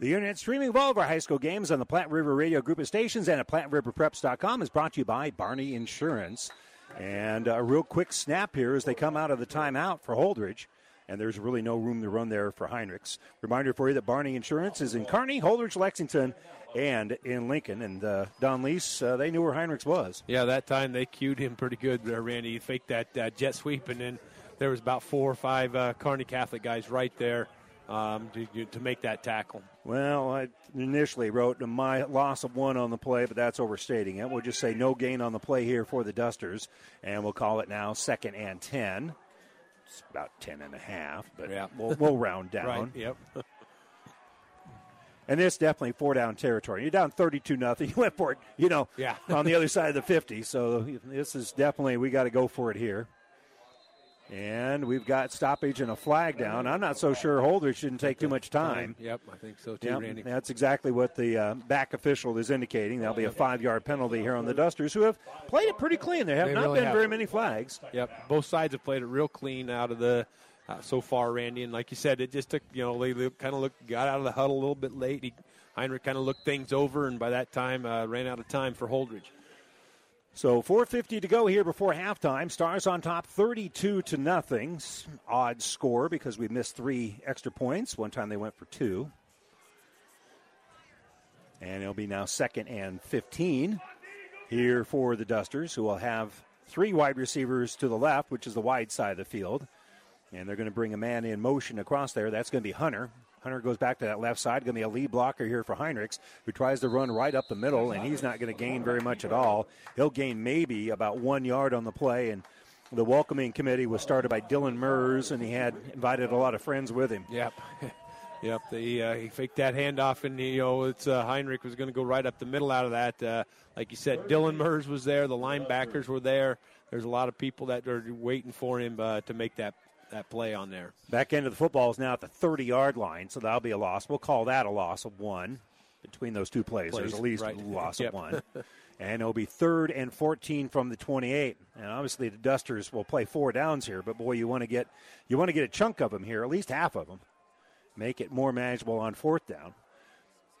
The internet streaming of all of our high school games on the Platte River Radio Group of Stations and at PlatteRiverPreps.com is brought to you by Barney Insurance. And a real quick snap here as they come out of the timeout for Holdrege. And there's really no room to run there for Heinrichs. Reminder for you that Barney Insurance is in Kearney, Holdrege, Lexington, and in Lincoln. And uh, Don Lease, uh, they knew where Heinrichs was. Yeah, that time they cued him pretty good, uh, Randy. He faked that uh, jet sweep, and then there was about four or five uh, Kearney Catholic guys right there um, to, to, make that tackle. Well, I initially wrote my loss of one on the play, but that's overstating it. We'll just say no gain on the play here for the Dusters, and we'll call it now second and 10. It's about 10 and a half, but yeah. we'll, we'll round down. right, yep. and this definitely four down territory. You're down 32 nothing. You went for it, you know, yeah. on the other side of the 50. So this is definitely, we got to go for it here. And we've got stoppage and a flag down. I'm not so sure Holder shouldn't take too much time. Yep, I think so too, yep, Randy. That's exactly what the uh, back official is indicating. There'll be a five yard penalty here on the Dusters, who have played it pretty clean. There have they not really been have. very many flags. Yep, both sides have played it real clean out of the. Uh, so far, Randy, and like you said, it just took you know they, kind of looked got out of the huddle a little bit late. He, Heinrich kind of looked things over, and by that time uh, ran out of time for Holdrege. So 4:50 to go here before halftime. Stars on top, 32 to nothing. Odd score because we missed three extra points. One time they went for two. And it'll be now second and 15 here for the Dusters, who will have three wide receivers to the left, which is the wide side of the field. And they're going to bring a man in motion across there. That's going to be Hunter. Hunter goes back to that left side. Going to be a lead blocker here for Heinrichs, who tries to run right up the middle, and he's not going to gain very much at all. He'll gain maybe about one yard on the play, and the welcoming committee was started by Dylan Mers, and he had invited a lot of friends with him. Yep. Yep, uh, he faked that handoff, and you know it's uh, Heinrich was going to go right up the middle out of that. Uh, like you said, Dylan Mers was there, the linebackers were there. There's a lot of people that are waiting for him uh, to make that that play on there. Back end of the football is now at the 30 yard line, so that'll be a loss. We'll call that a loss of one between those two plays. Plays, There's at least right. a loss Yep. of one. and it'll be third and 14 from the 28. And obviously the Dusters will play four downs here, but boy, you want to get you want to get a chunk of them here, at least half of them. Make it more manageable on fourth down.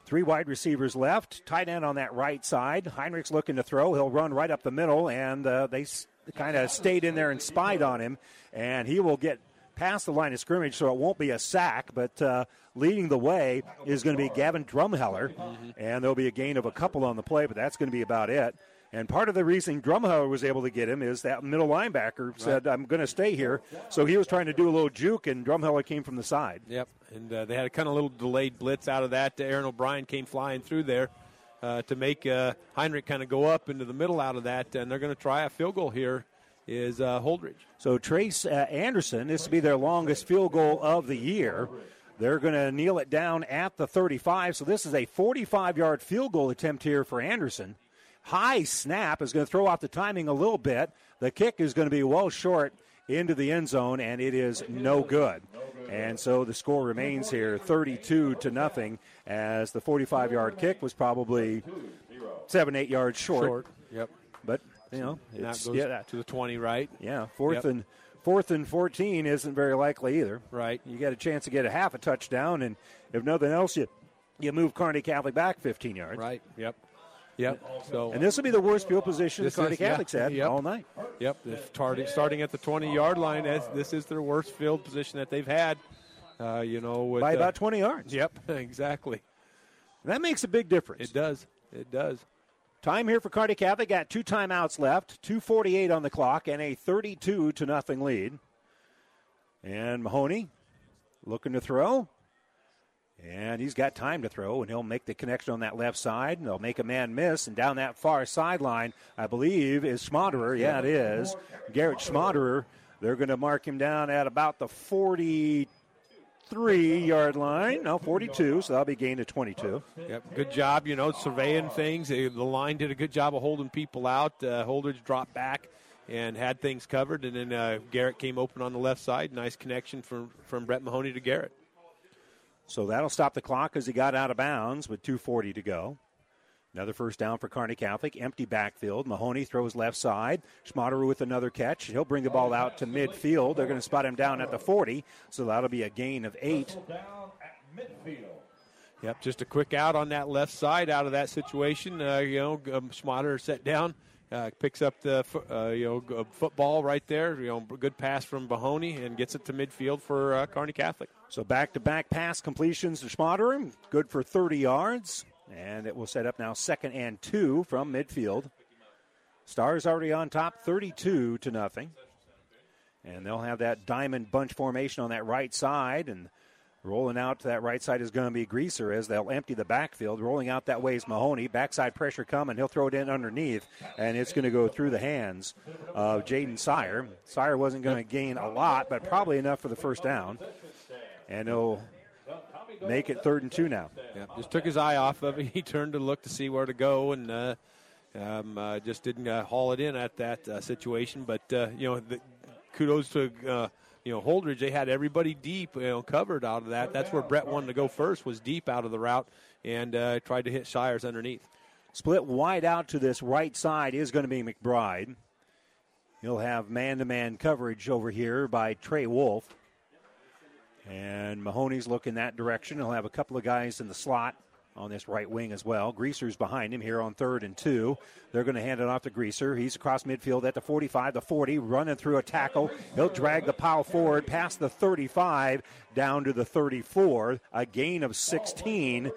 Three wide receivers left. Tight end on that right side. Heinrich's looking to throw. He'll run right up the middle, and uh, they kind of stayed in there and spied on him. And he will get past the line of scrimmage, so it won't be a sack. But uh, leading the way is going to be Gavin Drumheller, and there'll be a gain of a couple on the play, but that's going to be about it. And part of the reason Drumheller was able to get him is that middle linebacker said, I'm going to stay here. So he was trying to do a little juke, and Drumheller came from the side. Yep, and uh, they had a kind of little delayed blitz out of that. Aaron O'Brien came flying through there uh, to make uh, Heinrich kind of go up into the middle out of that, and they're going to try a field goal here. Is uh, Holdrege. So Trace uh, Anderson, this will be their longest field goal of the year. They're going to kneel it down at the 35. So this is a 45 yard field goal attempt here for Anderson. High snap is going to throw off the timing a little bit. The kick is going to be well short into the end zone, and it is no good. And so the score remains here 32 to nothing as the 45 yard kick was probably seven, eight yards short. Short, yep. But, you know, it's, yeah, to the 20, right? yeah, fourth Yep. and fourth and 14 isn't very likely either. Right. You get a chance to get a half a touchdown, and if nothing else, you you move Kearney Catholic back 15 yards. Right. Yep. Yep. So And this will be the worst field position the Kearney is- yeah, had yep. all night. Yep, this tar- starting at the 20 yard line, as this is their worst field position that they've had. Uh, you know, with, By uh, about 20 yards. Yep, exactly. That makes a big difference. It does. It does. Time here for Kearney Catholic. Got two timeouts left, 2:48 on the clock, and a 32 to nothing lead. And Mahoney looking to throw. And he's got time to throw, and he'll make the connection on that left side, and they'll make a man miss. And down that far sideline, I believe, is Schmaderer. Yeah, it is. Garrett Schmaderer. They're going to mark him down at about the 43 yard line. No, 42, so that'll be gained to 22. Yep, good job. You know, surveying things. The line did a good job of holding people out. Uh, Holdrege dropped back and had things covered, and then uh, Garrett came open on the left side. Nice connection from from Brett Mahoney to Garrett. So that'll stop the clock as he got out of bounds with 2.40 to go. Another first down for Kearney Catholic. Empty backfield. Mahoney throws left side. Schmaderer with another catch. He'll bring the ball out to midfield. They're going to spot him down at the 40. So that'll be a gain of eight. Yep, just a quick out on that left side out of that situation. Uh, you know, um, set down, uh, picks up the uh, you know football right there. You know, good pass from Mahoney and gets it to midfield for uh, Kearney Catholic. So back to back pass completions to Schmaderer. Good for 30 yards. And it will set up now second and two from midfield. Stars already on top, 32 to nothing. And they'll have that diamond bunch formation on that right side. And rolling out to that right side is going to be Greaser as they'll empty the backfield. Rolling out that way is Mahoney. Backside pressure coming. He'll throw it in underneath. And it's going to go through the hands of Jaden Sire. Sire wasn't going to gain a lot, but probably enough for the first down. And he'll make it third and two now. Just took his eye off of it. He turned to look to see where to go, and uh, um, uh, just didn't uh, haul it in at that uh, situation. But uh, you know, the, kudos to uh, you know Holdrege. They had everybody deep, you know, covered out of that. That's where Brett wanted to go first. Was deep out of the route and uh, tried to hit Shires underneath. Split wide out to this right side is going to be McBride. He'll have man to man coverage over here by Trey Wolf. And Mahoney's looking that direction. He'll have a couple of guys in the slot on this right wing as well. Greaser's behind him here on third and two. They're going to hand it off to Greaser. He's across midfield at the 45, the 40, running through a tackle. He'll drag the pile forward past the 35 down to the 34. A gain of 16.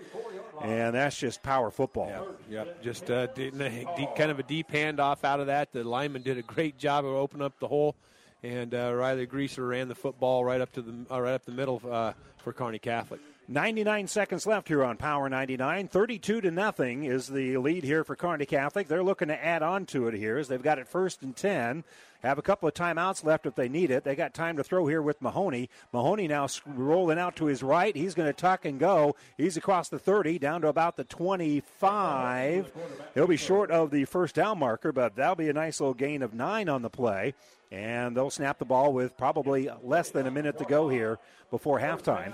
And that's just power football. Yep, just uh, kind of a deep handoff out of that. The lineman did a great job of opening up the hole, and uh, Riley Greaser ran the football right up to the uh, right up the middle uh, for Kearney Catholic. 99 seconds left here on Power 99. 32 to nothing is the lead here for Kearney Catholic. They're looking to add on to it here as they've got it first and 10. Have a couple of timeouts left if they need it. They got time to throw here with Mahoney. Mahoney now rolling out to his right. He's going to tuck and go. He's across the 30 down to about the 25. He'll be short of the first down marker, but that'll be a nice little gain of nine on the play. And they'll snap the ball with probably less than a minute to go here before halftime.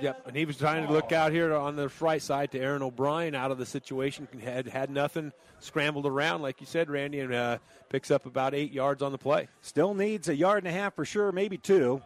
Yep, and he was trying to look out here on the right side to Aaron O'Brien out of the situation. Had had nothing, scrambled around like you said, Randy, and uh, picks up about eight yards on the play. Still needs a yard and a half for sure, maybe two.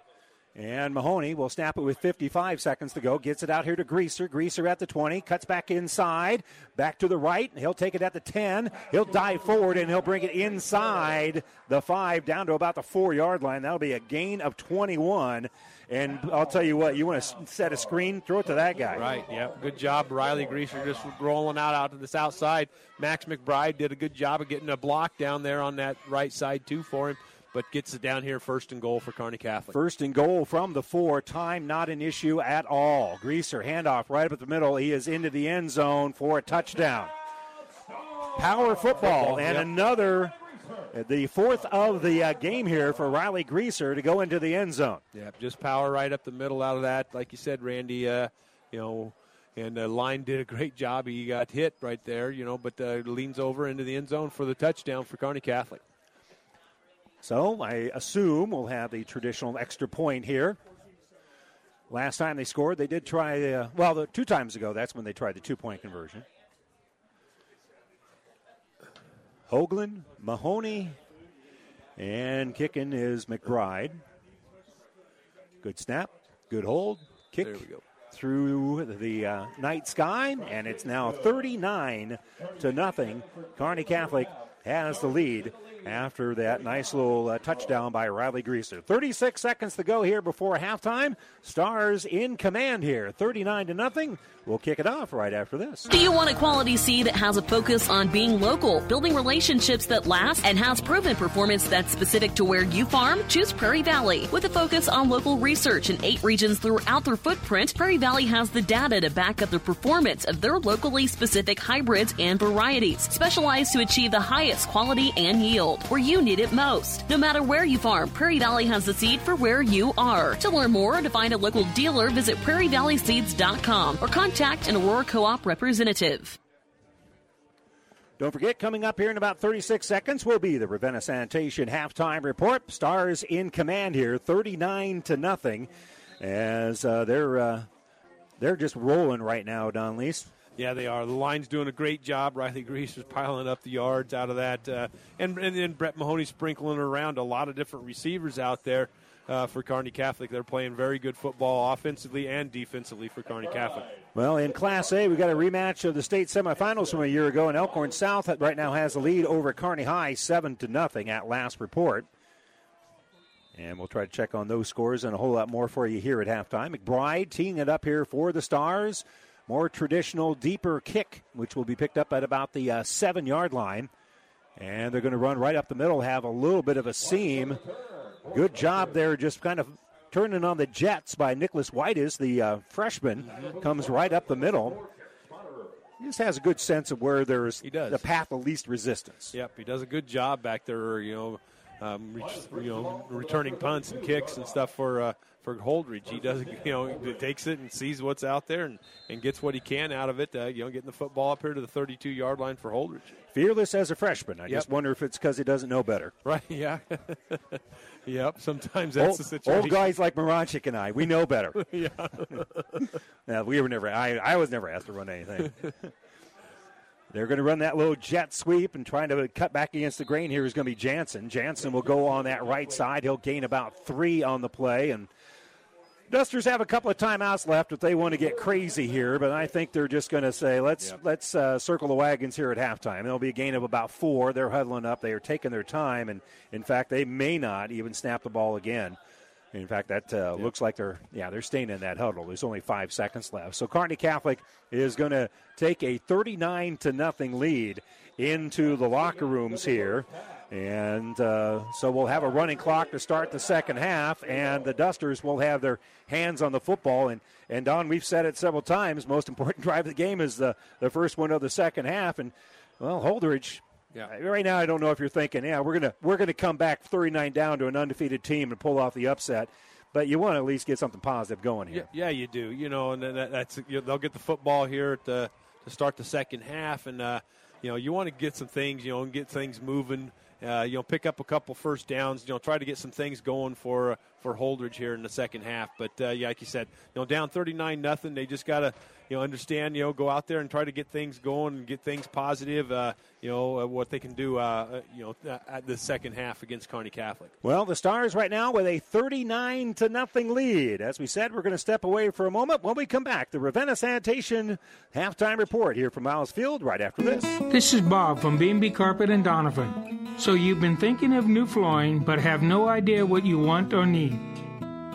And Mahoney will snap it with 55 seconds to go. Gets it out here to Greaser. Greaser at the 20. Cuts back inside. Back to the right. He'll take it at the 10. He'll dive forward and he'll bring it inside the 5 down to about the 4 yard line. That'll be a gain of 21. And I'll tell you what, you want to set a screen, throw it to that guy. Right. Yep. Good job, Riley Greaser, just rolling out out to this outside. Max McBride did a good job of getting a block down there on that right side too for him, but gets it down here first and goal for Kearney Catholic. First and goal from the four. Time not an issue at all. Greaser handoff right up at the middle. He is into the end zone for a touchdown. Power football, and yep. another, the fourth of the uh, game here for Riley Greaser to go into the end zone. Yeah, just power right up the middle out of that. Like you said, Randy, uh, you know, and the line did a great job. He got hit right there, you know, but uh, leans over into the end zone for the touchdown for Kearney Catholic. So I assume we'll have the traditional extra point here. Last time they scored, they did try, uh, well, the, two times ago, that's when they tried the two point conversion. Hoagland, Mahoney, and kicking is McBride. Good snap, good hold, kick There we go. through the uh, night sky, and it's now 39 to nothing. Kearney Catholic has the lead after that nice little uh, touchdown by Riley Greaser. 36 seconds to go here before halftime. Stars in command here, 39 to nothing. We'll kick it off right after this. Do you want a quality seed that has a focus on being local, building relationships that last, and has proven performance that's specific to where you farm? Choose Prairie Valley. With a focus on local research in eight regions throughout their footprint, Prairie Valley has the data to back up the performance of their locally specific hybrids and varieties, specialized to achieve the highest quality and yield where you need it most. No matter where you farm, Prairie Valley has the seed for where you are. To learn more or to find a local dealer, visit prairievalleyseeds.com or contact an Aurora Co-op representative. Don't forget, coming up here in about 36 seconds will be the Ravenna Sanitation halftime report. Stars in command here, 39 to nothing, as uh, they're uh, they're just rolling right now. Don Lease. Yeah, they are. The line's doing a great job. Riley Greaser's piling up the yards out of that, uh, and and then Brett Mahoney sprinkling around a lot of different receivers out there uh, for Kearney Catholic. They're playing very good football, offensively and defensively for Kearney Catholic. Well, in Class A, we got a rematch of the state semifinals from a year ago, and Elkhorn South right now has the lead over Kearney High, seven to nothing at last report. And we'll try to check on those scores and a whole lot more for you here at halftime. McBride teeing it up here for the Stars. More traditional, deeper kick, which will be picked up at about the uh, seven yard line. And they're going to run right up the middle, have a little bit of a seam. Good job there, just kind of turning on the Jets by Nicholas Whiteis, the uh, freshman, comes right up the middle. He just has a good sense of where there's the path of least resistance. Yep, he does a good job back there. You know, um, re- you know, returning punts and kicks and stuff for uh, for Holdrege. He does, you know, takes it and sees what's out there and, and gets what he can out of it. Uh, you know, getting the football up here to the 32 yard line for Holdrege. Fearless as a freshman. I Yep. just wonder if it's because he doesn't know better. Right? Yeah. yep. Sometimes that's old, the situation. old guys like Moranchik and I, we know better. yeah. Yeah, we were never. I, I was never asked to run anything. They're going to run that little jet sweep and trying to cut back against the grain here is going to be Jansen. Jansen will go on that right side. He'll gain about three on the play. And Dusters have a couple of timeouts left if they want to get crazy here, but I think they're just going to say, let's let's uh, circle the wagons here at halftime. There'll be a gain of about four. They're huddling up. They are taking their time, and in fact, they may not even snap the ball again. In fact, that uh, looks like they're yeah they're staying in that huddle. There's only five seconds left, so Kearney Catholic is going to take a 39 to nothing lead into the locker rooms here, and uh, so we'll have a running clock to start the second half, and the Dusters will have their hands on the football. and And Don, we've said it several times. Most important drive of the game is the the first one of the second half, and well, Holdrege Yeah. Right now, I don't know if you're thinking, yeah, we're gonna we're gonna come back 39 down to an undefeated team and pull off the upset, but you want to at least get something positive going here. Yeah, yeah, you do. You know, and then that, that's you know, they'll get the football here at the, to start the second half, and uh, you know you want to get some things, you know, and get things moving. Uh, you know, pick up a couple first downs. You know, try to get some things going for uh, for Holdrege here in the second half. But uh, yeah, like you said, you know, down thirty nine nothing. They just gotta you know understand. You know, go out there and try to get things going and get things positive. Uh, you know uh, what they can do. Uh, you know, uh, at the second half against Kearney Catholic. Well, the Stars right now with a 39 to nothing lead. As we said, we're going to step away for a moment. When we come back, the Ravenna Sanitation halftime report here from Miles Field right after this. This is Bob from B&B Carpet and Donovan. So you've been thinking of new flooring but have no idea what you want or need.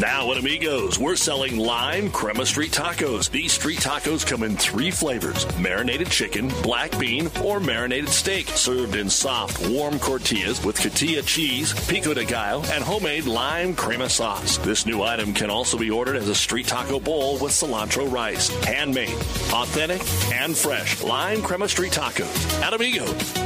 Now at Amigos, we're selling lime crema street tacos. These street tacos come in three flavors marinated chicken, black bean, or marinated steak, served in soft, warm tortillas with cotija cheese, pico de gallo, and homemade lime crema sauce. This new item can also be ordered as a street taco bowl with cilantro rice. Handmade, authentic, and fresh lime crema street tacos at Amigos.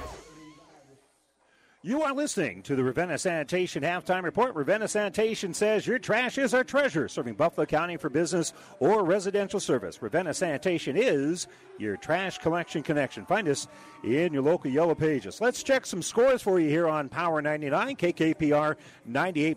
You are listening to the Ravenna Sanitation Halftime Report. Ravenna Sanitation says your trash is our treasure, serving Buffalo County for business or residential service. Ravenna Sanitation is your trash collection connection. Find us in your local Yellow Pages. Let's check some scores for you here on Power 99, KKPR 98.9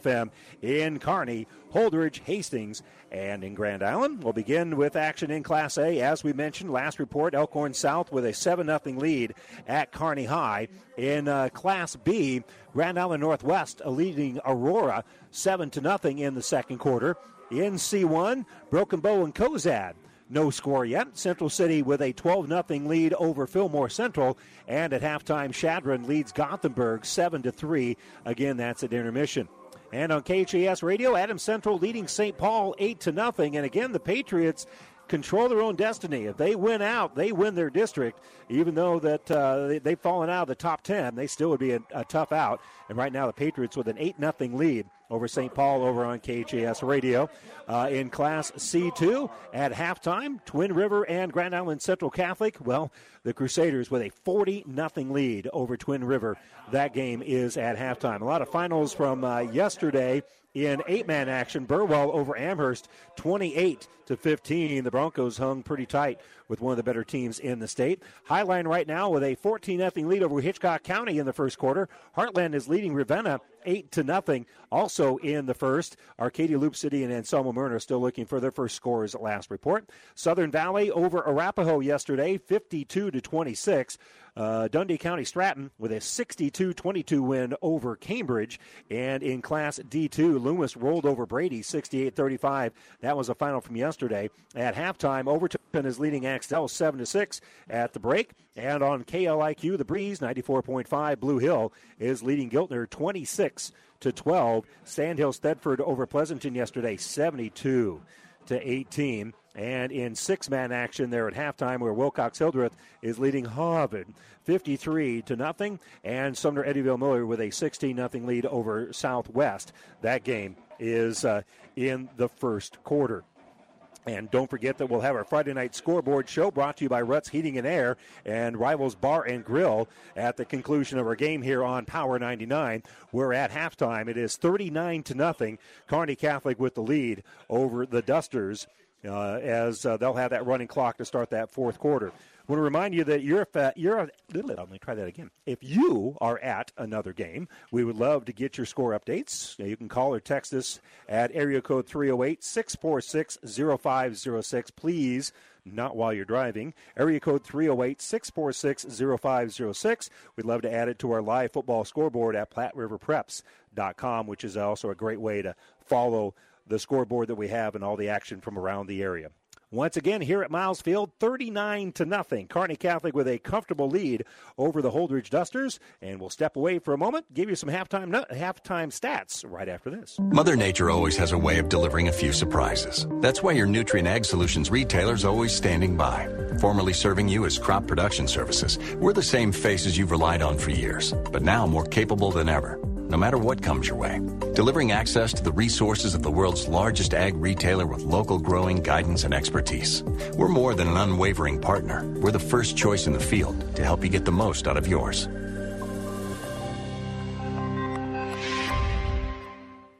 FM in Kearney, Holdrege, Hastings, and in Grand Island. We'll begin with action in Class A. As we mentioned, last report, Elkhorn South with a 7 0 lead at Kearney High. In uh, Class B, Grand Island Northwest leading Aurora 7 0 in the second quarter. In C1, Broken Bow and Cozad no score yet. Central City with a 12 0 lead over Fillmore Central. And at halftime, Chadron leads Gothenburg 7 3. Again, that's at intermission. And on KHAS Radio, Adams Central leading St. Paul 8 to nothing. And again, the Patriots control their own destiny. If they win out, they win their district. Even though that uh, they, have fallen out of the top 10, they still would be a, a tough out. And right now, the Patriots with an 8 0 lead over St. Paul over on KHAS Radio. Uh, in Class C2 at halftime, Twin River and Grand Island Central Catholic. Well, the Crusaders with a 40 0 lead over Twin River. That game is at halftime. A lot of finals from uh, yesterday in eight-man action. Burwell over Amherst, 28 to 15. The Broncos hung pretty tight with one of the better teams in the state. Hi-Line right now with a 14 0 lead over Hitchcock County in the first quarter. Heartland is leading Ravenna 8 to nothing. Also in the first, Arcadia Loop City and Anselmo Merna are still looking for their first scores at last report. Southern Valley over Arapahoe yesterday, 52 to 26. Uh, Dundy County Stratton with a 62 22 win over Cambridge. And in Class D2, Loomis rolled over Brady 68 35. That was a final from yesterday. At halftime, Overton is leading Axtell 7 to 6 at the break. And on KLIQ, the Breeze 94.5, Blue Hill is leading Giltner 26 to 12. Sandhill Thedford over Pleasanton yesterday 72 to 18. And in six man action there at halftime, where Wilcox Hildreth is leading Harvard 53 to nothing, and Sumner Eddyville Miller with a 16 nothing lead over Southwest. That game is uh, in the first quarter. And don't forget that we'll have our Friday night scoreboard show brought to you by Ruts Heating and Air and Rivals Bar and Grill at the conclusion of our game here on Power 99. We're at halftime. It is 39 to nothing. Kearney Catholic with the lead over the Dusters uh, as uh, they'll have that running clock to start that fourth quarter want to remind you that you're, if, you're a, little let me try that again. If you are at another game, we would love to get your score updates. You can call or text us at area code 308 646 0506. Please not while you're driving. Area code 308 646 0506. We'd love to add it to our live football scoreboard at PlatteRiverPreps.com, which is also a great way to follow the scoreboard that we have and all the action from around the area. Once again, here at Miles Field, 39 to nothing. Kearney Catholic with a comfortable lead over the Holdrege Dusters, and we'll step away for a moment, give you some halftime halftime stats right after this. Mother Nature always has a way of delivering a few surprises. That's why your Nutrien Ag Solutions retailer is always standing by, formerly serving you as crop production services. We're the same faces you've relied on for years, but now more capable than ever no matter what comes your way. Delivering access to the resources of the world's largest ag retailer with local growing guidance and expertise. We're more than an unwavering partner. We're the first choice in the field to help you get the most out of yours.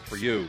for you.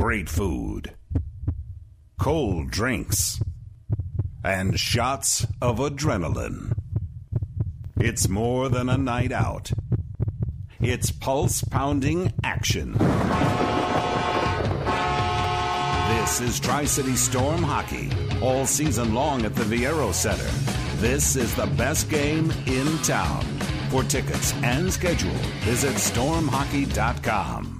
Great food, cold drinks, and shots of adrenaline. It's more than a night out. It's pulse pounding action. This is Tri City Storm Hockey, all season long at the Viaero Center. This is the best game in town. For tickets and schedule, visit stormhockey.com.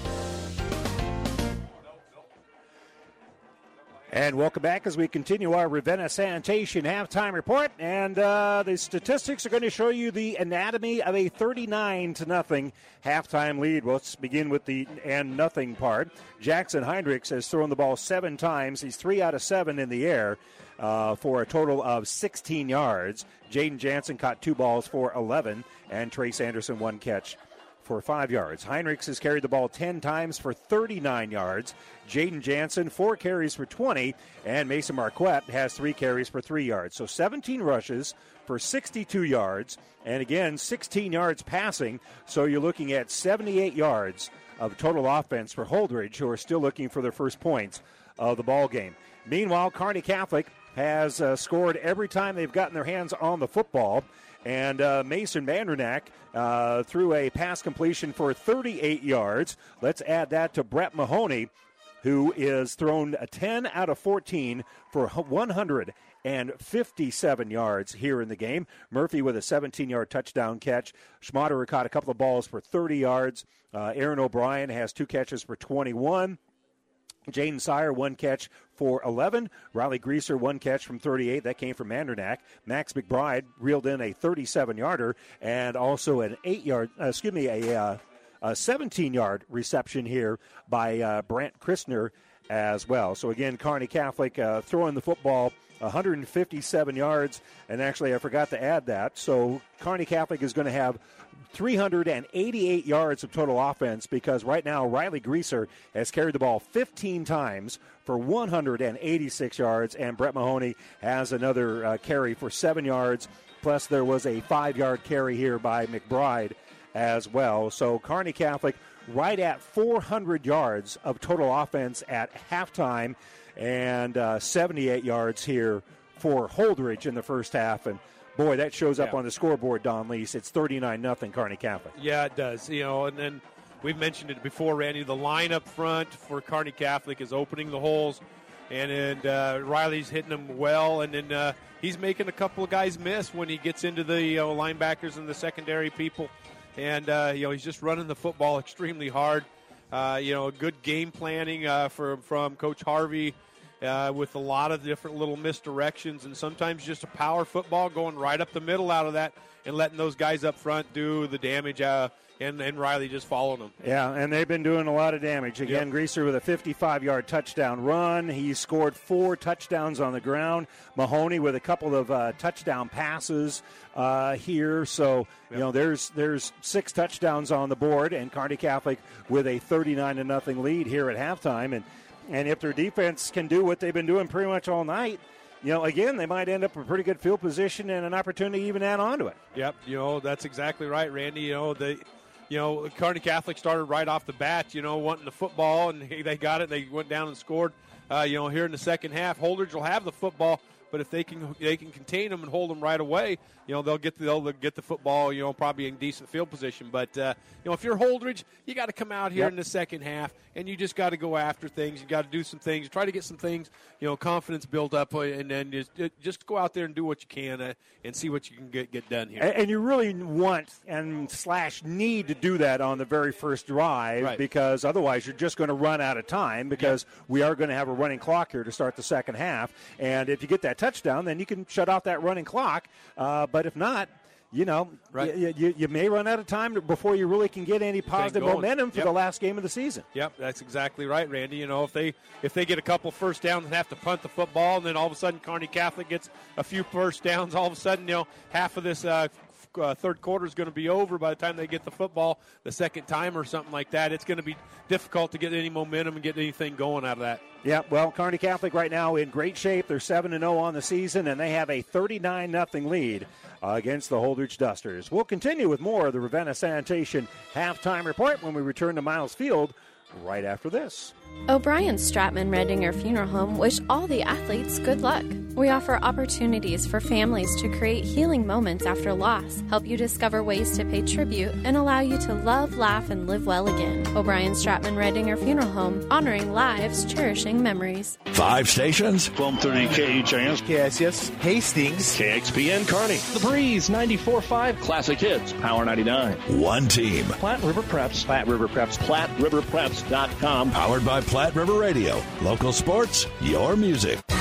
And welcome back as we continue our Ravenna Sanitation halftime report. And uh, the statistics are going to show you the anatomy of a 39 to nothing halftime lead. Let's begin with the and nothing part. Jackson Heinrichs has thrown the ball seven times. He's three out of seven in the air. Uh, for a total of 16 yards. Jaden Jansen caught two balls for 11, and Trace Anderson one catch for five yards. Heinrichs has carried the ball 10 times for 39 yards. Jaden Jansen, four carries for 20, and Mason Marquette has three carries for three yards. So 17 rushes for 62 yards, and again, 16 yards passing. So you're looking at 78 yards of total offense for Holdrege, who are still looking for their first points of the ball game. Meanwhile, Kearney Catholic has uh, scored every time they've gotten their hands on the football. And uh, Mason Mandranak uh, threw a pass completion for 38 yards. Let's add that to Brett Mahoney, who is thrown a 10 out of 14 for 157 yards here in the game. Murphy with a 17 yard touchdown catch. Schmaderer caught a couple of balls for 30 yards. Uh, Aaron O'Brien has two catches for 21. Jaden Sire, one catch for 11. Riley Greaser, one catch from 38. That came from Mandranak. Max McBride reeled in a 37 yarder and also an eight yard, uh, excuse me, a, uh, a 17 yard reception here by uh, Brant Christner as well. So again, Kearney Catholic uh, throwing the football 157 yards. And actually, I forgot to add that. So Kearney Catholic is going to have 388 yards of total offense because right now Riley Greaser has carried the ball 15 times for 186 yards, and Brett Mahoney has another uh, carry for seven yards. Plus, there was a five yard carry here by McBride as well. So, Kearney Catholic right at 400 yards of total offense at halftime and uh, 78 yards here for Holdrege in the first half. And boy, that shows up Yeah. on the scoreboard, Don Lease. It's 39 nothing Kearney Catholic. Yeah, it does. You know, and then we've mentioned it before, Randy. The line up front for Kearney Catholic is opening the holes, and and uh, Riley's hitting them well, and then uh, he's making a couple of guys miss when he gets into the you know, linebackers and the secondary people, and uh, you know he's just running the football extremely hard. Uh, you know, good game planning uh, for, from Coach Harvey uh, with a lot of different little misdirections and sometimes just a power football going right up the middle out of that and letting those guys up front do the damage. And, and Riley just following them. Yeah, and they've been doing a lot of damage. Again, Yep. Greaser with a 55 yard touchdown run. He scored four touchdowns on the ground. Mahoney with a couple of uh, touchdown passes uh, here. So, you know, there's there's six touchdowns on the board, and Kearney Catholic with a 39 to nothing lead here at halftime. And, and if their defense can do what they've been doing pretty much all night, you know, again, they might end up in a pretty good field position and an opportunity to even add on to it. Yep, you know that's exactly right, Randy. You know they, you know Kearney Catholic started right off the bat, you know, wanting the football, and they got it. They went down and scored. Uh, you know, here in the second half, Holdrege will have the football, but if they can they can contain them and hold them right away, you know they'll get the, they'll get the football, you know, probably in decent field position. But uh, you know, if you're Holdrege, you got to come out here Yep. in the second half, and you just got to go after things. You got to do some things, try to get some things, you know, confidence built up, uh, and then just just go out there and do what you can uh, and see what you can get get done here. And, and you really want and slash need to do that on the very first drive Right. because otherwise you're just going to run out of time because we are going to have a running clock here to start the second half. And if you get that touchdown, then you can shut off that running clock. Uh, but if not, you know, Right. you, you, you may run out of time before you really can get any positive momentum for Yep. the last game of the season. Yep, that's exactly right, Randy. You know, if they if they get a couple first downs and have to punt the football, and then all of a sudden Kearney Catholic gets a few first downs, all of a sudden you know half of this uh, uh, third quarter is going to be over by the time they get the football the second time or something like that. It's going to be difficult to get any momentum and get anything going out of that. Yeah, well, Kearney Catholic right now in great shape. They're 7 0 on the season, and they have a 39 0 lead against the Holdrege Dusters. We'll continue with more of the Ravenna Sanitation halftime report when we return to Miles Field right after this. O'Brien Stratman Redinger Funeral Home wish all the athletes good luck. We offer opportunities for families to create healing moments after loss, help you discover ways to pay tribute, and allow you to love, laugh, and live well again. O'Brien Stratman Redinger Funeral Home, honoring lives, cherishing memories. Five stations. 1230 KHAS. KSS, Hastings, KXPN Kearney. The Breeze 94.5, Classic Hits. Power 99. One team. Platte River Preps, Platte River Preps. PlatteRiverPreps.com. Powered by Platte River Radio. Local sports, your music.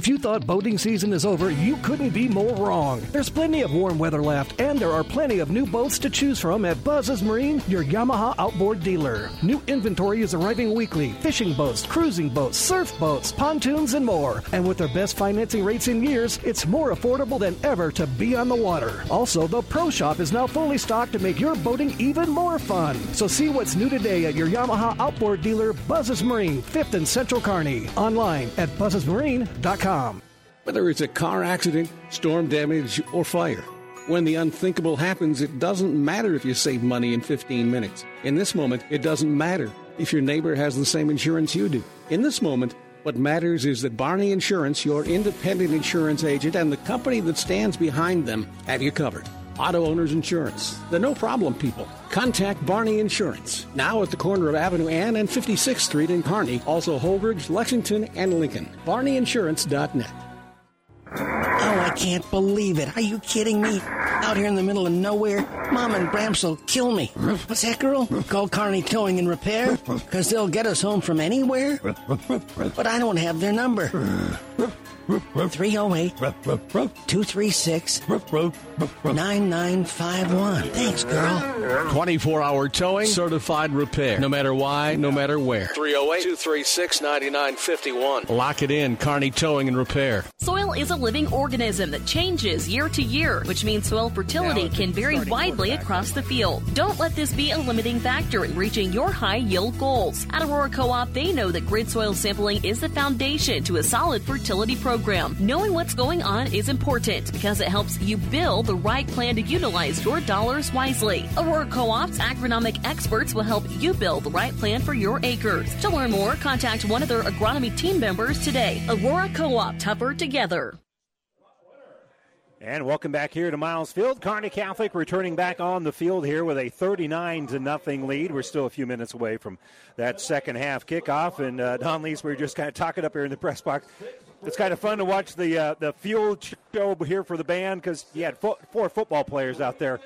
If you thought boating season is over, you couldn't be more wrong. There's plenty of warm weather left, and there are plenty of new boats to choose from at Buzz's Marine, your Yamaha outboard dealer. New inventory is arriving weekly fishing boats, cruising boats, surf boats, pontoons, and more. And with their best financing rates in years, it's more affordable than ever to be on the water. Also, the Pro Shop is now fully stocked to make your boating even more fun. So see what's new today at your Yamaha outboard dealer, Buzz's Marine, 5th and Central Kearney. Online at buzzesmarine.com. Whether it's a car accident, storm damage, or fire. When the unthinkable happens, it doesn't matter if you save money in 15 minutes. In this moment, it doesn't matter if your neighbor has the same insurance you do. In this moment, what matters is that Barney Insurance, your independent insurance agent, and the company that stands behind them have you covered. Auto Owners Insurance, the no problem people. Contact Barney Insurance, now at the corner of Avenue Ann and 56th Street in Kearney, also Holdrege, Lexington, and Lincoln. BarneyInsurance.net. Oh, I can't believe it. Are you kidding me? Out here in the middle of nowhere, Mom and Bramps will kill me. What's that, girl? Call Kearney Towing and Repair? Because they'll get us home from anywhere? But I don't have their number. 308 236 9951. Thanks, girl. 24 hour towing, certified repair. No matter why, no matter where. 308 236 9951. Lock it in, Kearney Towing and Repair. Soil is a living organism that changes year to year, which means soil fertility can vary widely across the field. Don't let this be a limiting factor in reaching your high yield goals. At Aurora Co op, they know that grid soil sampling is the foundation to a solid fertility program. Program. Knowing what's going on is important because it helps you build the right plan to utilize your dollars wisely. Aurora Co-op's agronomic experts will help you build the right plan for your acres. To learn more, contact one of their agronomy team members today. Aurora Co-op, tougher together. And welcome back here to Miles Field. Kearney Catholic returning back on the field here with a 39 to nothing lead. We're still a few minutes away from that second half kickoff. And uh, Don Lees, we are just kind of talking up here in the press box. It's kind of fun to watch the uh, the field show here for the band because you had fo- four football players out there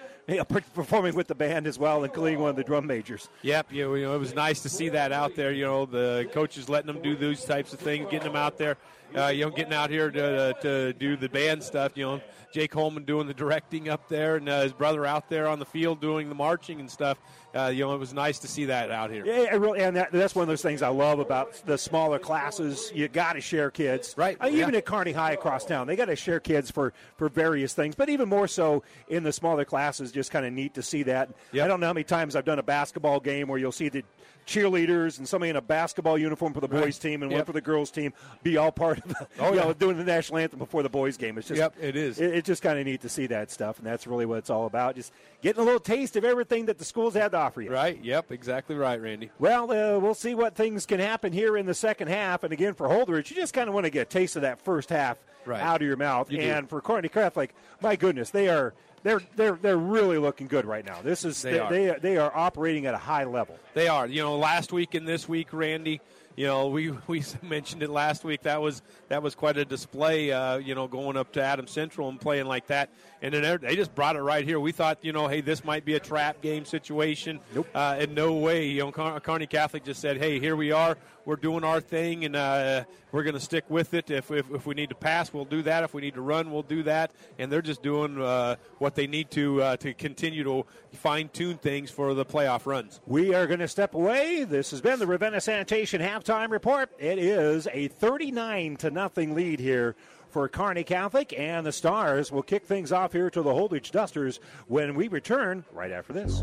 performing with the band as well, including one of the drum majors. Yep, you know, you know, it was nice to see that out there. You know, the coaches letting them do those types of things, getting them out there. Uh, you know, getting out here to, to do the band stuff. You know, Jake Holman doing the directing up there, and uh, his brother out there on the field doing the marching and stuff. Uh, you know, it was nice to see that out here. Yeah, really, and that, that's one of those things I love about the smaller classes. You got to share kids, right? Uh, even at Kearney High across town, they got to share kids for for various things. But even more so in the smaller classes, just kind of neat to see that. Yep. I don't know how many times I've done a basketball game where you'll see the cheerleaders and somebody in a basketball uniform for the boys team and yep. one for the girls team be all part of the, oh, you yeah. know, doing the national anthem before the boys game. It's just yep, it is. It, it's just kind of neat to see that stuff, and that's really what it's all about. Just getting a little taste of everything that the schools had to offer you. Right. Yep. Exactly right, Randy. Well, uh, we'll see what things can happen here in the second half, and again for Holdrege, you just kind of want to get a taste of that first half right. out of your mouth. You and do. for Kearney like my goodness, they are they're they're they're really looking good right now. This is they, they are. They, they are operating at a high level. They are. You know, last week and this week, Randy. You know, we we mentioned it last week. That was that was quite a display. Uh, you know, going up to Adams Central and playing like that, and then they just brought it right here. We thought, you know, hey, this might be a trap game situation. Nope. Uh, in no way. You know, Car- Kearney Catholic just said, hey, here we are. We're doing our thing, and uh, we're going to stick with it. If, if, if we need to pass, we'll do that. If we need to run, we'll do that. And they're just doing uh, what they need to uh, to continue to fine tune things for the playoff runs. We are going to step away. This has been the Ravenna Sanitation halftime report. It is a 39 to nothing lead here for Kearney Catholic, and the Stars will kick things off here to the Holdrege Dusters when we return right after this.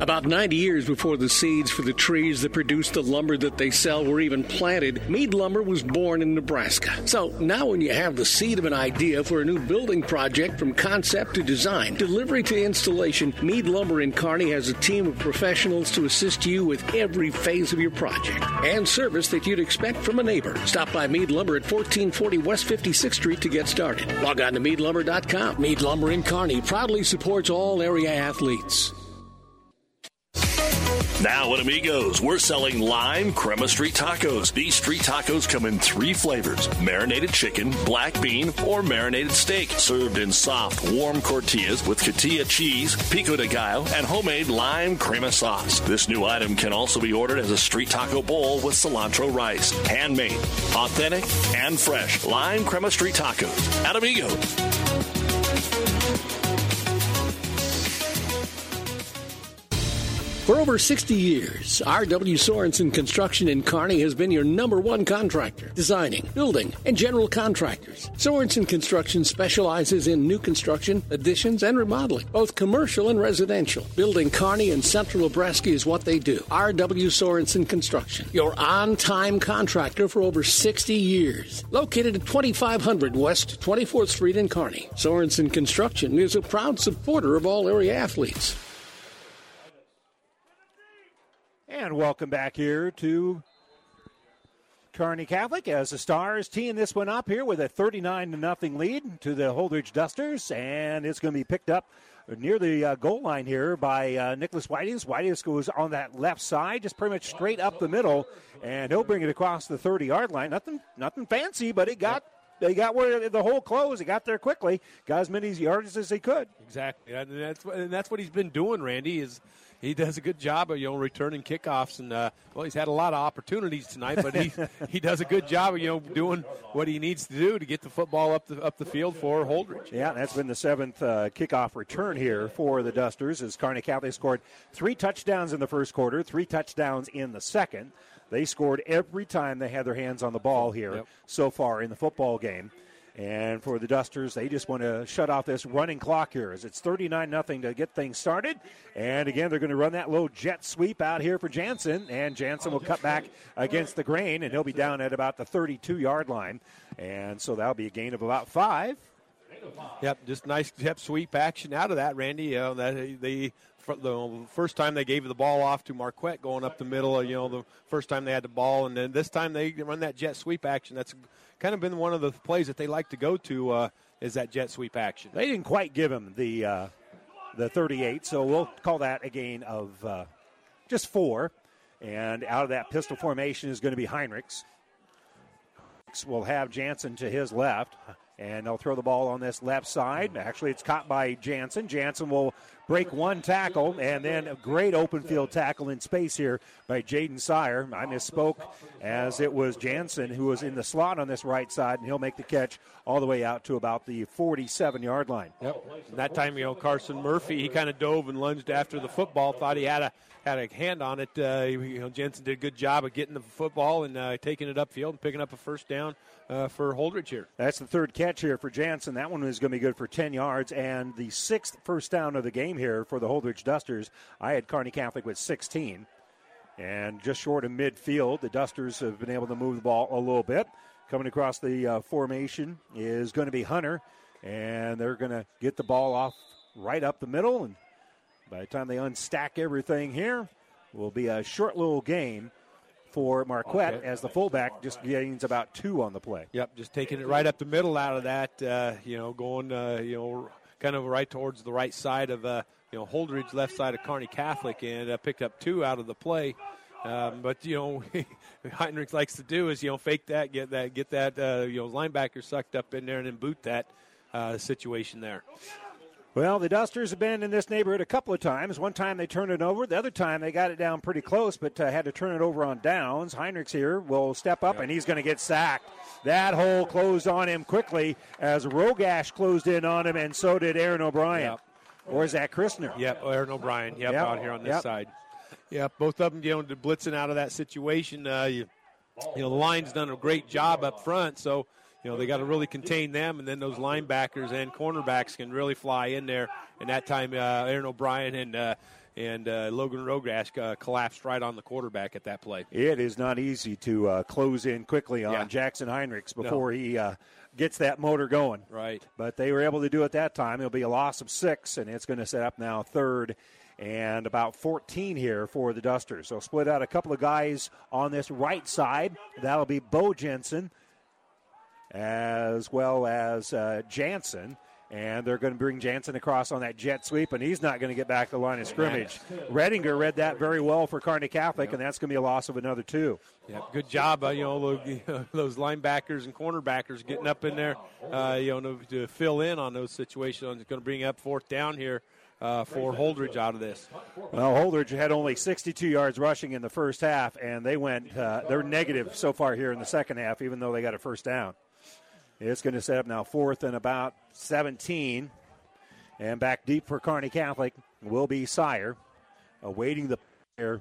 About 90 years before the seeds for the trees that produce the lumber that they sell were even planted, Mead Lumber was born in Nebraska. So now, when you have the seed of an idea for a new building project from concept to design, delivery to installation, Mead Lumber in Kearney has a team of professionals to assist you with every phase of your project and service that you'd expect from a neighbor. Stop by Mead Lumber at 1440 West 56th Street Street to get started. Log on to meadlumber.com. Mead Lumber in Kearney proudly supports all area athletes. Now at Amigos, we're selling lime crema street tacos. These street tacos come in three flavors marinated chicken, black bean, or marinated steak, served in soft, warm tortillas with cotija cheese, pico de gallo, and homemade lime crema sauce. This new item can also be ordered as a street taco bowl with cilantro rice. Handmade, authentic, and fresh lime crema street tacos at Amigos. For over 60 years, R.W. Sorensen Construction in Kearney has been your number one contractor, designing, building, and general contractors. Sorensen Construction specializes in new construction, additions, and remodeling, both commercial and residential. Building Kearney and central Nebraska is what they do. R.W. Sorensen Construction, your on-time contractor for over 60 years. Located at 2500 West 24th Street in Kearney, Sorensen Construction is a proud supporter of all area athletes. And welcome back here to Kearney Catholic as the Stars teeing this one up here with a 39 to nothing lead to the Holdrege Dusters, and it's going to be picked up near the uh, goal line here by uh, Nicholas Whiteis. Whiteis goes on that left side, just pretty much straight up the middle, and he'll bring it across the 30 yard line. Nothing, nothing fancy, but he got. They got where the hole closed. He got there quickly. Got as many yards as he could. Exactly, and that's and that's what he's been doing. Randy is he does a good job of you know returning kickoffs, and uh, well, he's had a lot of opportunities tonight, but he he does a good job of you know doing what he needs to do to get the football up the up the field for Holdrege. Yeah, that's been the seventh uh, kickoff return here for the Dusters. As Kearney Catholic scored three touchdowns in the first quarter, three touchdowns in the second. They scored every time they had their hands on the ball here yep. so far in the football game. And for the Dusters, they just want to shut off this running clock here as it's 39 nothing to get things started. And again, they're going to run that low jet sweep out here for Jansen. And Jansen will cut back against the grain, and he'll be down at about the 32 yard line. And so that'll be a gain of about five. Yep, just nice jet sweep action out of that, Randy. Know, that they the first time they gave the ball off to Marquette going up the middle. You know, the first time they had the ball, and then this time they run that jet sweep action. That's kind of been one of the plays that they like to go to uh, is that jet sweep action. They didn't quite give him the uh, the 38, so we'll call that a gain of uh, just four. And out of that pistol formation is going to be Heinrichs. We'll have Jansen to his left. And they'll throw the ball on this left side. Actually, it's caught by Jansen. Jansen will break one tackle, and then a great open field tackle in space here by Jaden Sire. I misspoke, as it was Jansen who was in the slot on this right side, and he'll make the catch all the way out to about the 47 yard line. Yep. that time, you know, Carson Murphy, he kind of dove and lunged after the football, thought he had a had a hand on it. Uh, you know, Jensen did a good job of getting the football and uh, taking it upfield and picking up a first down uh, for Holdrege here. That's the third catch here for Jansen. That one is going to be good for 10 yards and the sixth first down of the game here for the Holdrege Dusters. I had Kearney Catholic with 16. And just short of midfield, the Dusters have been able to move the ball a little bit. Coming across the uh, formation is going to be Hunter, and they're going to get the ball off right up the middle. And by the time they unstack everything here, will be a short little game for Marquette okay. as the fullback just gains about two on the play. Yep, just taking it right up the middle out of that, uh, you know, going, uh, you know, kind of right towards the right side of, uh, you know, Holdrege left side of Kearney Catholic and uh, picked up two out of the play. Um, but you know, Heinrich likes to do is you know fake that, get that, get that uh, you know linebacker sucked up in there and then boot that uh, situation there. Well, the Dusters have been in this neighborhood a couple of times. One time they turned it over. The other time they got it down pretty close, but uh, had to turn it over on downs. Heinrichs here will step up, yep. and he's going to get sacked. That hole closed on him quickly as Rogash closed in on him, and so did Aaron O'Brien. Yep. Or is that Christner? Yep, Aaron O'Brien. Yep, yep. out here on this yep. side. Yep, both of them, you know, blitzing out of that situation. Uh, you, you know, the line's done a great job up front, so – you know, they got to really contain them, and then those linebackers and cornerbacks can really fly in there. And that time, uh, Aaron O'Brien and uh, and uh, Logan Rogash uh, collapsed right on the quarterback at that play. It is not easy to uh, close in quickly on yeah. Jackson Heinrichs before no. he uh, gets that motor going. Right. But they were able to do it that time. It'll be a loss of six, and it's going to set up now third and about 14 here for the Dusters. So split out a couple of guys on this right side. That'll be Bo Jensen as well as uh, Jansen. And they're going to bring Jansen across on that jet sweep, and he's not going to get back to the line of scrimmage. Redinger read that very well for Kearney Catholic, yep. and that's going to be a loss of another two. Yeah, good job, uh, you know, those linebackers and cornerbackers getting up in there, uh, you know, to, fill in on those situations. It's going to bring up fourth down here uh, for Holdrege out of this. Well, Holdrege had only 62 yards rushing in the first half, and they went uh, they're negative so far here in the second half, even though they got a first down. It's going to set up now fourth and about 17. And back deep for Kearney Catholic will be Sire, awaiting the player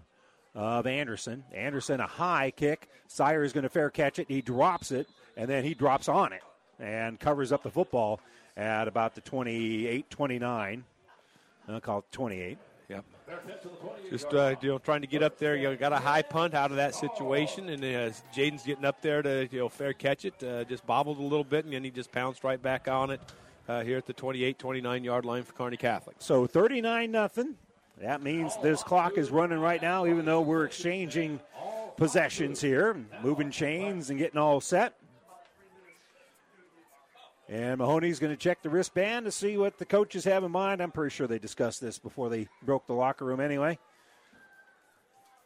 of Anderson. Anderson, a high kick. Sire is going to fair catch it. He drops it, and then he drops on it and covers up the football at about the 28 29. I'll call it 28. Yep. Just uh, you know, trying to get up there. You know, got a high punt out of that situation, and uh, Jaden's getting up there to you know fair catch it. Uh, just bobbled a little bit, and then he just pounced right back on it uh, here at the 28, 29 yard line for Kearney Catholic. So 39 nothing. That means this clock is running right now, even though we're exchanging possessions here, moving chains and getting all set. And Mahoney's going to check the wristband to see what the coaches have in mind. I'm pretty sure they discussed this before they broke the locker room anyway.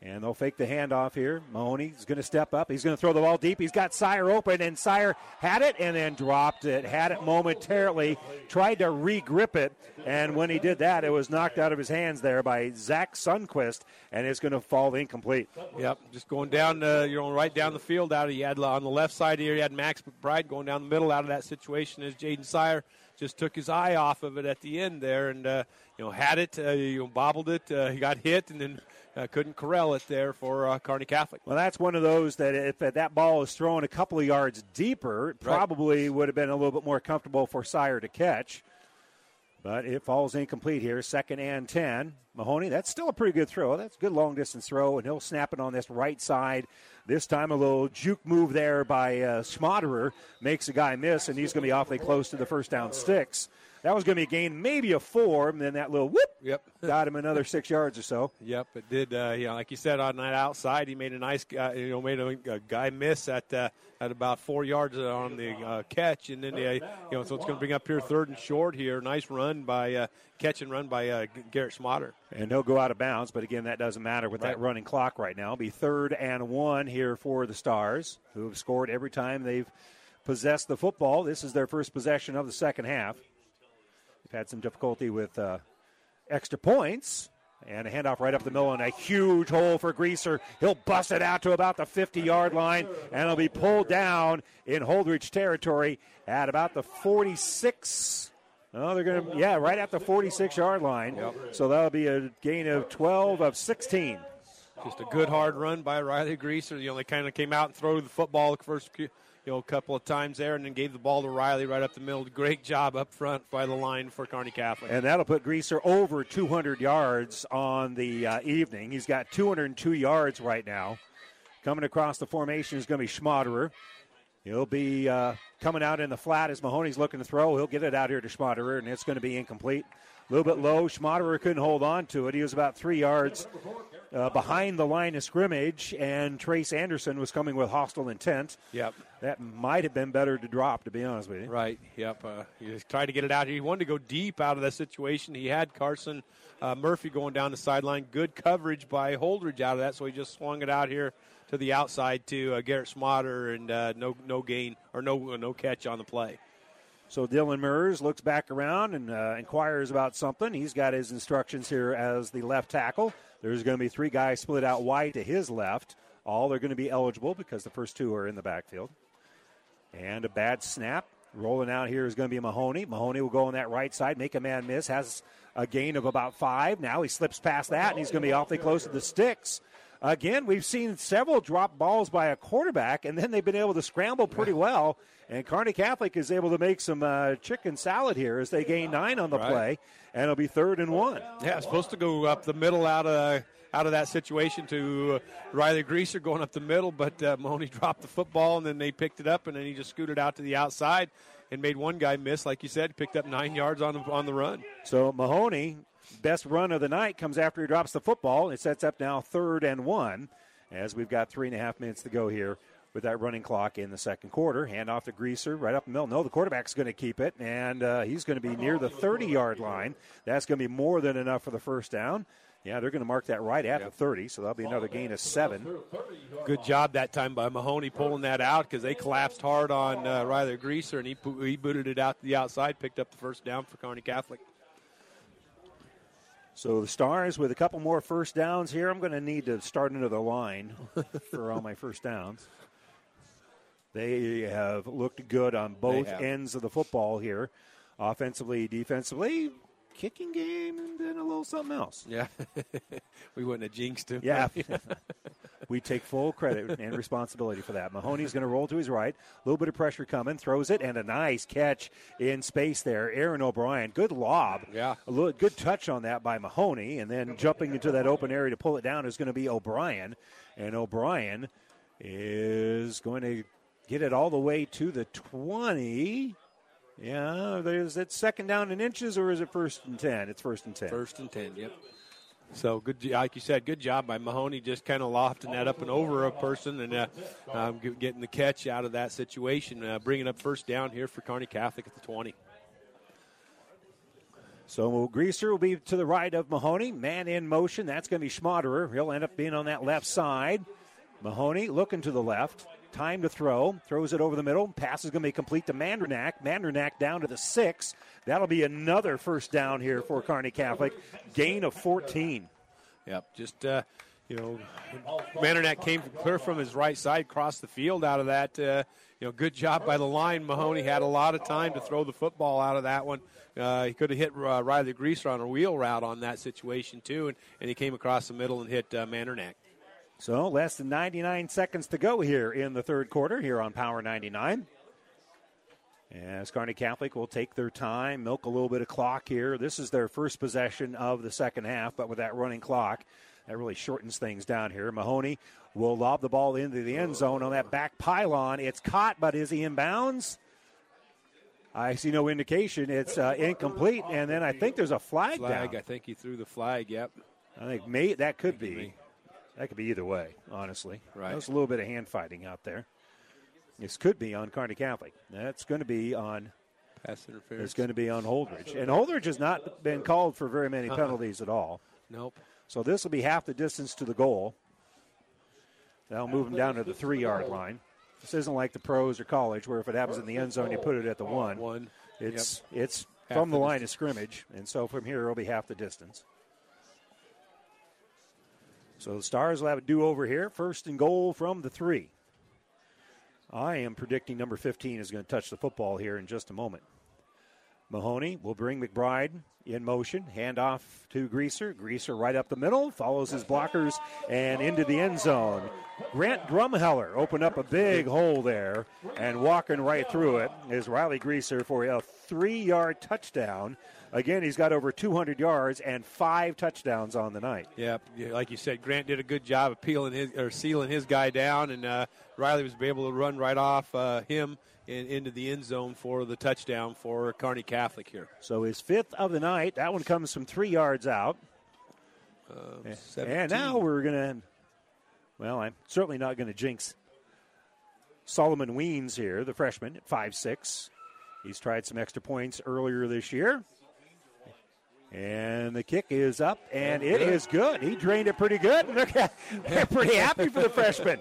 And they'll fake the handoff here. Mahoney's going to step up. He's going to throw the ball deep. He's got Sire open, and Sire had it and then dropped it. Had it momentarily. Tried to re-grip it, and when he did that, it was knocked out of his hands there by Zach Sunquist, and it's going to fall incomplete. Yep, just going down, uh, you know, right down the field. Out, he had on the left side here. you had Max McBride going down the middle. Out of that situation as Jaden Sire just took his eye off of it at the end there, and uh, you know had it, uh, you know, bobbled it. Uh, he got hit, and then uh, couldn't corral it there for uh, Kearney Catholic. Well, that's one of those that if that ball was thrown a couple of yards deeper, it probably would have been a little bit more comfortable for Sire to catch. But it falls incomplete here. Second and 10. Mahoney, that's still a pretty good throw. That's a good long distance throw, and he'll snap it on this right side. This time, a little juke move there by uh, Schmaderer makes a guy miss, and he's going to be awfully close to the first down sticks. That was going to be a gain, maybe a four, and then that little whoop yep. got him another six yards or so. Yep, it did. Uh, you know, like you said, on that outside, he made a nice, uh, you know, made a, a guy miss at uh, at about four yards on the uh, catch, and then they, you know, so it's going to bring up here third and short here. Nice run by uh, catch and run by uh, Garrett Schmaderer. And he'll go out of bounds, but again, that doesn't matter with right. that running clock right now. It'll be third and one here for the Stars, who have scored every time they've possessed the football. This is their first possession of the second half. They've had some difficulty with uh, extra points. And a handoff right up the middle and a huge hole for Greaser. He'll bust it out to about the 50 yard line and it'll be pulled down in Holdrege territory at about the 46. Oh, they're going to, yeah, right at the 46 yard line. Yep. So that'll be a gain of 12 of 16. Just a good hard run by Riley Greaser. You know, they kind of came out and threw the football the first you know, a couple of times there, and then gave the ball to Riley right up the middle. Great job up front by the line for Kearney Catholic. And that'll put Greaser over 200 yards on the uh, evening. He's got 202 yards right now. Coming across the formation is going to be Schmaderer. He'll be uh, coming out in the flat as Mahoney's looking to throw. He'll get it out here to Schmaderer, and it's going to be incomplete. A little bit low. Schmaderer couldn't hold on to it. He was about three yards uh, behind the line of scrimmage, and Trace Anderson was coming with hostile intent. Yep. That might have been better to drop, to be honest with you. Right. Yep. Uh, he tried to get it out here. He wanted to go deep out of that situation. He had Carson uh, Murphy going down the sideline. Good coverage by Holdrege out of that, so he just swung it out here to the outside to uh, Garrett Schmaderer, and uh, no no gain or no no catch on the play. So Dylan Mers looks back around and uh, inquires about something. He's got his instructions here as the left tackle. There's going to be three guys split out wide to his left. All are going to be eligible because the first two are in the backfield. And a bad snap. Rolling out here is going to be Mahoney. Mahoney will go on that right side, make a man miss, has a gain of about five. Now he slips past that, and he's going to be awfully close to the sticks. Again, we've seen several drop balls by a quarterback, and then they've been able to scramble pretty well and Kearney Catholic is able to make some uh, chicken salad here as they gain nine on the right. play, and it'll be third and one. Yeah, supposed to go up the middle out of out of that situation to uh, Riley Greaser going up the middle, but uh, Mahoney dropped the football and then they picked it up and then he just scooted out to the outside and made one guy miss, like you said, picked up nine yards on the on the run. So Mahoney, best run of the night, comes after he drops the football. It sets up now third and one as we've got three and a half minutes to go here with that running clock in the second quarter. Hand off to Greaser right up the middle. No, the quarterback's going to keep it, and uh, he's going to be near the 30 yard line. That's going to be more than enough for the first down. Yeah, they're going to mark that right at the 30, so that'll be another gain of seven. Good job that time by Mahoney pulling that out because they collapsed hard on uh, Riley Greaser, and he, he booted it out to the outside, picked up the first down for Kearney Catholic. So the Stars with a couple more first downs here. I'm going to need to start another line for all my first downs. They have looked good on both ends of the football here, offensively, defensively. Kicking game and then a little something else. Yeah, we wouldn't have jinxed him. Yeah, we take full credit and responsibility for that. Mahoney's going to roll to his right, a little bit of pressure coming, throws it, and a nice catch in space there. Aaron O'Brien, good lob. Yeah, a little, good touch on that by Mahoney, and then jumping into that open area to pull it down is going to be O'Brien, and O'Brien is going to get it all the way to the 20. Yeah, is it second down in inches or is it first and 10? It's first and 10. First and 10, yep. So good, like you said, good job by Mahoney, just kind of lofting that up and over a person and uh, um, getting the catch out of that situation, uh, bringing up first down here for Kearney Catholic at the 20. So Greaser will be to the right of Mahoney. Man in motion. That's going to be Schmaderer. He'll end up being on that left side. Mahoney looking to the left. Time to throw. Throws it over the middle. Pass is going to be complete to Mandranak. Mandranak down to the six. That'll be another first down here for Kearney Catholic. Gain of 14. Yep. Just, uh, you know, Mandranak came clear from his right side, crossed the field out of that. Uh, you know, good job by the line. Mahoney had a lot of time to throw the football out of that one. Uh, he could have hit uh, Riley Greaser on a wheel route on that situation too, and, and he came across the middle and hit uh, Mandranak. So less than 99 seconds to go here in the third quarter here on Power 99. As Kearney Catholic will take their time, milk a little bit of clock here. This is their first possession of the second half, but with that running clock, that really shortens things down here. Mahoney will lob the ball into the end zone on that back pylon. It's caught, but is he in bounds? I see no indication. It's uh, incomplete, and then I think there's a flag. Flag. Down. I think he threw the flag. Yep. I think may, that could be. That could be either way, honestly. Right. There's a little bit of hand fighting out there. This could be on Kearney Catholic. That's going to be on pass interference. It's going to be on Holdrege, and Holdrege has not been called for very many Uh-uh. penalties at all. Nope. So this will be half the distance to the goal. That'll move him down to the three-yard line. This isn't like the pros or college, where if it happens in the end zone, you put it at the one. One. It's Yep. it's Half from the the line of scrimmage, and so from here it'll be half the distance. So the Stars will have a do-over here. First and goal from the three. I am predicting number 15 is going to touch the football here in just a moment. Mahoney will bring McBride in motion. Hand off to Greaser. Greaser right up the middle, follows his blockers and into the end zone. Grant Drumheller opened up a big hole there, and walking right through it is Riley Greaser for a three yard touchdown. Again, he's got over 200 yards and five touchdowns on the night. Yep, yeah, like you said, Grant did a good job of peeling his or sealing his guy down, and uh, Riley was able to run right off uh, him in, into the end zone for the touchdown for Kearney Catholic here. So his fifth of the night. That one comes from three yards out. Uh, and now we're going to, well, I'm certainly not going to jinx Solomon Weems here, the freshman at five six. He's tried some extra points earlier this year. And the kick is up, and it is good. He drained it pretty good. And they're, they're pretty happy for the freshman.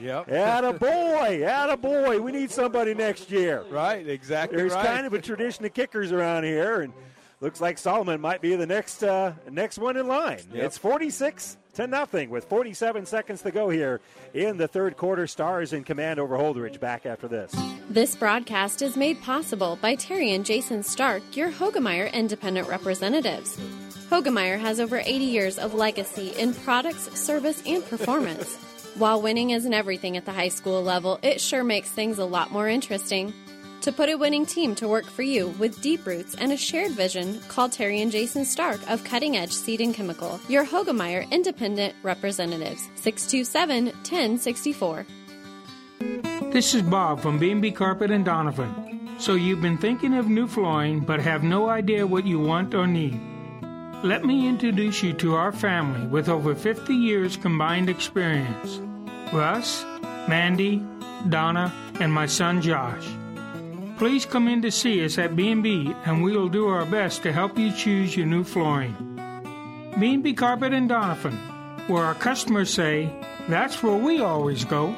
Yep. Atta boy, atta boy. We need somebody next year. Right, exactly. There's right. kind of a tradition of kickers around here, and looks like Solomon might be the next uh, next one in line. Yep. It's 46 to nothing with 47 seconds to go here in the third quarter. Stars in command over Holdrege. Back after this. This broadcast is made possible by Terry and Jason Stark, your Hoegemeyer independent representatives. Hoegemeyer has over 80 years of legacy in products, service, and performance. While winning isn't everything at the high school level, it sure makes things a lot more interesting. To put a winning team to work for you with deep roots and a shared vision, call Terry and Jason Stark of Cutting Edge Seed and Chemical, your Hoegemeyer independent representatives. 627 1064. This is Bob from B&B Carpet and Donovan. So you've been thinking of new flooring but have no idea what you want or need. Let me introduce you to our family with over 50 years combined experience. Russ, Mandy, Donna, and my son Josh. Please come in to see us at B&B and we will do our best to help you choose your new flooring. B&B Carpet and Donovan, where our customers say, that's where we always go.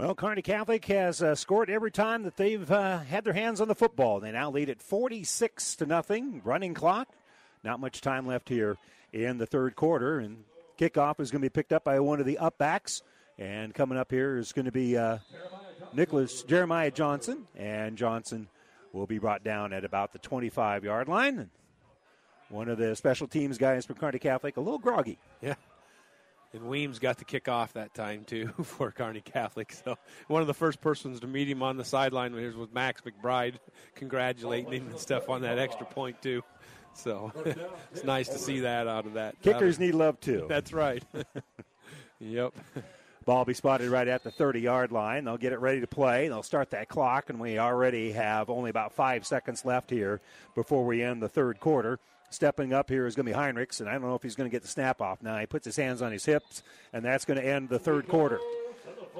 Well, Kearney Catholic has uh, scored every time that they've uh, had their hands on the football. They now lead at 46 to nothing. Running clock. Not much time left here in the third quarter, and kickoff is going to be picked up by one of the upbacks. And coming up here is going to be uh, Nicholas Jeremiah Johnson, and Johnson will be brought down at about the 25 yard line. One of the special teams guys from Kearney Catholic, a little groggy. Yeah. And Weems got the kick off that time too for Kearney Catholic. So one of the first persons to meet him on the sideline was was Max McBride, congratulating him and stuff on that extra point too. So it's nice to see that out of that. Kickers need love too. That's right. yep. Ball be spotted right at the 30 yard line. They'll get it ready to play. They'll start that clock, and we already have only about five seconds left here before we end the third quarter. Stepping up here is going to be Heinrichs, and I don't know if he's going to get the snap off now. He puts his hands on his hips, and that's going to end the third quarter.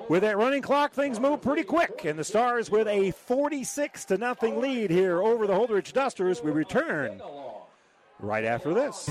With that running clock, things move pretty quick, and the Stars with a 46 to nothing lead here over the Holdrege Dusters. We return right after this.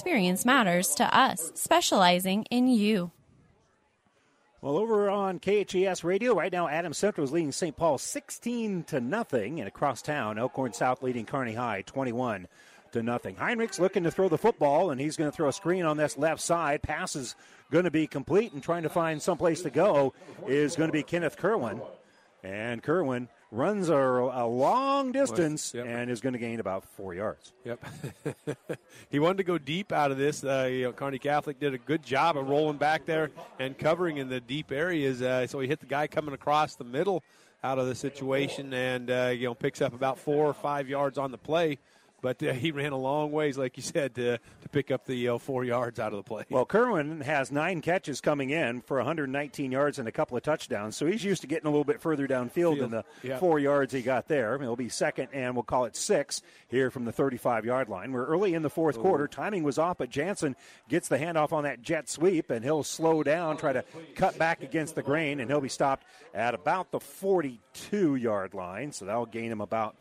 experience matters to us, specializing in you. Well, over on KHAS Radio right now, Adam Central is leading St. Paul 16 to nothing, and across town, Elkhorn South leading Kearney High 21 to nothing. Heinrich's looking to throw the football, and he's going to throw a screen on this left side. Pass is going to be complete, and trying to find someplace to go is going to be Kenneth Kerwin. And Kerwin runs a, a long distance Yep. and is going to gain about four yards. Yep. he wanted to go deep out of this. Uh, you know, Kearney Catholic did a good job of rolling back there and covering in the deep areas. Uh, so he hit the guy coming across the middle out of the situation and, uh, you know, picks up about four or five yards on the play. But uh, he ran a long ways, like you said, to, to pick up the uh, four yards out of the play. Well, Kerwin has nine catches coming in for 119 yards and a couple of touchdowns, so he's used to getting a little bit further downfield than the Yeah. four yards he got there. It'll be second, and we'll call it six here from the 35 yard line. We're early in the fourth quarter. Timing was off, but Jansen gets the handoff on that jet sweep, and he'll slow down, try to cut back against the grain, and he'll be stopped at about the 42 yard line. So that'll gain him about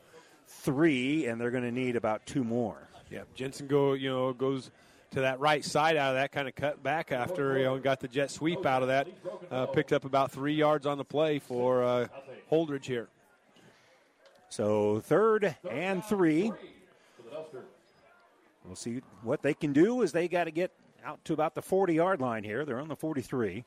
three, and they're going to need about two more. Yeah, Jansen go you know goes to that right side out of that kind of cut back after you know got the jet sweep out of that. Uh, picked up about three yards on the play for uh, Holdrege here. So third and three. We'll see what they can do as they got to get out to about the 40 yard line here. They're on the 43.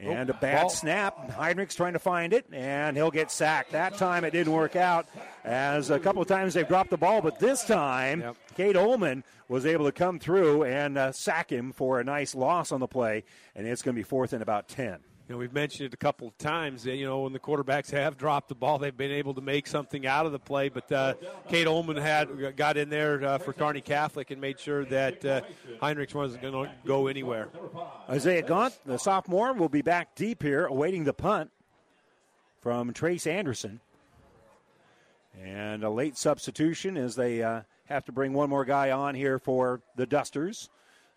And Oh, a bad ball. snap. Heinrich's trying to find it, and he'll get sacked. That time it didn't work out, as a couple of times they've dropped the ball, but this time Kate Ullman was able to come through and uh, sack him for a nice loss on the play, and it's going to be fourth and about 10. Know, we've mentioned it a couple of times. That, you know, when the quarterbacks have dropped the ball, they've been able to make something out of the play. But uh, Kate Ullman had got in there uh, for Kearney Catholic and made sure that uh, Heinrich wasn't going to go anywhere. Isaiah Gaunt, the sophomore, will be back deep here, awaiting the punt from Trace Anderson. And a late substitution as they uh, have to bring one more guy on here for the Dusters.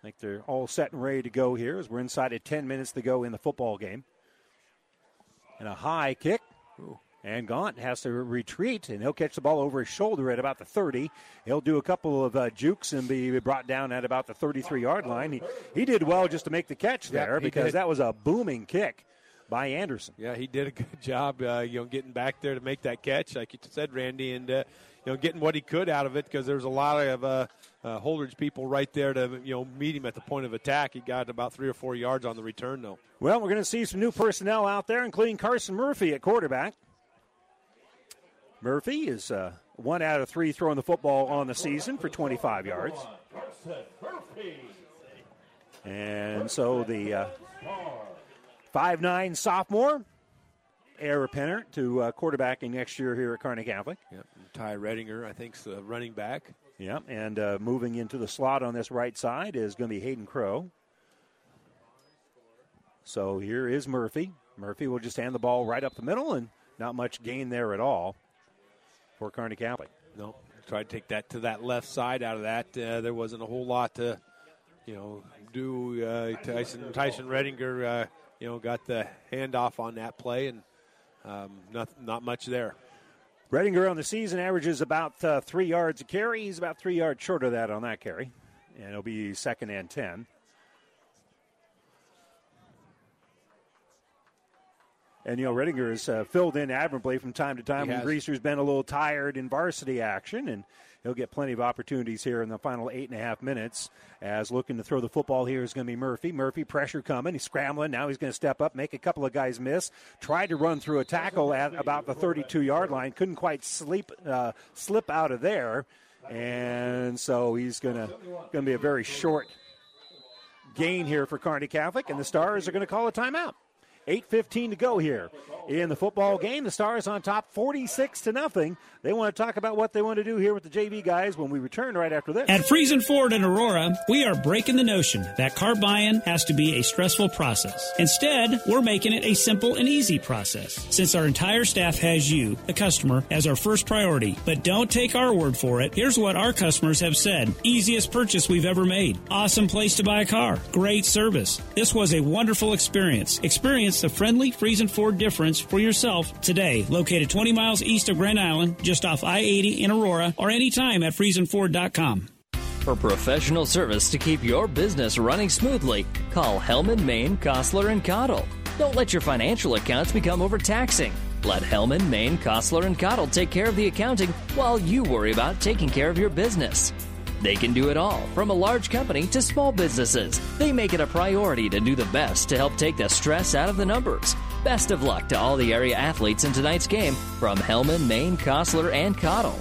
I think they're all set and ready to go here as we're inside at 10 minutes to go in the football game. And a high kick. And Gaunt has to retreat, and he'll catch the ball over his shoulder at about the 30. He'll do a couple of uh, jukes and be brought down at about the 33 yard line. He, he did well just to make the catch there he because did. that was a booming kick by Anderson. Yeah, he did a good job, uh, you know, getting back there to make that catch, like you said, Randy, and uh, you know, getting what he could out of it because there was a lot of uh, uh, Holdrege people right there to you know meet him at the point of attack. He got about three or four yards on the return, though. Well, we're going to see some new personnel out there, including Carson Murphy at quarterback. Murphy is uh, one out of three throwing the football on the season for 25 yards. And so the uh, five-nine sophomore, heir apparent to uh, quarterbacking next year here at Kearney Catholic. Yep. Ty Redinger, I think, is the running back. Yeah, and uh, moving into the slot on this right side is going to be Hayden Crow. So here is Murphy. Murphy will just hand the ball right up the middle, and not much gain there at all for Kearney Catholic. No, tried to take that to that left side out of that. Uh, there wasn't a whole lot to, you know, do. Uh, Tyson Tyson Redinger, uh, you know, got the handoff on that play, and um, not not much there. Redinger on the season averages about uh, three yards a carry. He's about three yards short of that on that carry, and it'll be second and ten. And you know, Redinger has uh, filled in admirably from time to time He when has. Greaser's been a little tired in varsity action, and he'll get plenty of opportunities here in the final eight and a half minutes. As looking to throw the football here is going to be Murphy. Murphy pressure coming. He's scrambling. Now he's going to step up, make a couple of guys miss. Tried to run through a tackle at about the 32 yard line. Couldn't quite sleep, uh, slip out of there. and so he's gonna gonna be a very short gain here for Kearney Catholic, and the Stars are going to call a timeout. 8.15 to go here in the football game. The Stars on top 46 to nothing. They want to talk about what they want to do here with the JV guys when we return right after this. At Friesen Ford in Aurora, we are breaking the notion that car buying has to be a stressful process. Instead, we're making it a simple and easy process. Since our entire staff has you, the customer, as our first priority. But don't take our word for it. Here's what our customers have said. Easiest purchase we've ever made. Awesome place to buy a car. Great service. This was a wonderful experience. Experience the friendly Friesen Ford difference for yourself today. Located 20 miles east of Grand Island, just off I 80 in Aurora, or anytime at FriesenFord.com. For professional service to keep your business running smoothly, call Hellman, Maine, Kostler, and Cottle. Don't let your financial accounts become overtaxing. Let Hellman, Maine, Kostler, and Cottle take care of the accounting while you worry about taking care of your business. They can do it all, from a large company to small businesses. They make it a priority to do the best to help take the stress out of the numbers. Best of luck to all the area athletes in tonight's game from Hellman, Maine, Kostler, and Cottle.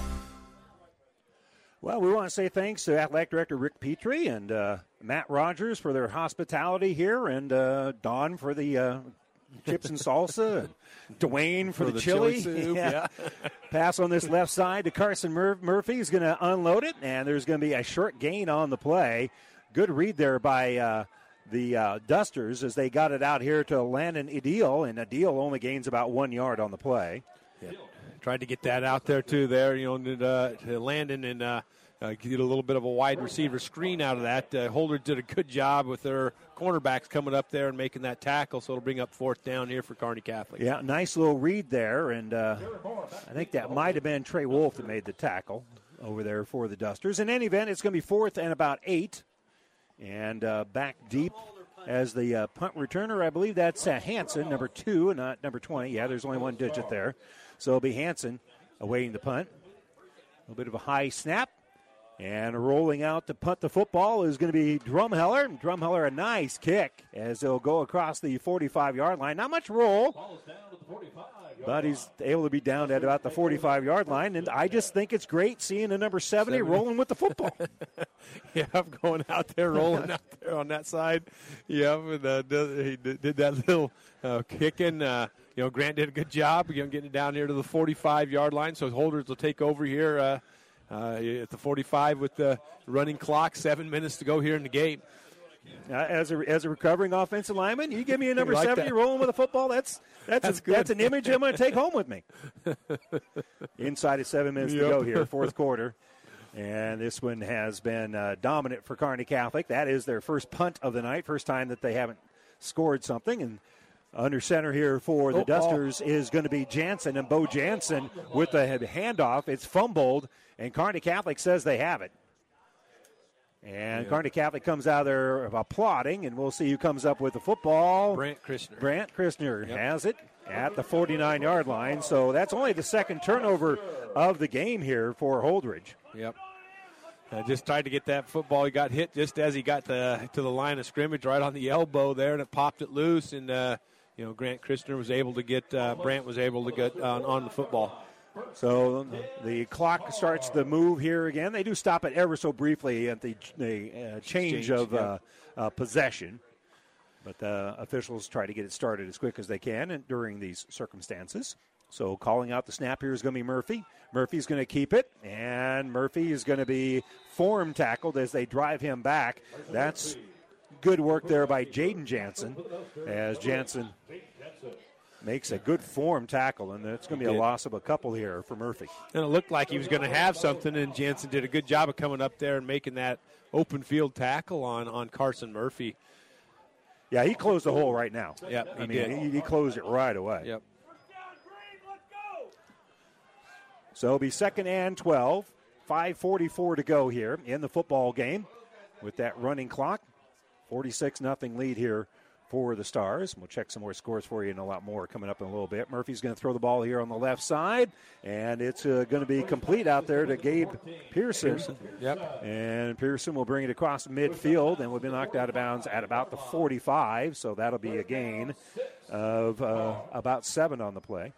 Well, we want to say thanks to Athletic Director Rick Petrie and uh, Matt Rogers for their hospitality here, and uh, Don for the uh, chips and salsa, Dwayne for, For the, the chili. chili soup, yeah. Pass on this left side to Carson Mur- Murphy. He's going to unload it, and there's going to be a short gain on the play. Good read there by uh, the uh, Dusters as they got it out here to Landon Ideal, and Ideal only gains about one yard on the play. Tried to get that out there too. There, you know, to, uh, to Landon and uh, uh, get a little bit of a wide receiver screen out of that. Uh, Holdrege did a good job with their cornerbacks coming up there and making that tackle, so it'll bring up fourth down here for Kearney Catholic. Yeah, nice little read there, and uh, I think that might have been Trey Wolf that made the tackle over there for the Dusters. In any event, it's going to be fourth and about eight, and uh, back deep as the uh, punt returner. I believe that's uh, Hanson, number two, and not number 20. Yeah, there's only one digit there. So it'll be Hanson awaiting the punt. A little bit of a high snap. And rolling out to punt the football is going to be Drumheller. Drumheller, a nice kick as they'll go across the 45 yard line. Not much roll, but he's able to be down at about the 45 yard line. And I just think it's great seeing a number 70 rolling with the football. yeah, I'm going out there, rolling out there on that side. Yeah, and, uh, did- he did did that little uh, kicking. Uh, you know, Grant did a good job. You know, getting it down here to the 45 yard line. So Holdrege will take over here uh, at the 45 with the running clock. Seven minutes to go here in the game. Uh, as a as a recovering offensive lineman, you give me a number Like 70 that. rolling with a football. That's that's That's a, that's an image I'm going to take home with me. Inside of seven minutes to go here, fourth quarter. And this one has been uh, dominant for Kearney Catholic. That is their first punt of the night, first time that they haven't scored something. And under center here for the Oh, oh. Dusters is going to be Jansen and Bo Jansen with the handoff. It's fumbled, and Kearney Catholic says they have it. And Kearney Catholic comes out there applauding, and we'll see who comes up with the football. Brant Christner. Brant Christner has it at the 49 yard line. So that's only the second turnover of the game here for Holdrege. Yep. Uh, just tried to get that football. He got hit just as he got to, to the line of scrimmage, right on the elbow there, and it popped it loose. And uh, you know, Grant Christner was able to get uh, Brant was able to get on, on the football. So the clock starts to move here again. They do stop it ever so briefly at the, the uh, change of uh, uh, possession. But the officials try to get it started as quick as they can and during these circumstances. So calling out the snap here is going to be Murphy. Murphy's going to keep it, and Murphy is going to be form tackled as they drive him back. That's good work there by Jaden Jansen as Jansen makes a good form tackle, and it's going to be a loss of a couple here for Murphy. And it looked like he was going to have something, and Jansen did a good job of coming up there and making that open field tackle on, on Carson Murphy. Yeah, he closed the hole right now. Yep, he I mean. He, he closed it right away. Yep. So it'll be second and 12. 5.44 to go here in the football game with that running clock. 46 nothing lead here for the Stars. We'll check some more scores for you and a lot more coming up in a little bit. Murphy's going to throw the ball here on the left side, and it's uh, going to be complete out there to Gabe Pearson. Pearson, yep. And Pearson will bring it across midfield and will be knocked out of bounds at about the 45. So that'll be a gain of uh, about seven on the play.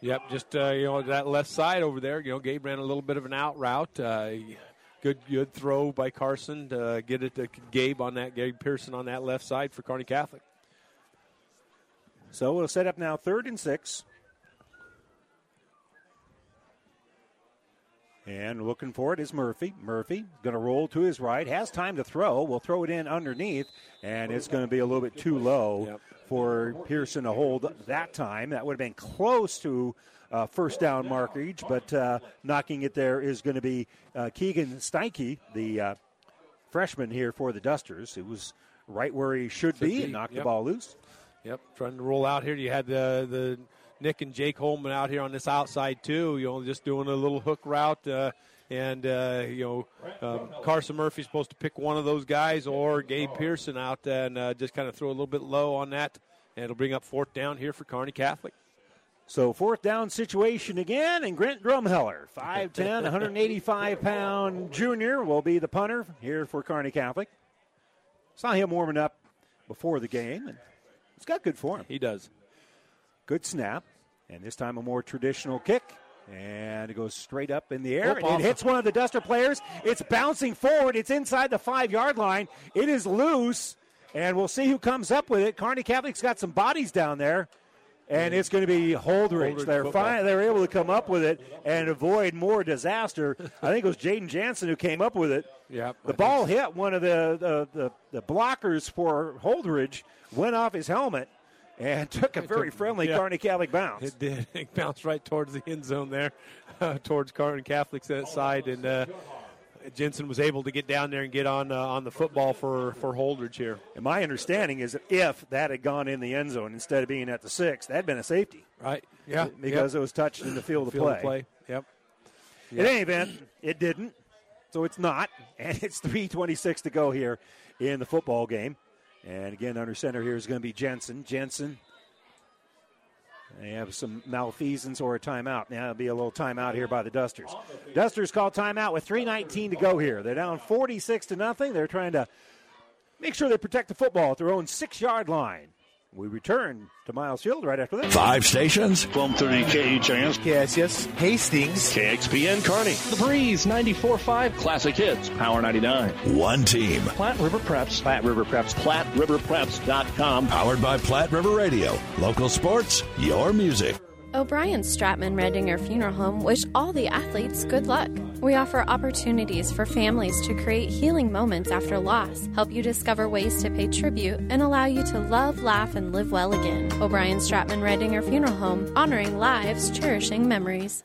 Yep, just uh, you know that left side over there. You know, Gabe ran a little bit of an out route. Good, good throw by Carson to get it to Gabe on that. Gabe Pearson on that left side for Kearney Catholic. So we'll set up now third and six. And looking for it is Murphy. Murphy going to roll to his right, has time to throw. We'll throw it in underneath, and it's going to be a little bit too low yep. for Pearson to hold that time. That would have been close to uh, first down markage, but uh, knocking it there is going to be uh, Keegan Steinke, the uh, freshman here for the Dusters. It was right where he should, Should be, be, and knocked yep. the ball loose. Yep, trying to roll out here. You had the the Nick and Jake Holman out here on this outside too. You know, just doing a little hook route. Uh, and uh, you know, um, Carson Murphy's supposed to pick one of those guys, or Gabe Pearson out and uh, just kind of throw a little bit low on that, and it'll bring up fourth down here for Kearney Catholic. So fourth down situation again, and Grant Drumheller, 5'10", 185 pound junior, will be the punter here for Kearney Catholic. Saw him warming up before the game, and it's got good form. He does. Good snap, and this time a more traditional kick. And it goes straight up in the air. And it hits one of the Duster players. It's bouncing forward. It's inside the five yard line. It is loose, and we'll see who comes up with it. Kearney Catholic's got some bodies down there, and it's going to be Holdrege. Holdrege they're fine. They're able to come up with it and avoid more disaster. I think it was Jaden Jansen who came up with it. Yeah, The ball hit one of the, the, the, the blockers for Holdrege, went off his helmet, and took a very friendly Yeah. Kearney Catholic bounce. It did. It bounced right towards the end zone there, uh, towards Kearney Catholic's side, and uh, Jansen was able to get down there and get on uh, on the football for for Holdrege here. And my understanding is that if that had gone in the end zone instead of being at the six, that'd been a safety. Right. Yeah. Because Yep. it was touched in the field, Field of of play. play. Yep. In any event, it didn't. So it's not. And it's 3.26 to go here in the football game. And again, under center here is going to be Jansen. Jansen. They have some malfeasance or a timeout. Now it'll be a little timeout here by the Dusters. Dusters call timeout with 3.19 to go here. They're down 46 to nothing. They're trying to make sure they protect the football at their own six yard line. We return to Miles Field right after this. Five stations. 1230 KHAS. KSS, Hastings, KXPN Kearney. The Breeze 94.5, Classic Hits, Power 99. One team. Platte River Preps, Platte River Preps, PlatteRiverPreps.com. Powered by Platte River Radio. Local sports, your music. O'Brien Stratman Redinger Funeral Home wish all the athletes good luck. We offer opportunities for families to create healing moments after loss, help you discover ways to pay tribute, and allow you to love, laugh, and live well again. O'Brien Stratman Redinger Funeral Home, honoring lives, cherishing memories.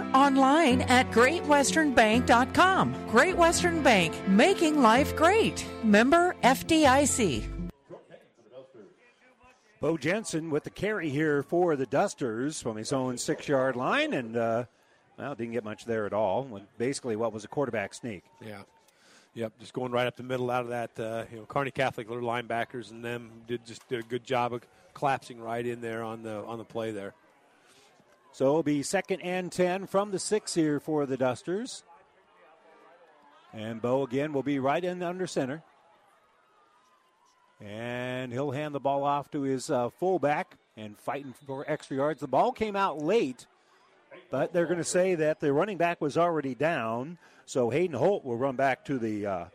online at greatwesternbank.com. Great Western Bank, making life great. Member FDIC. Bo Jansen with the carry here for the Dusters from his own six yard line, and uh, well, didn't get much there at all. Basically, what was a quarterback sneak? Yeah. Yep, just going right up the middle out of that. Uh, you know, Kearney Catholic, their linebackers and them did just did a good job of collapsing right in there on the on the play there. So it'll be second and 10 from the six here for the Dusters. And Bo again will be right in under center. And he'll hand the ball off to his uh, fullback and fighting for extra yards. The ball came out late, but they're going to say that the running back was already down. So Hayden Holt will run back to the uh,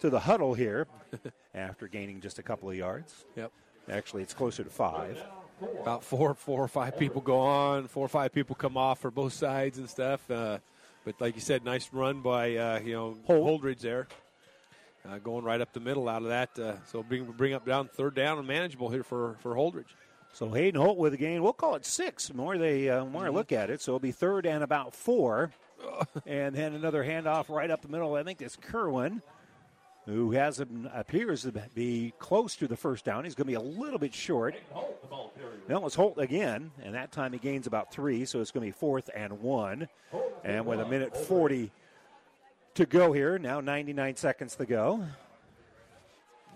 to the huddle here after gaining just a couple of yards. Yep. Actually, it's closer to five. About four, four or five people go on, four or five people come off for both sides and stuff. Uh, but like you said, nice run by uh, you know Holdrege there, uh, going right up the middle out of that. Uh, so bring bring up down third down and manageable here for for Holdrege. So Hayden Holt with a gain. We'll call it six. The more they uh, more I look at it, so it'll be third and about four, and then another handoff right up the middle. I think it's Kerwin, who has appears to be close to the first down. He's going to be a little bit short. No, it's Holt again, and that time he gains about three, so it's going to be fourth and one. And with a minute forty to go here, now 99 seconds to go.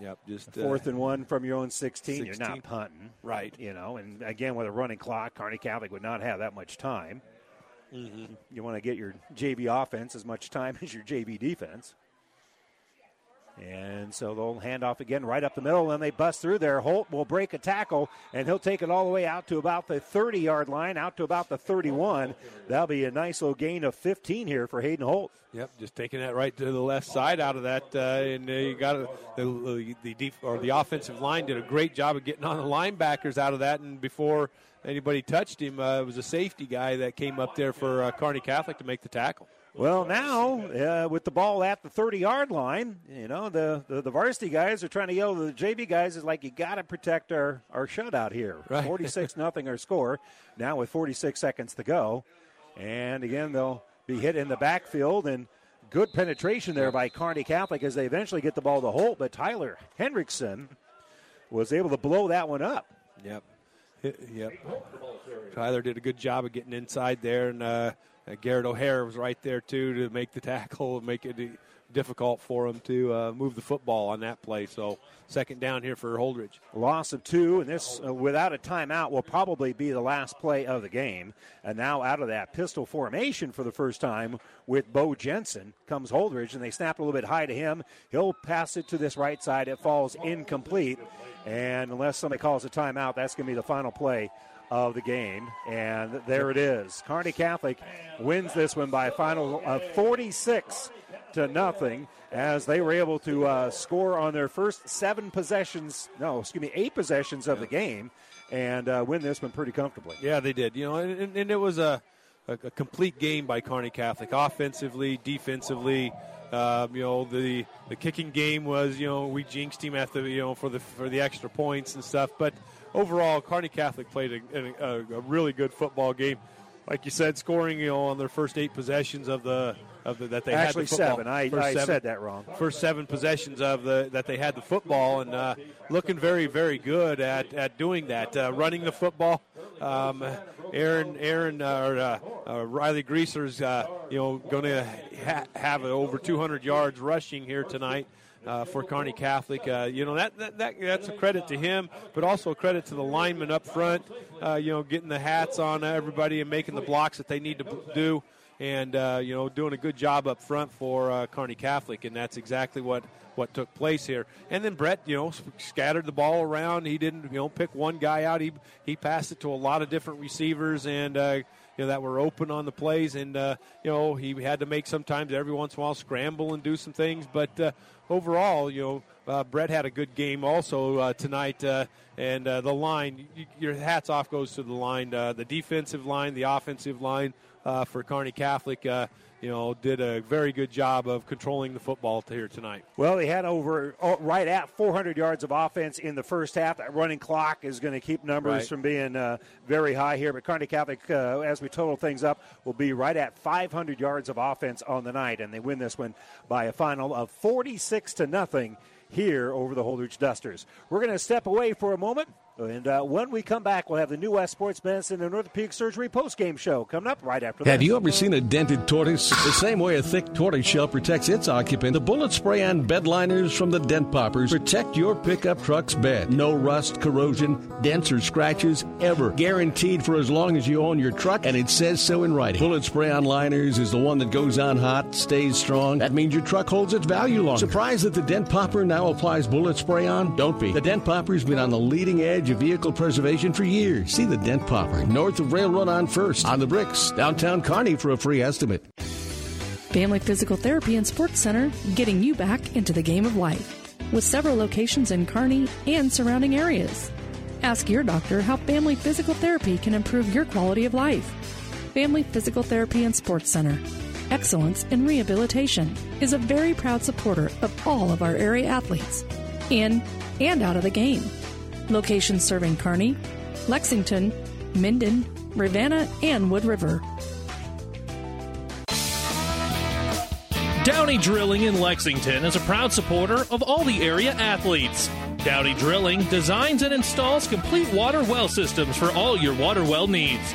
Yep, just fourth uh, and one from your own 16, You're not punting, Right. You know, and again with a running clock, Kearney Catholic would not have that much time. Mhm. You want to get your JV offense as much time as your JV defense. And so they'll hand off again right up the middle, and they bust through there. Holt will break a tackle, and he'll take it all the way out to about the 30 yard line, out to about the 31. That'll be a nice little gain of 15 here for Hayden Holt. Yep, just taking that right to the left side out of that, uh, and uh, you got a, the the def- or the offensive line did a great job of getting on the linebackers out of that, and before anybody touched him, uh, it was a safety guy that came up there for uh, Kearney Catholic to make the tackle. Well, now uh, with the ball at the 30 yard line, you know the, the, the varsity guys are trying to yell to the JV guys is like you got to protect our our shutout here. Right. 46 nothing our score. Now with 46 seconds to go, and again they'll be hit in the backfield and good penetration there by Kearney Catholic as they eventually get the ball to Holt, but Tyler Hendrickson was able to blow that one up. Yep. Yep. Tyler did a good job of getting inside there, and uh, uh, Garrett O'Hare was right there too to make the tackle, and make it difficult for him to uh, move the football on that play. So second down here for Holdrege. Loss of two, and this, uh, without a timeout, will probably be the last play of the game. And now out of that pistol formation for the first time with Bo Jansen comes Holdrege, and they snap a little bit high to him. He'll pass it to this right side. It falls incomplete. And unless somebody calls a timeout, that's going to be the final play of the game. And there it is. Kearney Catholic wins this one by a final of 46 to nothing as they were able to uh, score on their first seven possessions, no, excuse me, eight possessions of the game and uh, win this one pretty comfortably. Yeah, they did. You know, and, and it was a, a, a complete game by Kearney Catholic, offensively, defensively. Um, you know, the the kicking game was, you know, we jinxed him at the, you know, for the for the extra points and stuff. But overall, Kearney Catholic played a, a, a really good football game. Like you said, scoring, you know, on their first eight possessions of the of the, that they Actually, had the football. seven. I- First I seven- said that wrong. First seven possessions of the that they had the football and uh, looking very very good at, at doing that, uh, running the football. Um, Aaron Aaron uh, or uh, uh, Riley Greaser's uh, you know going to ha- have over 200 yards rushing here tonight. Uh, for Kearney Catholic, uh, you know that, that, that that's a credit to him, but also a credit to the linemen up front. Uh, you know, getting the hats on everybody and making the blocks that they need to do and uh, you know doing a good job up front for uh, Kearney Catholic, and that's exactly what what took place here. And then Brett, you know, scattered the ball around. He didn't, you know, pick one guy out. He he passed it to a lot of different receivers, and uh, you know that were open on the plays. And uh, you know he had to make sometimes every once in a while scramble and do some things, but uh, overall, you know. Uh, Brett had a good game also uh, tonight, uh, and uh, the line. y your hats off goes to the line, the defensive line, the offensive line uh, for Kearney Catholic. You know, did a very good job of controlling the football here tonight. Well, they had over oh, right at 400 yards of offense in the first half. That running clock is going to keep numbers Right. from being uh, very high here. But Kearney Catholic, uh, as we total things up, will be right at 500 yards of offense on the night, and they win this one by a final of 46 to nothing here over the Holdrege Dusters. We're going to step away for a moment. And uh, when we come back, we'll have the New West Sports Medicine and Orthopedic Surgery post-game show coming up right after Have you ever seen a dented tortoise? The same way a thick tortoise shell protects its occupant, the bullet spray on bed liners from the Dent Poppers protect your pickup truck's bed. No rust, corrosion, dents, or scratches ever. Guaranteed for as long as you own your truck, and it says so in writing. Bullet spray on liners is the one that goes on hot, stays strong. That means your truck holds its value longer. Surprised that the Dent Popper now applies bullet spray on? Don't be. The Dent Popper's been on the leading edge of vehicle preservation for years. See the Dent Popper north of Railroad on First, on the bricks, downtown Kearney for a free estimate. Family Physical Therapy and Sports Center, getting you back into the game of life. With several locations in Kearney and surrounding areas. Ask your doctor how Family Physical Therapy can improve your quality of life. Family Physical Therapy and Sports Center. Excellence in Rehabilitation is a very proud supporter of all of our area athletes, in and out of the game. Locations serving Kearney, Lexington, Minden, Ravenna, and Wood River. Downey Drilling in Lexington is a proud supporter of all the area athletes. Downey Drilling designs and installs complete water well systems for all your water well needs.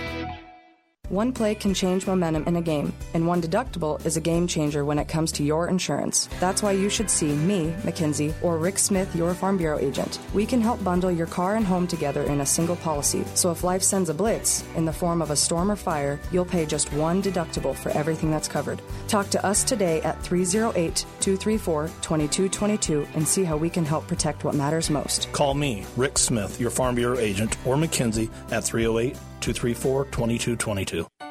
One play can change momentum in a game, and one deductible is a game changer when it comes to your insurance. That's why you should see me, McKenzie, or Rick Smith, your Farm Bureau agent. We can help bundle your car and home together in a single policy. So if life sends a blitz in the form of a storm or fire, you'll pay just one deductible for everything that's covered. Talk to us today at 308 234 2222 and see how we can help protect what matters most. Call me, Rick Smith, your Farm Bureau agent, or McKenzie at 308 234 2222.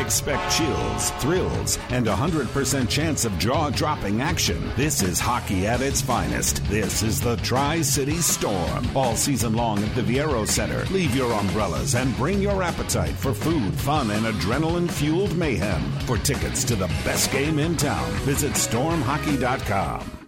Expect chills, thrills, and a 100% chance of jaw dropping action. This is hockey at its finest. This is the Tri City Storm. All season long at the Viaero Center. Leave your umbrellas and bring your appetite for food, fun, and adrenaline fueled mayhem. For tickets to the best game in town, visit stormhockey.com.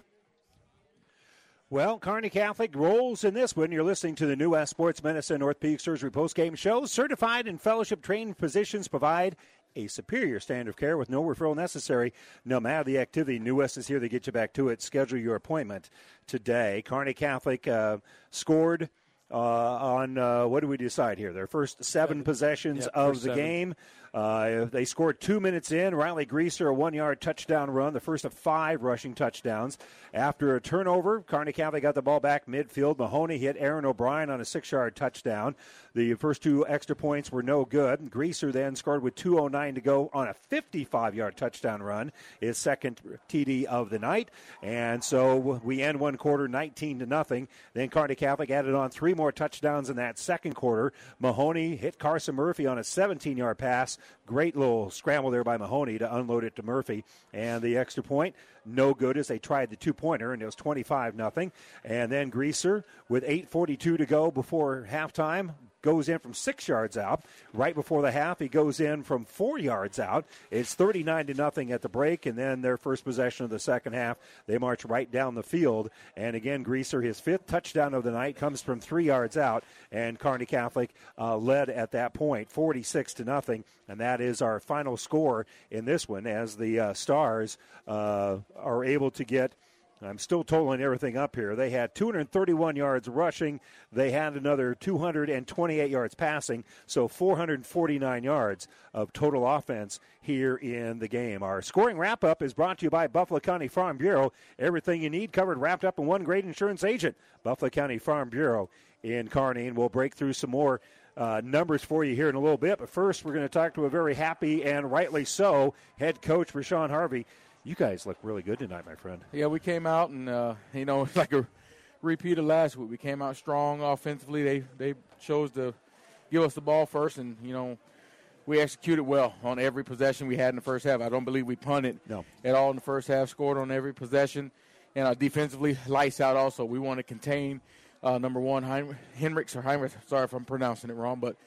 Well, Kearney Catholic rolls in this one. You're listening to the New West Sports Medicine Orthopedic Surgery postgame show. Certified and fellowship trained physicians provide a superior standard of care with no referral necessary, no matter the activity. New West is here to get you back to it. Schedule your appointment today. Kearney Catholic uh, scored. Uh, on uh, what do we decide here? Their first seven, seven. possessions yeah, of the seven. game. Uh, they scored two minutes in. Riley Greaser, a one yard touchdown run, the first of five rushing touchdowns. After a turnover, Kearney Catholic got the ball back midfield. Mahoney hit Aaron O'Brien on a six yard touchdown. The first two extra points were no good. Greaser then scored with 2.09 to go on a 55 yard touchdown run, his second TD of the night. And so we end one quarter 19 to nothing. Then Kearney Catholic added on three more touchdowns in that second quarter. Mahoney hit Carson Murphy on a 17 yard pass. Great little scramble there by Mahoney to unload it to Murphy. And the extra point, no good as they tried the two pointer, and it was 25 nothing. And then Greaser with 8.42 to go before halftime goes in from six yards out. Right before the half, he goes in from four yards out. It's 39 to nothing at the break, and then their first possession of the second half, they march right down the field. And again, Greaser, his fifth touchdown of the night, comes from three yards out, and Kearney Catholic uh, led at that point, 46 to nothing. And that is our final score in this one as the uh, Stars uh, are able to get I'm still totaling everything up here. They had 231 yards rushing. They had another 228 yards passing, so 449 yards of total offense here in the game. Our scoring wrap up is brought to you by Buffalo County Farm Bureau. Everything you need covered, wrapped up in one great insurance agent. Buffalo County Farm Bureau in Kearney, and we'll break through some more. Uh, numbers for you here in a little bit. But first, we're going to talk to a very happy and rightly so head coach Rashawn Harvey. You guys look really good tonight, my friend. Yeah, we came out and uh, you know it's like a repeat of last week. We came out strong offensively. They they chose to give us the ball first, and you know we executed well on every possession we had in the first half. I don't believe we punted no. at all in the first half. Scored on every possession, and uh, defensively lights out. Also, we want to contain uh, number one Hein- Henricks or Heinrich. Sorry if I'm pronouncing it wrong, but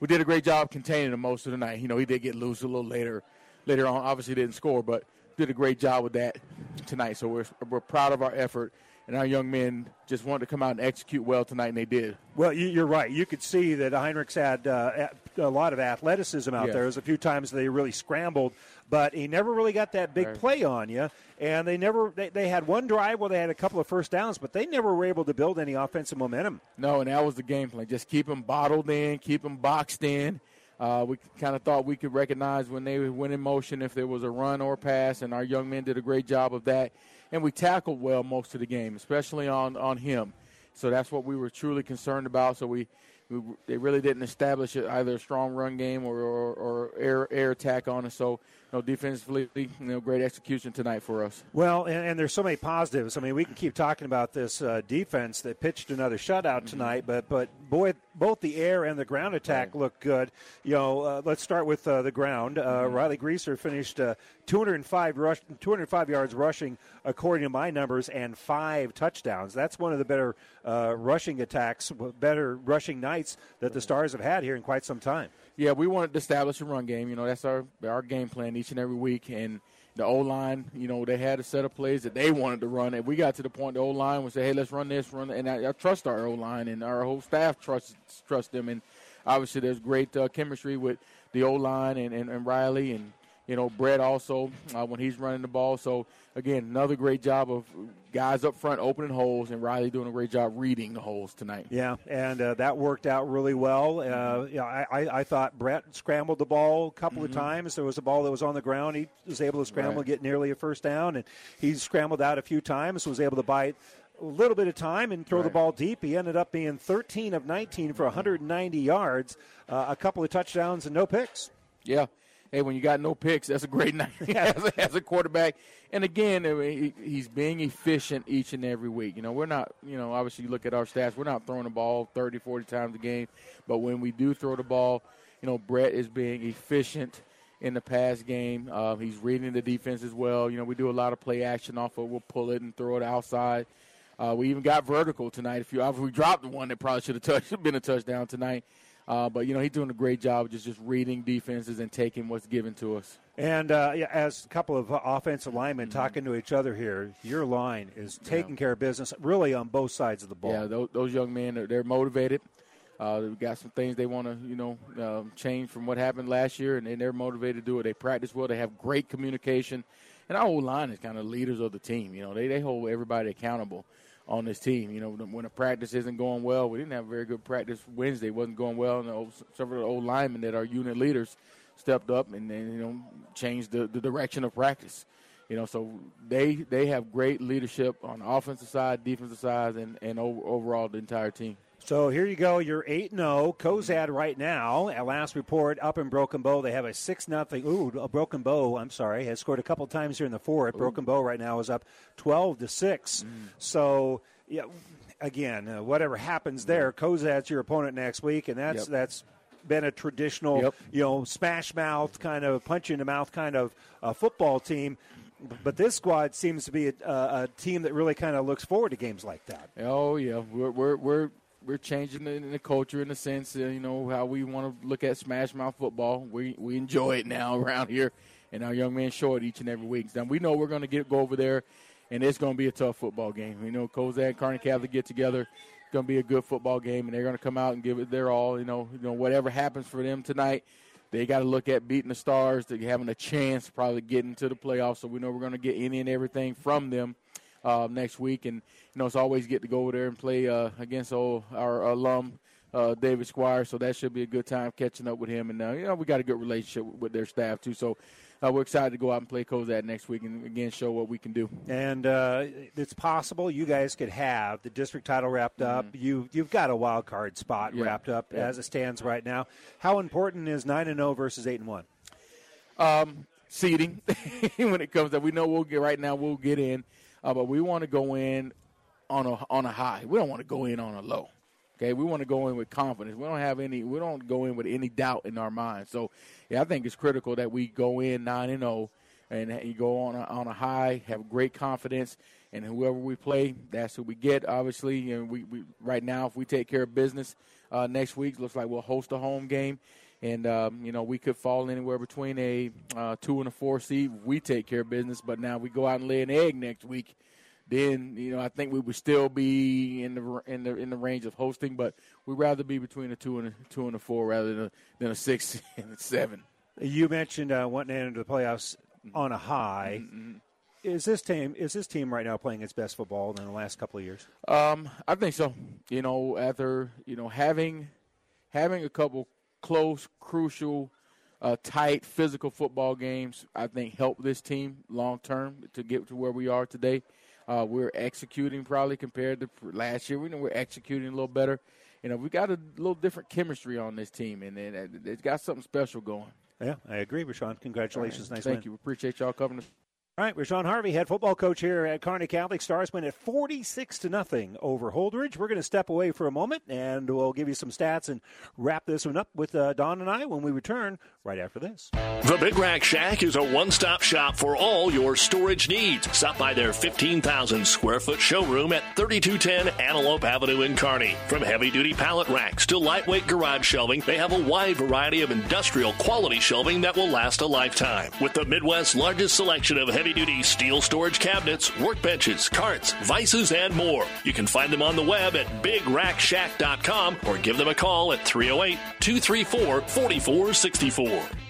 we did a great job containing him most of the night. You know, he did get loose a little later. Later on, obviously didn't score, but did a great job with that tonight. So we're, we're proud of our effort. And our young men just wanted to come out and execute well tonight, and they did. Well, you're right. You could see that Heinrichs had uh, a lot of athleticism out yes. there. There's a few times they really scrambled, but he never really got that big right. play on you. And they never they, they had one drive where they had a couple of first downs, but they never were able to build any offensive momentum. No, and that was the game plan. Just keep them bottled in, keep them boxed in, uh, we kind of thought we could recognize when they went in motion if there was a run or pass, and our young men did a great job of that. And we tackled well most of the game, especially on, on him. So that's what we were truly concerned about. So we we, they really didn't establish either a strong run game or, or, or air air attack on us. So, know, defensively, you know, great execution tonight for us. Well, and, and there's so many positives. I mean, we can keep talking about this uh, defense that pitched another shutout Mm-hmm. tonight, but but boy, both the air and the ground attack look good. You know, uh, let's start with uh, the ground. Uh, Mm-hmm. Riley Greaser finished uh, 205 rush, 205 yards rushing, according to my numbers, and five touchdowns. That's one of the better uh, rushing attacks, better rushing nights that the Stars have had here in quite some time. Yeah, we wanted to establish a run game. You know, that's our our game plan each and every week. And the O line, you know, they had a set of plays that they wanted to run, and we got to the point the O line would say, "Hey, let's run this, run." And I, I trust our O line, and our whole staff trusts trust them. And obviously, there's great uh, chemistry with the O line and, and, and Riley and you know Brett also uh, when he's running the ball. So again, another great job of guys up front opening holes, and Riley doing a great job reading the holes tonight. Yeah, and uh, that worked out really well. Uh, you know, I, I, I thought Brett scrambled the ball a couple of times. There was a ball that was on the ground. He was able to scramble Right. and get nearly a first down, and he scrambled out a few times. Was able to bite a little bit of time and throw the ball deep. He ended up being 13 of 19 for 190 yards, uh, a couple of touchdowns, and no picks. Yeah. Hey, when you got no picks, that's a great night as, a, as a quarterback. And again, I mean, he, he's being efficient each and every week. You know, we're not, you know, obviously you look at our stats, we're not throwing the ball 30, 40 times a game. But when we do throw the ball, you know, Brett is being efficient in the pass game. Uh, he's reading the defense as well. You know, we do a lot of play action off of, we'll pull it and throw it outside. Uh, we even got vertical tonight. If you if we dropped one that probably should have touched, been a touchdown tonight. Uh, but you know he's doing a great job of just just reading defenses and taking what's given to us. And uh, yeah, as a couple of offensive linemen Mm-hmm. talking to each other here, your line is taking care of business really on both sides of the ball. Yeah, those, those young men are they're motivated. Uh, they've got some things they want to you know um, change from what happened last year, and, and they're motivated to do it. They practice well. They have great communication, and our whole line is kind of leaders of the team. You know, they they hold everybody accountable on this team. You know, when a practice isn't going well, we didn't have a very good practice Wednesday. Wasn't going well, and the old, several old linemen that are unit leaders stepped up and then you know changed the, the direction of practice. You know, so they they have great leadership on the offensive side, defensive side, and and over, overall the entire team. So here you go. You're eight zero. Cozad right now. At last report, up in Broken Bow, they have a six nothing. Ooh, a Broken Bow. I'm sorry, has scored a couple times here in the fourth. Broken Bow right now is up twelve to six. So yeah, again, uh, whatever happens there, Cozad's your opponent next week, and that's Yep. that's been a traditional, Yep. you know, smash mouth kind of punch in the mouth kind of uh, football team. But this squad seems to be a, a, a team that really kind of looks forward to games like that. Oh yeah, we're we're we're, we're changing the, the culture in the sense, uh, you know, how we want to look at smash mouth football. We we enjoy it now around here, and our young men show it each and every week. Now we know we're going to get go over there, and it's going to be a tough football game. We know Cozad and Kearney Catholic get together. It's going to be a good football game, and they're going to come out and give it their all. You know, you know whatever happens for them tonight. They got to look at beating the Stars, to having a chance, probably getting to the playoffs. So we know we're going to get any and everything from them uh, next week. And know, it's always get to go over there and play uh, against old, our alum uh, David Squire. So that should be a good time catching up with him. And uh, you know, we got a good relationship with, their staff too. So uh, we're excited to go out and play Cozad next week and again show what we can do. and uh, it's possible you guys could have the district title wrapped up. You you've got a wild card spot Mm-hmm. Yeah. wrapped up Yeah. as it stands right now. How important is nine and zero versus eight and one? um, seeding when it comes to we know we'll get right now we'll get in, uh, but we want to go in on a on a high. We don't want to go in on a low. Okay, we want to go in with confidence. We don't have any. We don't go in with any doubt in our mind. So, yeah, I think it's critical that we go in nine and zero, and you go on a, on a high, have great confidence, and whoever we play, that's who we get. Obviously, and we, we right now, if we take care of business uh, next week, looks like we'll host a home game, and um, you know we could fall anywhere between a uh, two and a four seed. We take care of business, but now we go out and lay an egg next week then you know I think we would still be in the in the in the range of hosting, but we'd rather be between a two and a two and a four rather than a, than a six and a seven. You mentioned uh, wanting to enter the playoffs on a high. Mm-hmm. Is this team is this team right now playing its best football in the last couple of years? Um, I think so. You know, after you know having having a couple close, crucial, uh, tight, physical football games, I think helped this team long term to get to where we are today. Uh, we're executing probably compared to last year. We know we're executing a little better, you know, we got a little different chemistry on this team, and it, it's got something special going. Yeah, I agree, Rashawn. Congratulations. Right. Nice Thank win. you. Appreciate y'all covering us. All right, Rashawn Harvey, head football coach here at Kearney Catholic. Stars win at 46 to nothing over Holdrege. We're going to step away for a moment, and we'll give you some stats and wrap this one up with uh, Don and I when we return right after this. The Big Rack Shack is a one-stop shop for all your storage needs. Stop by their 15,000 square foot showroom at 3210 Antelope Avenue in Kearney. From heavy-duty pallet racks to lightweight garage shelving, they have a wide variety of industrial quality shelving that will last a lifetime. With the Midwest's largest selection of heavy duty steel storage cabinets, workbenches, carts, vices, and more. You can find them on the web at bigrackshack.com or give them a call at 308 234 4464.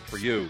for you.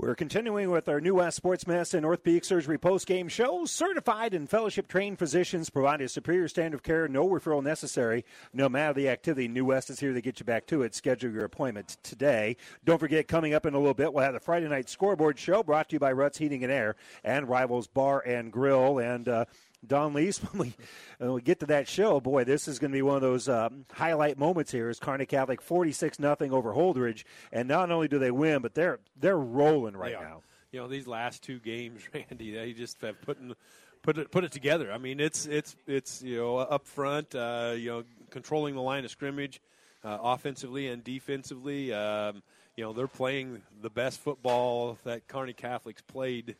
We're continuing with our New West Sports Medicine Orthopedic Surgery post-game show. Certified and fellowship-trained physicians provide a superior standard of care, no referral necessary, no matter the activity. New West is here to get you back to it. Schedule your appointment today. Don't forget, coming up in a little bit, we'll have the Friday night scoreboard show brought to you by Ruts Heating and Air and Rivals Bar and Grill. And uh, Don Lees, when we, when we get to that show, boy, this is going to be one of those um, highlight moments here. Is Kearney Catholic forty six nothing over Holdrege, and not only do they win, but they're they're rolling right are. now. You know, these last two games, Randy, they just have put in, put it put it together. I mean, it's it's it's you know up front, uh, you know, controlling the line of scrimmage, uh, offensively and defensively. Um, you know, they're playing the best football that Kearney Catholics played.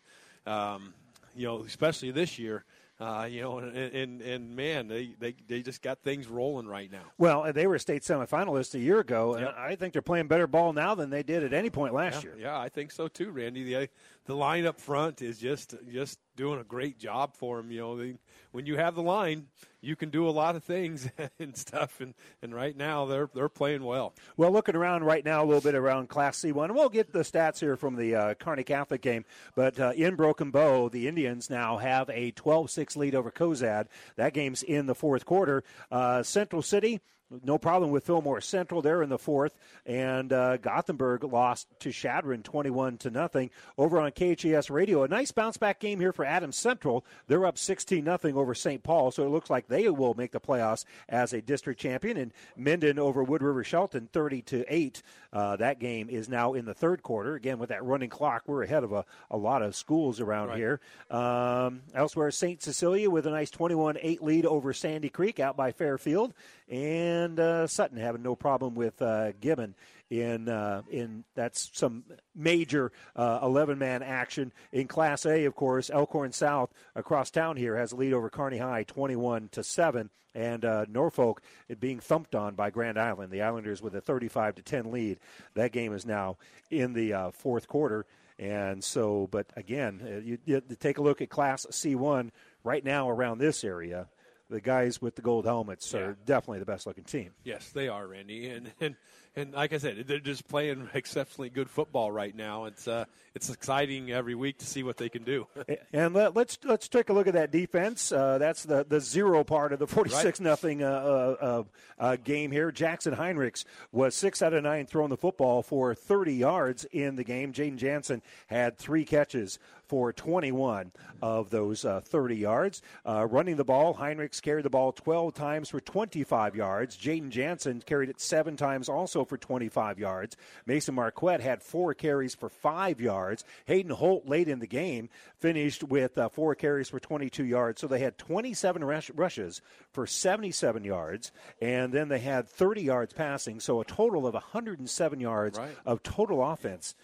Um, you know, especially this year. Uh, you know, and, and and man, they, they they just got things rolling right now. Well, they were a state semifinalist a year ago, and I think they're playing better ball now than they did at any point last yeah, year. Yeah, I think so too, Randy. The the line up front is just just doing a great job for them. You know, they, when you have the line, you can do a lot of things and stuff. And, and right now, they're they're playing well. Well, looking around right now, a little bit around Class C1, and we'll get the stats here from the uh, Catholic game. But uh, in Broken Bow, the Indians now have a 12 6 lead over Cozad. That game's in the fourth quarter. Uh, Central City. No problem with Fillmore Central. They're in the fourth, and uh, Gothenburg lost to Chadron twenty-one to nothing. Over on KHAS Radio, a nice bounce back game here for Adams Central. They're up sixteen nothing over St. Paul, so it looks like they will make the playoffs as a district champion. And Minden over Wood River Shelton, thirty to eight. Uh, that game is now in the third quarter. Again, with that running clock, we're ahead of a, a lot of schools around Right. here. Um, elsewhere, St. Cecilia with a nice 21 8 lead over Sandy Creek out by Fairfield. And uh, Sutton having no problem with uh, Gibbon. In uh, in that's some major eleven man action in Class A. Of course, Elkhorn South across town here has a lead over Kearney High, twenty one to seven, and uh, Norfolk it being thumped on by Grand Island. The Islanders with a thirty five to ten lead. That game is now in the uh, fourth quarter. And so, but again, uh, you, you take a look at Class C1 right now around this area. The guys with the gold helmets are definitely the best looking team. Yes, they are, Randy, and and And like I said, they're just playing exceptionally good football right now. It's uh, it's exciting every week to see what they can do. and let, us let's, let's take a look at that defense. Uh, that's the, the zero part of the forty six nothing uh, uh, uh, game here. Jackson Heinrichs was six out of nine throwing the football for thirty yards in the game. Jaden Jansen had three catches for 21 of those uh, 30 yards. Uh, running the ball, Heinrichs carried the ball 12 times for 25 yards. Jaden Jansen carried it seven times also for 25 yards. Mason Marquette had four carries for five yards. Hayden Holt late in the game finished with uh, four carries for 22 yards. So they had 27 rush- rushes for 77 yards, and then they had 30 yards passing. So a total of 107 yards right. of total offense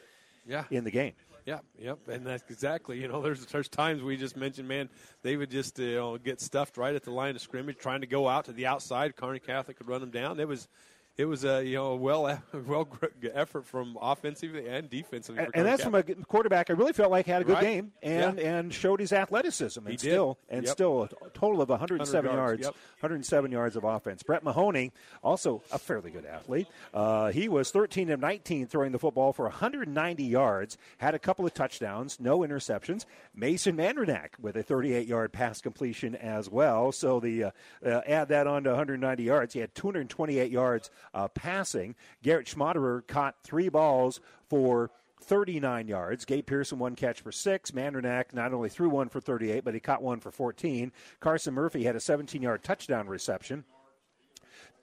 yeah. in the game. Yeah, yep, and that's exactly. You know, there's there's times we just mentioned, man, they would just you know get stuffed right at the line of scrimmage, trying to go out to the outside. Kearney Catholic could run them down. It was it was a you know a well well effort from offensively and defensively. And, and that's from a quarterback. I really felt like had a good Right. game and Yeah. and showed his athleticism and He did. still and Yep. still a total of 107 100 yards, yards, yep. 107 yards of offense. Brett Mahoney, also a fairly good athlete. Uh, he was 13 of 19 throwing the football for 190 yards, had a couple of touchdowns, no interceptions. Mason Mandranak with a 38 yard pass completion as well. So the uh, uh, add that on to 190 yards. He had 228 yards uh, passing. Garrett Schmaderer caught three balls for 39 yards. Gabe Pearson, one catch for six. Mandranak not only threw one for 38, but he caught one for 14. Carson Murphy had a 17 yard touchdown reception.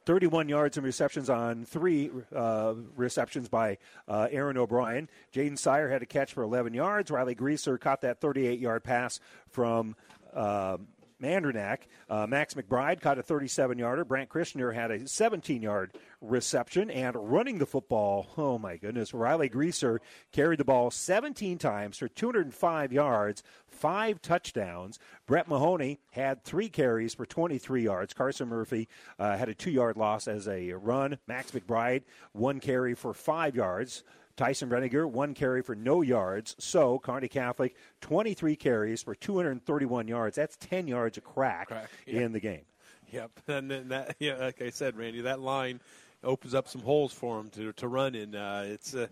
31 yards and receptions on three uh, receptions by uh, Aaron O'Brien. Jaden Sire had a catch for 11 yards. Riley Greaser caught that 38 yard pass from. Uh, Mandranak. Uh, Max McBride caught a 37 yarder. Brant Christianer had a 17 yard reception. And running the football, oh my goodness, Riley Greaser carried the ball 17 times for 205 yards, five touchdowns. Brett Mahoney had three carries for 23 yards. Carson Murphy uh, had a two yard loss as a run. Max McBride, one carry for five yards. Tyson Reniger, one carry for no yards. So, Kearney Catholic, 23 carries for 231 yards. That's 10 yards a crack, yeah. in the game. Yep, and then that, yeah, like I said, Randy, that line opens up some holes for him to, to run in. Uh, it's uh,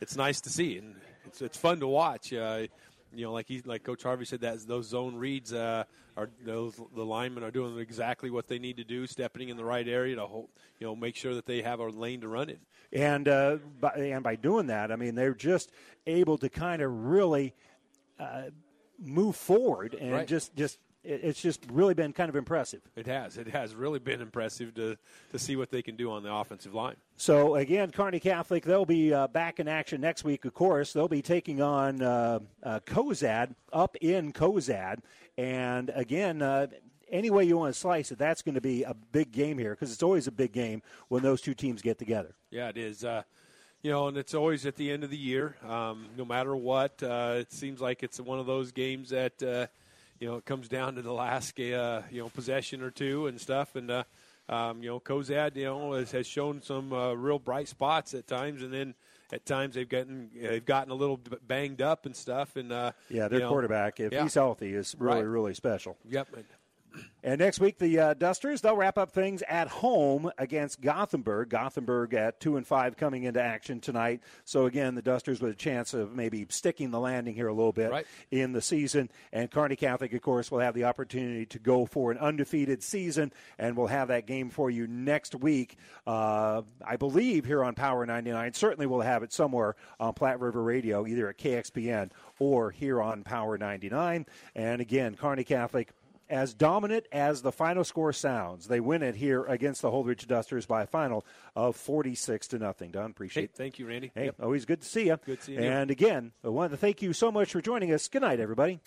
it's nice to see, and it's it's fun to watch. Uh, you know, like he, like Coach Harvey said, that those zone reads uh, are those the linemen are doing exactly what they need to do, stepping in the right area to hold, you know, make sure that they have a lane to run in. And uh, by, and by doing that, I mean they're just able to kind of really uh, move forward and Right. just just it's just really been kind of impressive. It has. It has really been impressive to to see what they can do on the offensive line. So again, Kearney Catholic they'll be uh, back in action next week. Of course, they'll be taking on uh, uh, Cozad up in Cozad, and again. Uh, any way you want to slice it, that's going to be a big game here because it's always a big game when those two teams get together. Yeah, it is. Uh, you know, and it's always at the end of the year. Um, no matter what, uh, it seems like it's one of those games that uh, you know it comes down to the last uh, you know possession or two and stuff. And uh, um, you know, Cozad, you know, has, has shown some uh, real bright spots at times, and then at times they've gotten they've gotten a little banged up and stuff. And uh, Yeah, their you know, quarterback, if yeah. he's healthy, is really, Right. really special. Yep. And next week, the uh, Dusters they'll wrap up things at home against Gothenburg. Gothenburg at two and five coming into action tonight. So again, the Dusters with a chance of maybe sticking the landing here a little bit Right. in the season. And Kearney Catholic, of course, will have the opportunity to go for an undefeated season, and we'll have that game for you next week. Uh, I believe here on Power 99. Certainly, we'll have it somewhere on Platte River Radio, either at KXPN or here on Power 99. And again, Kearney Catholic as dominant as the final score sounds, they win it here against the Holdrege Dusters by a final of 46 to nothing. Don, appreciate Hey, thank you, Randy. Hey, Yep. always good to see you. Good seeing you. And again, I want to thank you so much for joining us. Good night, everybody.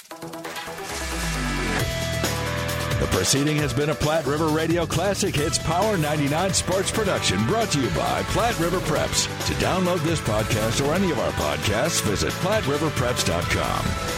The proceeding has been a Platte River Radio Classic Hits Power 99 sports production brought to you by Platte River Preps. To download this podcast or any of our podcasts, visit PlatteRiverPreps.com.